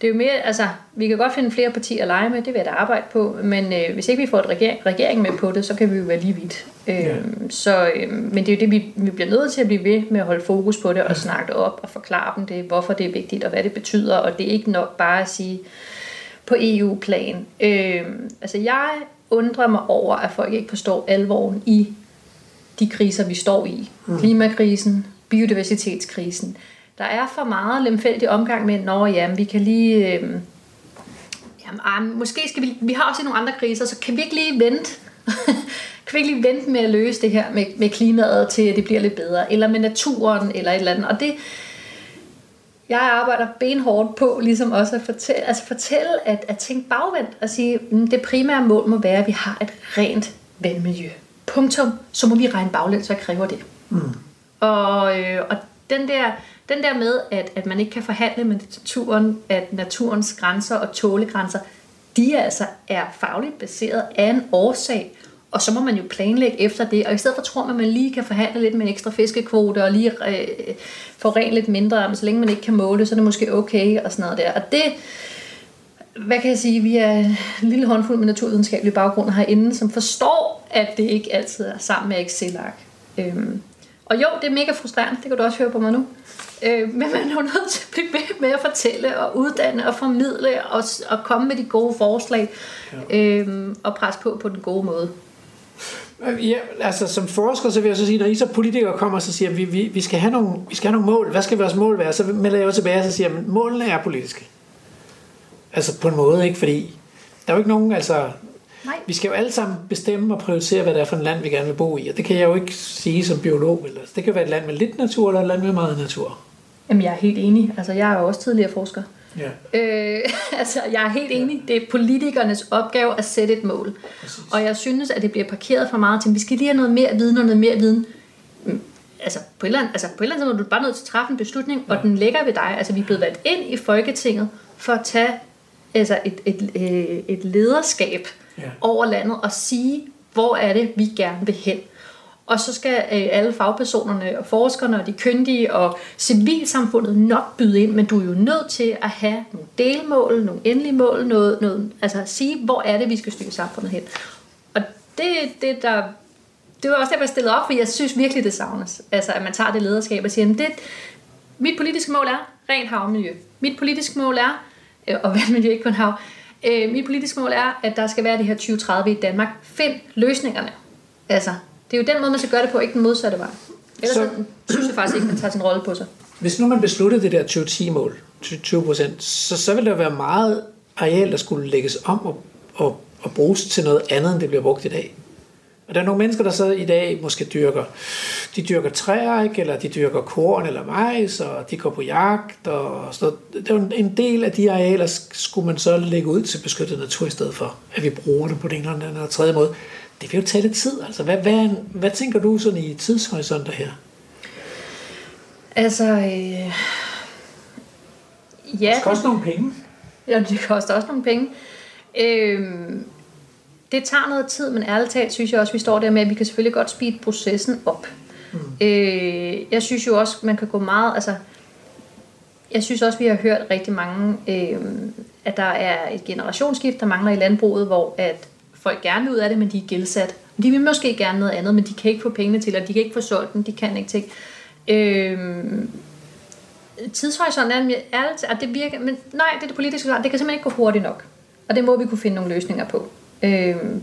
det er jo mere, altså, vi kan godt finde flere partier at lege med, det vil jeg da arbejde på, men øh, hvis ikke vi får et regering, regering med på det, så kan vi jo være lige vidt. Øh, Ja. så, øh, men det er jo det, vi, vi bliver nødt til at blive ved med at holde fokus på det, og snakke det op og forklare dem det, hvorfor det er vigtigt, og hvad det betyder, og det er ikke nok bare at sige på EU-plan. Øh, altså jeg undrer mig over, at folk ikke forstår alvoren i de kriser, vi står i. Klimakrisen, biodiversitetskrisen. Der er for meget lemfældig omgang med, når jamen, vi kan lige... Øh, jamen, ah, måske skal vi... Vi har også nogle andre kriser, så kan vi ikke lige vente? kan vi ikke lige vente med at løse det her med, med klimaet til, at det bliver lidt bedre? Eller med naturen, eller et eller andet. Og det, jeg arbejder benhårdt på ligesom også at fortælle, altså fortælle at, at tænke bagvendt og sige, mm, det primære mål må være, at vi har et rent vandmiljø. Punktum. Så må vi regne baglæns, hvad kræver det. Mm. Og, øh, og den der, den der med, at, at man ikke kan forhandle med naturen, at naturens grænser og tålegrænser, de altså er fagligt baseret af en årsag, og så må man jo planlægge efter det, og i stedet for tror man, at man lige kan forhandle lidt med en ekstra fiskekvote, og lige øh, forrene lidt mindre, men så længe man ikke kan måle, så er det måske okay, og sådan noget der. Og det, hvad kan jeg sige, vi er en lille håndfuld med naturvidenskabelig baggrund herinde, som forstår, at det ikke altid er sammen med Excel-ark. Øhm, og jo, det er mega frustrerende, det kan du også høre på mig nu. Øh, men man er jo nødt til at blive ved med at fortælle og uddanne og formidle og, og komme med de gode forslag ja. øhm, og presse på på den gode måde. Ja, altså som forsker, så vil jeg så sige, når I så politikere kommer og så siger, vi, vi, vi, skal have nogle, vi skal have nogle mål, hvad skal vores mål være? Så melder jeg jo tilbage og så siger, at målene er politiske. Altså på en måde, ikke? Fordi der er jo ikke nogen, altså... Nej. Vi skal jo alle sammen bestemme og prioritere, hvad det er for et land, vi gerne vil bo i. Og det kan jeg jo ikke sige som biolog. Eller. Det kan være et land med lidt natur, eller et land med meget natur. Jamen, jeg er helt enig. Altså, jeg er jo også tidligere forsker. Ja. Øh, altså, jeg er helt enig. Det er politikernes opgave at sætte et mål. Præcis. Og jeg synes, at det bliver parkeret for meget til, vi skal lige have noget mere viden og noget mere viden. Mm, Altså på et eller andet, altså på et eller andet måde er du bare nødt til at træffe en beslutning, ja. og den ligger ved dig. Altså vi er blevet valgt ind i Folketinget for at tage altså, et, et, et, et lederskab ja. over landet og sige, hvor er det, vi gerne vil hen. Og så skal øh, alle fagpersonerne og forskerne og de kyndige og civilsamfundet nok byde ind, men du er jo nødt til at have nogle delmål, nogle endelige mål, noget, noget, altså at sige, hvor er det, vi skal styre samfundet hen. Og det, det der, det var også derfor, jeg stillede op, for jeg synes virkelig, det savnes. Altså, at man tager det lederskab og siger, det, mit politiske mål er rent havmiljø. Mit politiske mål er, øh, og vandmiljø ikke kun hav, øh, mit politiske mål er, at der skal være det her 2030 i Danmark. Find løsningerne. Altså, det er jo den måde, man skal gøre det på, ikke den modsatte vej. Ellers så, så synes jeg faktisk ikke, man tager sin rolle på sig. Hvis nu man besluttede det der 2010-mål, 20 procent, så, så vil der være meget areal, der skulle lægges om og, og, og bruges til noget andet, end det bliver brugt i dag. Og der er nogle mennesker, der så i dag måske dyrker, de dyrker træer, ikke? eller de dyrker korn eller majs, og de går på jagt, og sådan noget. Det er jo en del af de arealer, skulle man så lægge ud til beskyttet natur i stedet for, at vi bruger det på den ene eller anden eller tredje måde det vil jo tage lidt tid. Altså, hvad, hvad, hvad tænker du sådan i tidshorisonter her? Altså, øh, ja. Det koster nogle penge. Ja, det koster også nogle penge. Øh, det tager noget tid, men ærligt talt synes jeg også, at vi står der med, at vi kan selvfølgelig godt speede processen op. Mm. Øh, jeg synes jo også, man kan gå meget, altså, jeg synes også, vi har hørt rigtig mange, øh, at der er et generationsskift, der mangler i landbruget, hvor at folk gerne vil ud af det, men de er gældsat. De vil måske gerne noget andet, men de kan ikke få pengene til, og de kan ikke få solgt den, de kan ikke ting. Øhm, tidshorisonten er ærligt, at det virker, men nej, det er det politiske svar, det kan simpelthen ikke gå hurtigt nok. Og det må vi kunne finde nogle løsninger på. Øhm,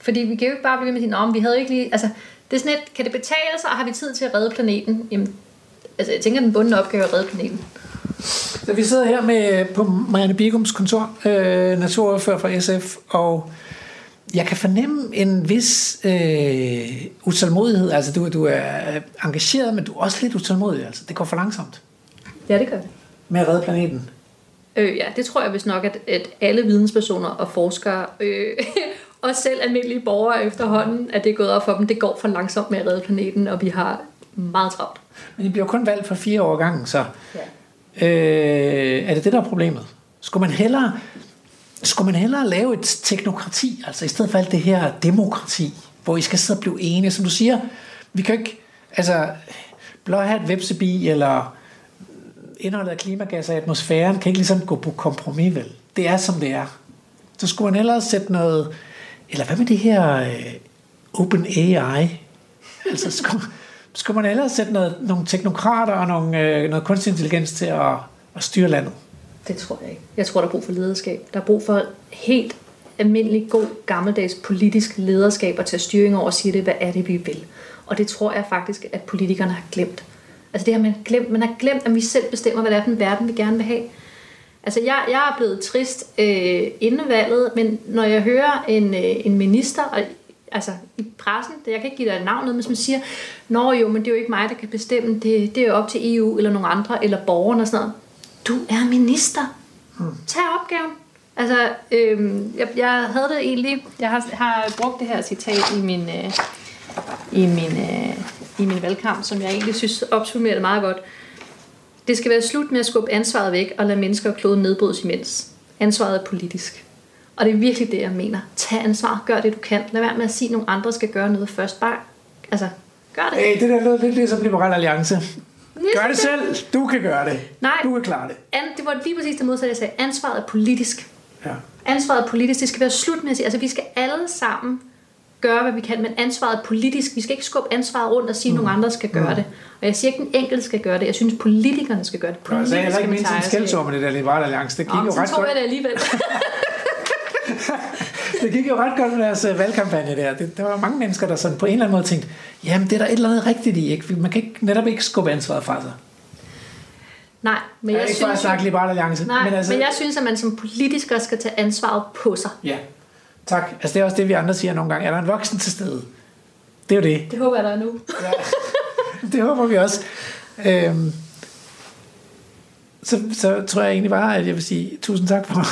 fordi vi kan jo ikke bare blive med at sige, om vi havde ikke lige, altså, det er sådan et, kan det betale sig, og har vi tid til at redde planeten? Jamen, altså, jeg tænker, den bundne opgave er at redde planeten. Så vi sidder her med på Marianne Bigums kontor, øh, naturordfører fra SF, og jeg kan fornemme en vis øh, utålmodighed. Altså, du, du er engageret, men du er også lidt utålmodig. Altså, det går for langsomt. Ja, det gør det. Med at redde planeten. Øh, ja, det tror jeg vist nok, at, at alle videnspersoner og forskere, øh, og selv almindelige borgere efterhånden, at det er gået op for dem, det går for langsomt med at redde planeten, og vi har meget travlt. Men I bliver kun valgt for fire år gangen, så ja. øh, er det det, der er problemet? Skulle man hellere skulle man hellere lave et teknokrati, altså i stedet for alt det her demokrati, hvor I skal sidde og blive enige, som du siger, vi kan ikke, altså, et vepsebi, eller indholdet af klimagasser i atmosfæren, kan ikke ligesom gå på kompromis, vel? Det er, som det er. Så skulle man hellere sætte noget, eller hvad med det her øh, Open AI? Altså, skulle, skulle man ellers sætte noget, nogle teknokrater og nogle, øh, noget kunstig intelligens til at, at styre landet? Det tror jeg ikke. Jeg tror, der er brug for lederskab. Der er brug for helt almindelig, god, gammeldags politisk lederskab at tage styring over og sige det, hvad er det, vi vil. Og det tror jeg faktisk, at politikerne har glemt. Altså det har man glemt. Man har glemt, at vi selv bestemmer, hvad det er for en verden, vi gerne vil have. Altså jeg, jeg er blevet trist øh, inden valget, men når jeg hører en, øh, en minister, og, altså i pressen, jeg kan ikke give dig et navn, men som siger, Nå jo, men det er jo ikke mig, der kan bestemme, det, det er jo op til EU eller nogle andre, eller borgerne og sådan noget du er minister. Hmm. Tag opgaven. Altså, øhm, jeg, jeg havde det egentlig, jeg har, har brugt det her citat i min, øh, i min, øh, i min valgkamp, som jeg egentlig synes opsummerer det meget godt. Det skal være slut med at skubbe ansvaret væk og lade mennesker og kloden nedbrydes imens. Ansvaret er politisk. Og det er virkelig det, jeg mener. Tag ansvar, gør det du kan. Lad være med at sige, at nogle andre skal gøre noget først. Bare, altså, gør det. Hey, det der lød lidt ligesom Liberal Alliance. Gør det selv. Du kan gøre det. Nej. Du kan klare det. An, det var lige præcis det modsatte, jeg sagde. Ansvaret er politisk. Ja. Ansvaret er politisk. Det skal være slut med at sige, altså vi skal alle sammen gøre, hvad vi kan, men ansvaret er politisk. Vi skal ikke skubbe ansvaret rundt og sige, at mm. nogle andre skal gøre mm. det. Og jeg siger ikke, at den enkelte skal gøre det. Jeg synes, politikerne skal gøre det. Politikerne jeg sagde ikke mindst en skældsord med det der liberale alliance. Det gik Nå, jo ret godt. jeg det alligevel. det gik jo ret godt med deres uh, valgkampagne der. Det, der var mange mennesker, der sådan på en eller anden måde tænkte, jamen det er der et eller andet rigtigt i. Ikke? Man kan ikke, netop ikke skubbe ansvaret fra sig. Nej, men jeg, jeg synes... Ikke snakke Liberal Alliance. Nej, men, altså, men jeg synes, at man som politiker skal tage ansvaret på sig. Ja, tak. Altså det er også det, vi andre siger nogle gange. Er der en voksen til stede? Det er jo det. Det håber jeg, der er nu. ja, det håber vi også. Øhm, så, så tror jeg egentlig bare, at jeg vil sige tusind tak for at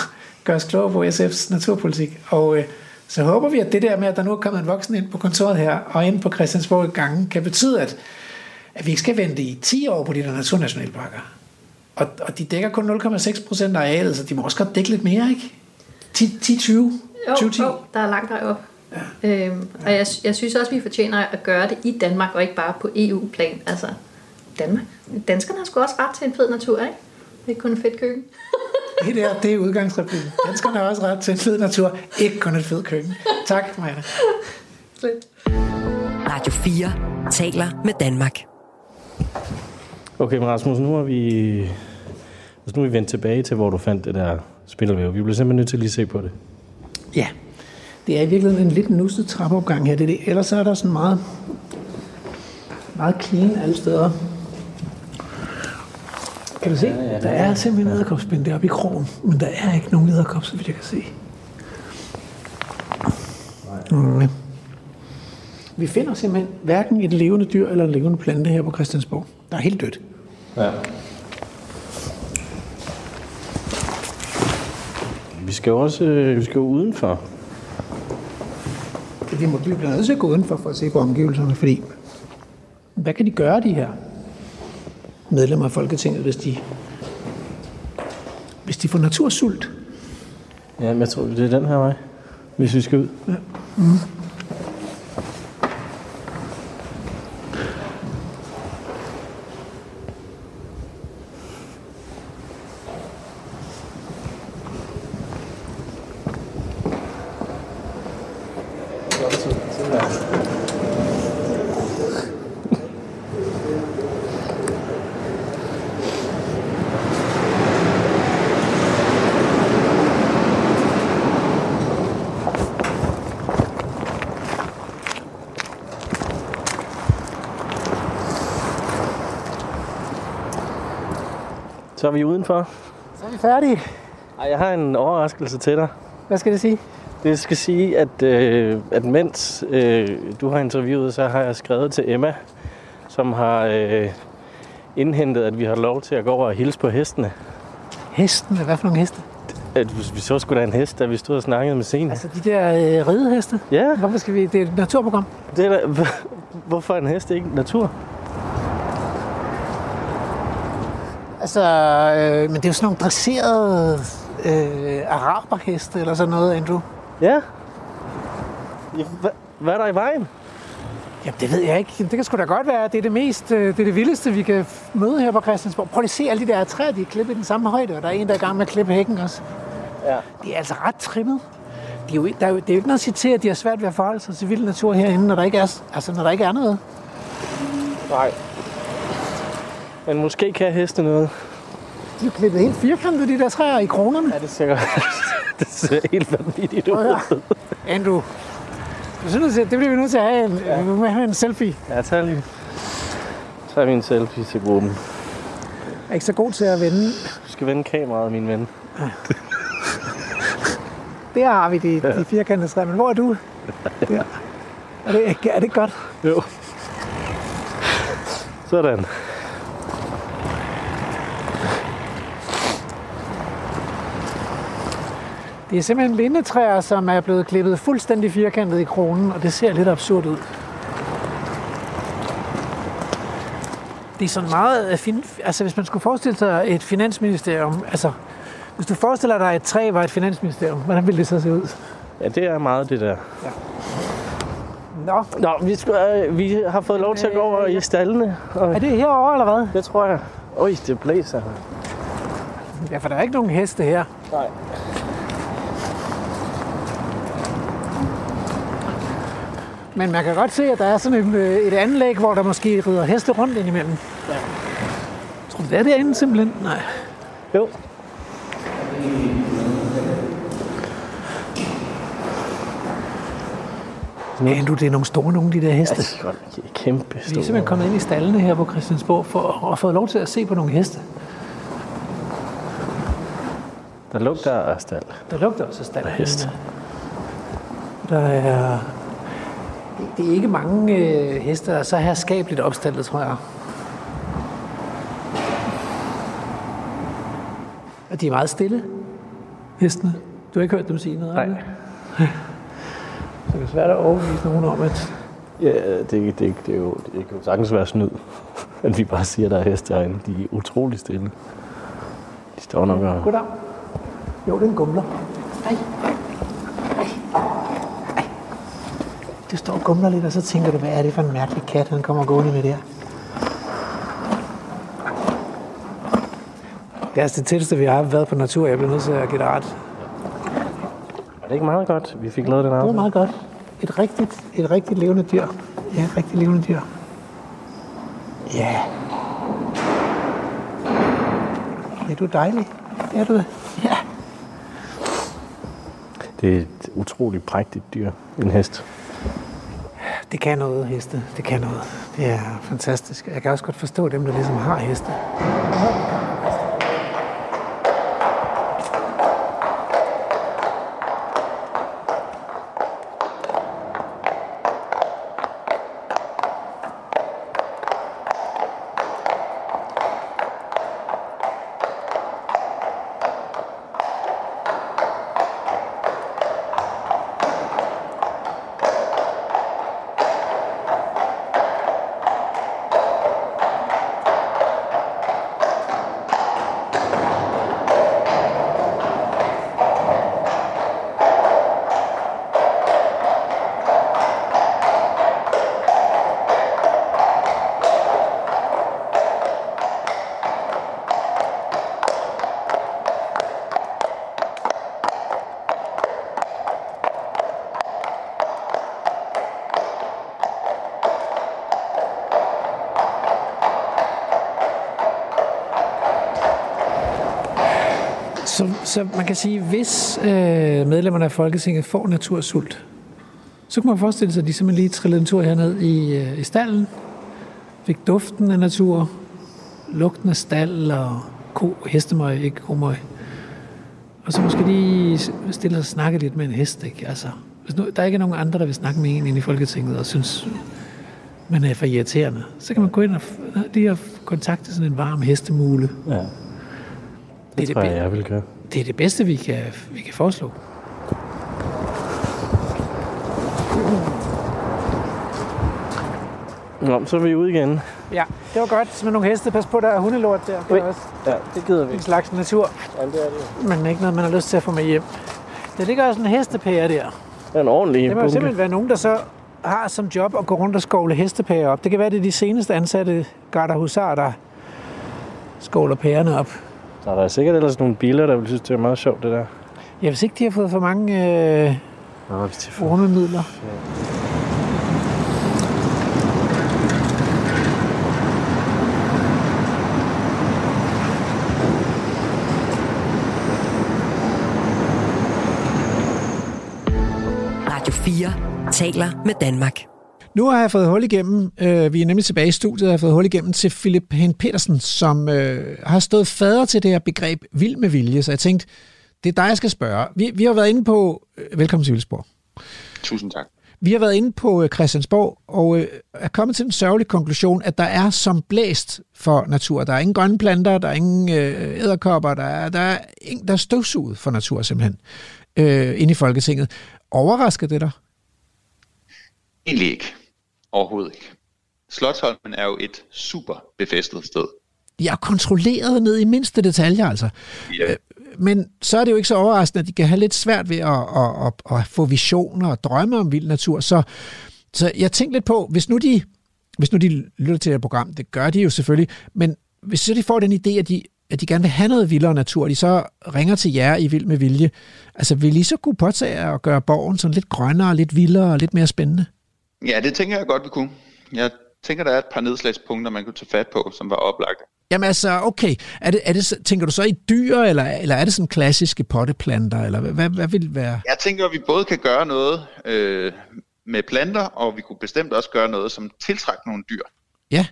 gøre os klogere på SF's naturpolitik. Og øh, så håber vi, at det der med, at der nu er kommet en voksen ind på kontoret her, og ind på Christiansborg i gangen, kan betyde, at, at vi ikke skal vente i 10 år på de der naturnationalparker. Og, og de dækker kun 0,6 procent af arealet, så de må også godt dække lidt mere, ikke? 10-20? Jo, 2010? jo, der er langt vej op. Ja. Øhm, og jeg, jeg synes også, vi fortjener at gøre det i Danmark, og ikke bare på EU-plan. Altså, Danmark. Danskerne har sgu også ret til en fed natur, ikke? Ikke kun et fedt køkken. Det der, det er udgangsreplikken. Danskerne har også ret til en fed natur, ikke kun et fed køkken. Tak, Maja. Radio 4 taler med Danmark. Okay, men Rasmus, nu har vi, altså nu er vi vendt tilbage til, hvor du fandt det der spindelvæv. Vi bliver simpelthen nødt til lige at se på det. Ja, det er i virkeligheden en lidt nusset trappeopgang her. Det er det. Ellers så er der sådan meget, meget clean alle steder. Kan du se? Ja, ja, der er simpelthen en edderkopspind deroppe i krogen, men der er ikke nogen edderkop, så vidt jeg kan se. Mm. Vi finder simpelthen hverken et levende dyr eller en levende plante her på Christiansborg. Der er helt dødt. Ja. Skal jo også øh, vi skal jo udenfor. Vi må vi bliver nødt til at gå udenfor for at se på omgivelserne, fordi hvad kan de gøre, de her medlemmer af Folketinget, hvis de, hvis de får natursult? Ja, men jeg tror, det er den her vej, hvis vi skal ud. Ja. Mm. Så er vi udenfor. Så er vi færdige. Ej, jeg har en overraskelse til dig. Hvad skal det sige? Det skal sige, at, øh, at mens øh, du har interviewet, så har jeg skrevet til Emma, som har øh, indhentet, at vi har lov til at gå over og hilse på hestene. Hestene? Hvad for nogle heste? At vi så skulle da en hest, da vi stod og snakkede med scenen. Altså de der øh, rideheste? Ja. Hvorfor skal vi... Det er et naturprogram. Det er da, hvorfor er en hest ikke natur? Altså, øh, men det er jo sådan nogle dresserede øh, araberheste eller sådan noget, Andrew. Ja. hvad, hvad er der i vejen? Jamen, det ved jeg ikke. Det kan sgu da godt være. Det er det mest, øh, det er det vildeste, vi kan møde her på Christiansborg. Prøv lige at se alle de der træer, de er klippet i den samme højde, og der er en, der er i gang med at klippe hækken også. Ja. De er altså ret trimmet. De er jo, der er jo, det er jo ikke noget at sige til, at de har svært ved at forholde sig til vild natur herinde, når der ikke er, altså, når der ikke er noget. Nej. Men måske kan heste noget. De er klippet helt firkantet, de der træer i kronerne. Ja, det ser, det ser helt vanvittigt ud. Ja. Andrew, jeg synes, det bliver vi nødt til at have en, ja. vi må have en selfie. Ja, tag lige. Tag min selfie til gruppen. Jeg er ikke så god til at vende. Du skal vende kameraet, min ven. Ja. Der har vi de, ja. de firkantede træer, men hvor er du? Der. Er det, er det godt? Jo. Sådan. Det er simpelthen lindetræer, som er blevet klippet fuldstændig firkantet i kronen, og det ser lidt absurd ud. Det er sådan meget... Fin, altså, hvis man skulle forestille sig et finansministerium, altså, hvis du forestiller dig, at et træ var et finansministerium, hvordan ville det så se ud? Ja, det er meget det der. Ja. Nå. Nå, vi, skal, øh, vi har fået lov til at gå over i stallene. Og Er det herovre, eller hvad? det tror jeg. Oj, det blæser. Ja, for der er ikke nogen heste her. Nej. Men man kan godt se, at der er sådan et, øh, et anlæg, hvor der måske rider heste rundt indimellem. Ja. Tror du, det er derinde simpelthen? Nej. Jo. Ja, du, det er nogle store nogle, de der heste. Det er godt kæmpe Vi er store. simpelthen kommet ind i stallene her på Christiansborg for at få lov til at se på nogle heste. Der lugter af stald. Der lugter også af stald. Af hest. Der er... Det er ikke mange øh, heste, der er så herskabeligt opstallet, tror jeg. Og de er meget stille, hestene. Du har ikke hørt dem sige noget? Nej. Så det er svært at overbevise nogen om, at Ja, det, det, det, det, er jo, det kan jo sagtens være snyd, at vi bare siger, at der er heste herinde. De er utrolig stille. De står nok og... Goddag. Jo, det er en gumler. Ej. Ej. Ej. Du står og gumler lidt, og så tænker du, hvad er det for en mærkelig kat, han kommer gående med der. Det er altså det tætteste, vi har været på natur. Jeg bliver nødt til at give dig ret. Er det ikke meget godt, vi fik lavet den Det var aftale? meget godt. Et rigtigt, et rigtigt levende dyr. Ja, et rigtigt levende dyr. Ja. Ja, du er dejlig. Det er du. Ja. Det er et utroligt prægtigt dyr, en hest. Det kan noget, heste. Det kan noget. Det er fantastisk. Jeg kan også godt forstå dem, der ligesom har heste. Så, så man kan sige, hvis øh, medlemmerne af Folketinget får natursult, så kunne man forestille sig, at de simpelthen lige trillede en tur herned i, øh, i stallen, fik duften af natur, lugten af stald og ko, hestemøg, ikke komøg. Og så måske lige stille sig og snakke lidt med en hest, ikke? Altså, hvis nu, der ikke er nogen andre, der vil snakke med en inde i Folketinget og synes, man er for irriterende, så kan man gå ind og lige og kontakte sådan en varm hestemule. Ja. Det Det er det, tror jeg, jeg vil gøre. det er det bedste, vi kan, vi kan foreslå. Nå, så er vi ude igen. Ja, det var godt med nogle heste. Pas på, der er hundelort der. Det er også Ja, det gider vi en slags natur, Ja, det er det. men ikke noget, man har lyst til at få med hjem. Der ligger også en hestepære der. Det er en ordentlig Det må bunke. simpelthen være nogen, der så har som job at gå rundt og skovle hestepærer op. Det kan være, det er de seneste ansatte garder husar, der skovler pærerne op. Der er der sikkert ellers nogle biler, der vil synes, det er meget sjovt, det der. Ja, hvis ikke de har fået for mange øh, Nå, hvis de får... ormemidler. Radio 4 taler med Danmark. Nu har jeg fået hul igennem, øh, vi er nemlig tilbage i studiet, jeg har fået hul igennem til Philip Hen Petersen, som øh, har stået fader til det her begreb vild med vilje, så jeg tænkte, det er dig, jeg skal spørge. Vi, vi har været inde på, øh, velkommen til Vildsborg, Tusind tak. vi har været inde på øh, Christiansborg og øh, er kommet til den sørgelige konklusion, at der er som blæst for natur. Der er ingen grønne planter, der er ingen øh, æderkopper, der er, der, er, ingen, der er støvsuget for natur simpelthen, øh, inde i Folketinget. Overrasker det dig? Egentlig ikke. Overhovedet ikke. Slottholmen er jo et super befæstet sted. Jeg er kontrolleret ned i mindste detaljer, altså. Ja. Men så er det jo ikke så overraskende, at de kan have lidt svært ved at, at, at, at få visioner og drømme om vild natur. Så, så jeg tænkte lidt på, hvis nu, de, hvis nu de lytter til det program, det gør de jo selvfølgelig, men hvis så de får den idé, at de, at de gerne vil have noget vildere natur, de så ringer til jer i Vild med Vilje, altså vil I så kunne påtage at gøre borgen sådan lidt grønnere, lidt vildere og lidt mere spændende? Ja, det tænker jeg godt, vi kunne. Jeg tænker, der er et par nedslagspunkter, man kunne tage fat på, som var oplagte. Jamen altså, okay, er det, er det, så- tænker du så i dyr, eller, eller er det sådan klassiske potteplanter, eller hvad, hvad, hvad vil være? Jeg tænker, at vi både kan gøre noget øh, med planter, og vi kunne bestemt også gøre noget, som tiltrækker nogle dyr. Ja,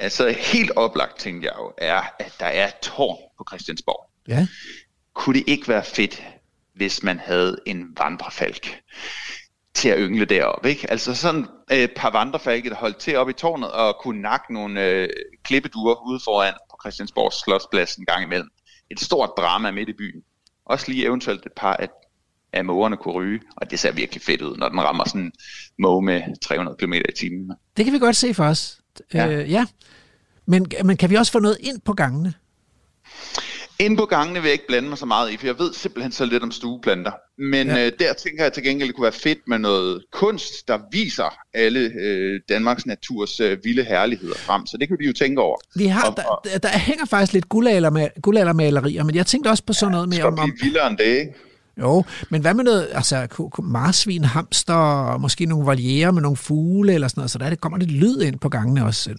Altså helt oplagt, tænker jeg jo, er, at der er et tårn på Christiansborg. ja. Kunne det ikke være fedt, hvis man havde en vandrefalk til at yngle deroppe, ikke? Altså sådan øh, et par vandrefalke, der holdt til op i tårnet og kunne nakke nogle øh, klippeduer ude foran på Christiansborgs Slotsplads en gang imellem. et stort drama midt i byen. Også lige eventuelt et par af, af mågerne kunne ryge, og det ser virkelig fedt ud, når den rammer sådan en måge med 300 km i timen. Det kan vi godt se for os. Ja. Øh, ja. Men, men kan vi også få noget ind på gangene? Ind på gangene vil jeg ikke blande mig så meget i, for jeg ved simpelthen så lidt om stueplanter. Men ja. øh, der tænker jeg til gengæld, det kunne være fedt med noget kunst, der viser alle øh, Danmarks naturs øh, vilde herligheder frem. Så det kan vi jo tænke over. Vi har, og, og, der, der hænger faktisk lidt guldaldermalerier, men jeg tænkte også på sådan noget med... om, om vildere end det, ikke? Jo, men hvad med noget, altså marsvin, hamster, og måske nogle voliere med nogle fugle eller sådan noget, så der kommer lidt lyd ind på gangene også.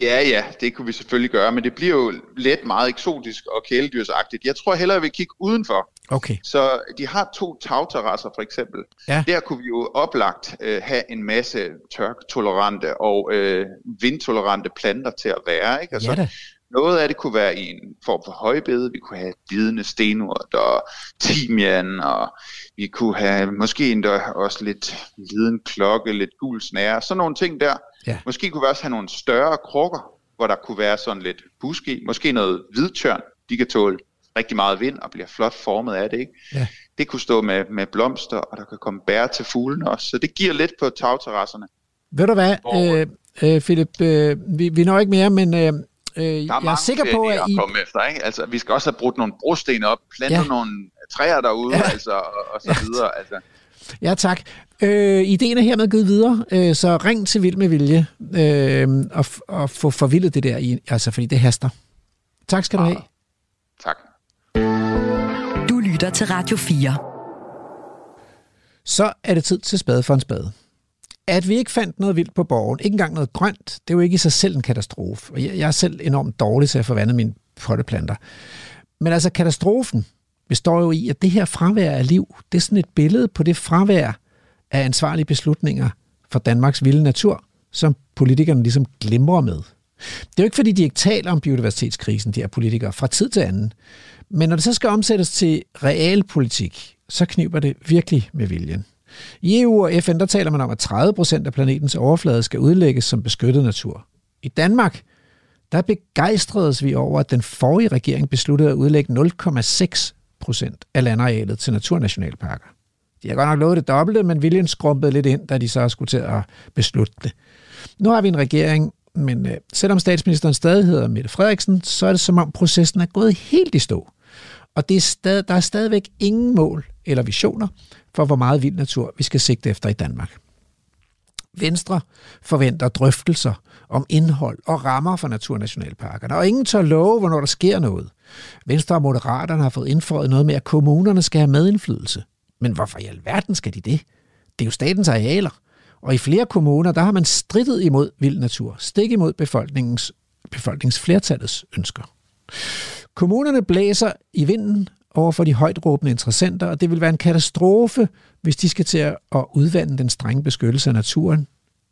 Ja, ja, det kunne vi selvfølgelig gøre, men det bliver jo let meget eksotisk og kæledyrsagtigt. Jeg tror hellere, at vi kigger udenfor. Okay. Så de har to tagterrasser for eksempel. Ja. Der kunne vi jo oplagt øh, have en masse tørktolerante og øh, vindtolerante planter til at være. Ikke? Altså, ja da. Noget af det kunne være i en form for højbede. Vi kunne have vidende stenurt og timian, og vi kunne have måske endda også lidt liden klokke, lidt gul snære. Sådan nogle ting der. Ja. Måske kunne vi også have nogle større krukker, hvor der kunne være sådan lidt buske Måske noget hvidtørn. De kan tåle rigtig meget vind og bliver flot formet af det. Ikke? Ja. Det kunne stå med, med blomster, og der kan komme bær til fuglene også. Så det giver lidt på tagterrasserne. Ved du hvad, øh, øh, Philip, øh, vi, vi når ikke mere, men øh, Øh, der er jeg er sikker på, at I... komme efter, ikke? Altså, vi skal også have brugt nogle brosten op, plantet ja. nogle træer derude, ja. altså, og, og så ja. videre. Altså. Ja, tak. Øh, ideen er hermed givet videre, øh, så ring til Vild med Vilje øh, og, og få forvildet det der, i, altså, fordi det haster. Tak skal du have. Tak. Du lytter til Radio 4. Så er det tid til spade for en spade. At vi ikke fandt noget vildt på borgen, ikke engang noget grønt, det er jo ikke i sig selv en katastrofe. Og jeg, jeg er selv enormt dårlig til at få vandet mine potteplanter. Men altså katastrofen består jo i, at det her fravær af liv, det er sådan et billede på det fravær af ansvarlige beslutninger for Danmarks vilde natur, som politikerne ligesom glemmer med. Det er jo ikke, fordi de ikke taler om biodiversitetskrisen, de her politikere, fra tid til anden. Men når det så skal omsættes til realpolitik, så kniber det virkelig med viljen. I EU og FN der taler man om, at 30 procent af planetens overflade skal udlægges som beskyttet natur. I Danmark der begejstredes vi over, at den forrige regering besluttede at udlægge 0,6 procent af landarealet til naturnationalparker. De har godt nok lovet det dobbelte, men viljen skrumpede lidt ind, da de så skulle til at beslutte det. Nu har vi en regering, men øh, selvom statsministeren stadig hedder Mette Frederiksen, så er det som om processen er gået helt i stå. Og det er stadig, der er stadigvæk ingen mål eller visioner for, hvor meget vild natur vi skal sigte efter i Danmark. Venstre forventer drøftelser om indhold og rammer for naturnationalparkerne, og ingen tør love, hvornår der sker noget. Venstre og Moderaterne har fået indføjet noget med, at kommunerne skal have medindflydelse. Men hvorfor i alverden skal de det? Det er jo statens arealer. Og i flere kommuner, der har man strittet imod vild natur, stik imod befolkningens, befolkningsflertallets ønsker. Kommunerne blæser i vinden over for de højt råbende interessenter, og det vil være en katastrofe, hvis de skal til at udvande den strenge beskyttelse af naturen,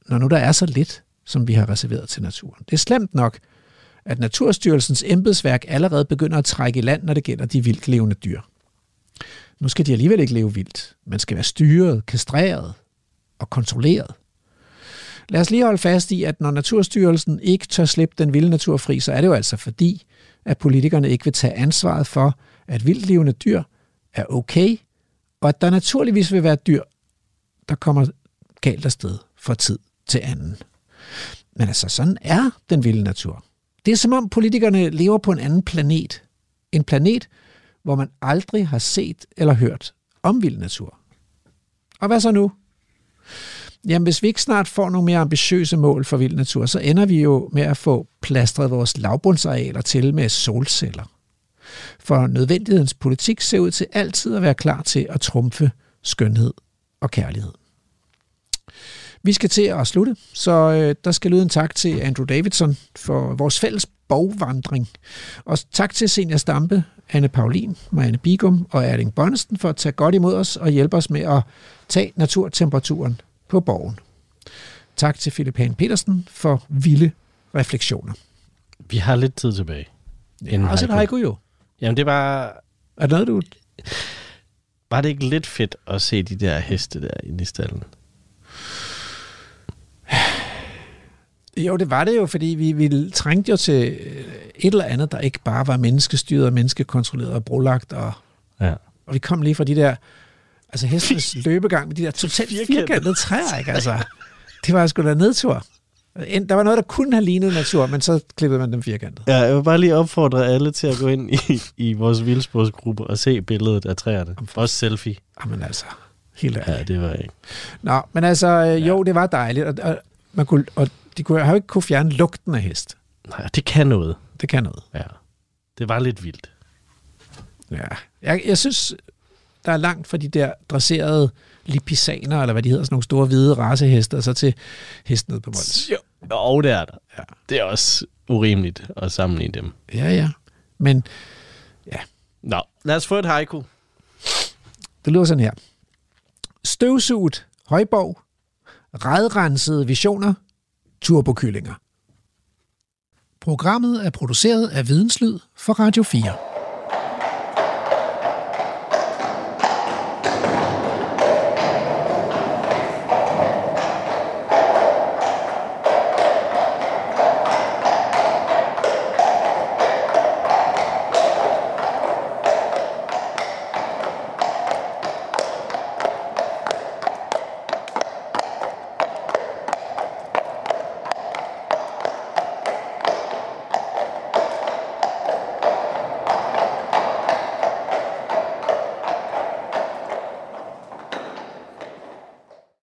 når nu der er så lidt, som vi har reserveret til naturen. Det er slemt nok, at Naturstyrelsens embedsværk allerede begynder at trække i land, når det gælder de vildt levende dyr. Nu skal de alligevel ikke leve vildt. Man skal være styret, kastreret og kontrolleret. Lad os lige holde fast i, at når Naturstyrelsen ikke tør slippe den vilde natur fri, så er det jo altså fordi, at politikerne ikke vil tage ansvaret for, at vildlevende dyr er okay, og at der naturligvis vil være dyr, der kommer galt afsted fra tid til anden. Men altså, sådan er den vilde natur. Det er som om politikerne lever på en anden planet. En planet, hvor man aldrig har set eller hørt om vild natur. Og hvad så nu? Jamen, hvis vi ikke snart får nogle mere ambitiøse mål for vild natur, så ender vi jo med at få plastret vores lavbundsarealer til med solceller. For nødvendighedens politik ser ud til altid at være klar til at trumfe skønhed og kærlighed. Vi skal til at slutte, så øh, der skal lyde en tak til Andrew Davidson for vores fælles bogvandring. Og tak til Senior Stampe, Anne Paulin, Marianne Bigum og Erling Bonnesen for at tage godt imod os og hjælpe os med at tage naturtemperaturen på borgen. Tak til Philip Hahn Petersen for vilde refleksioner. Vi har lidt tid tilbage. Ja, også et haiku jo. Jamen det var... Er det noget, du... Var det ikke lidt fedt at se de der heste der inde i stallen? Jo, det var det jo, fordi vi, vi trængte jo til øh, et eller andet, der ikke bare var menneskestyret og menneskekontrolleret og brolagt. Og, Ja. og vi kom lige fra de der, altså hestenes løbegang med de der totalt Firkantede. træer, ikke? Altså, det var sgu da nedtur. Der var noget, der kunne have lignet natur, men så klippede man dem firkantet. Ja, jeg vil bare lige opfordre alle til at gå ind i, i vores vildsportsgruppe og se billedet af træerne. Også selfie. Jamen altså, helt ærligt. Ja, det var ikke. Nå, men altså, øh, jo, det var dejligt, og, og, man kunne, og de kunne, har jo ikke kunne fjerne lugten af hest. Nej, det kan noget. Det kan noget. Ja. Det var lidt vildt. Ja. Jeg, jeg synes, der er langt fra de der dresserede lipisaner, eller hvad de hedder, sådan nogle store hvide raceheste, og så til hesten nede på Mols. Jo, og det er der. Ja. Det er også urimeligt at sammenligne dem. Ja, ja. Men Nå, lad os få et haiku. det lyder sådan her. Støvsuget højborg, redrensede visioner, turbokyllinger. Programmet er produceret af Videnslyd for Radio 4.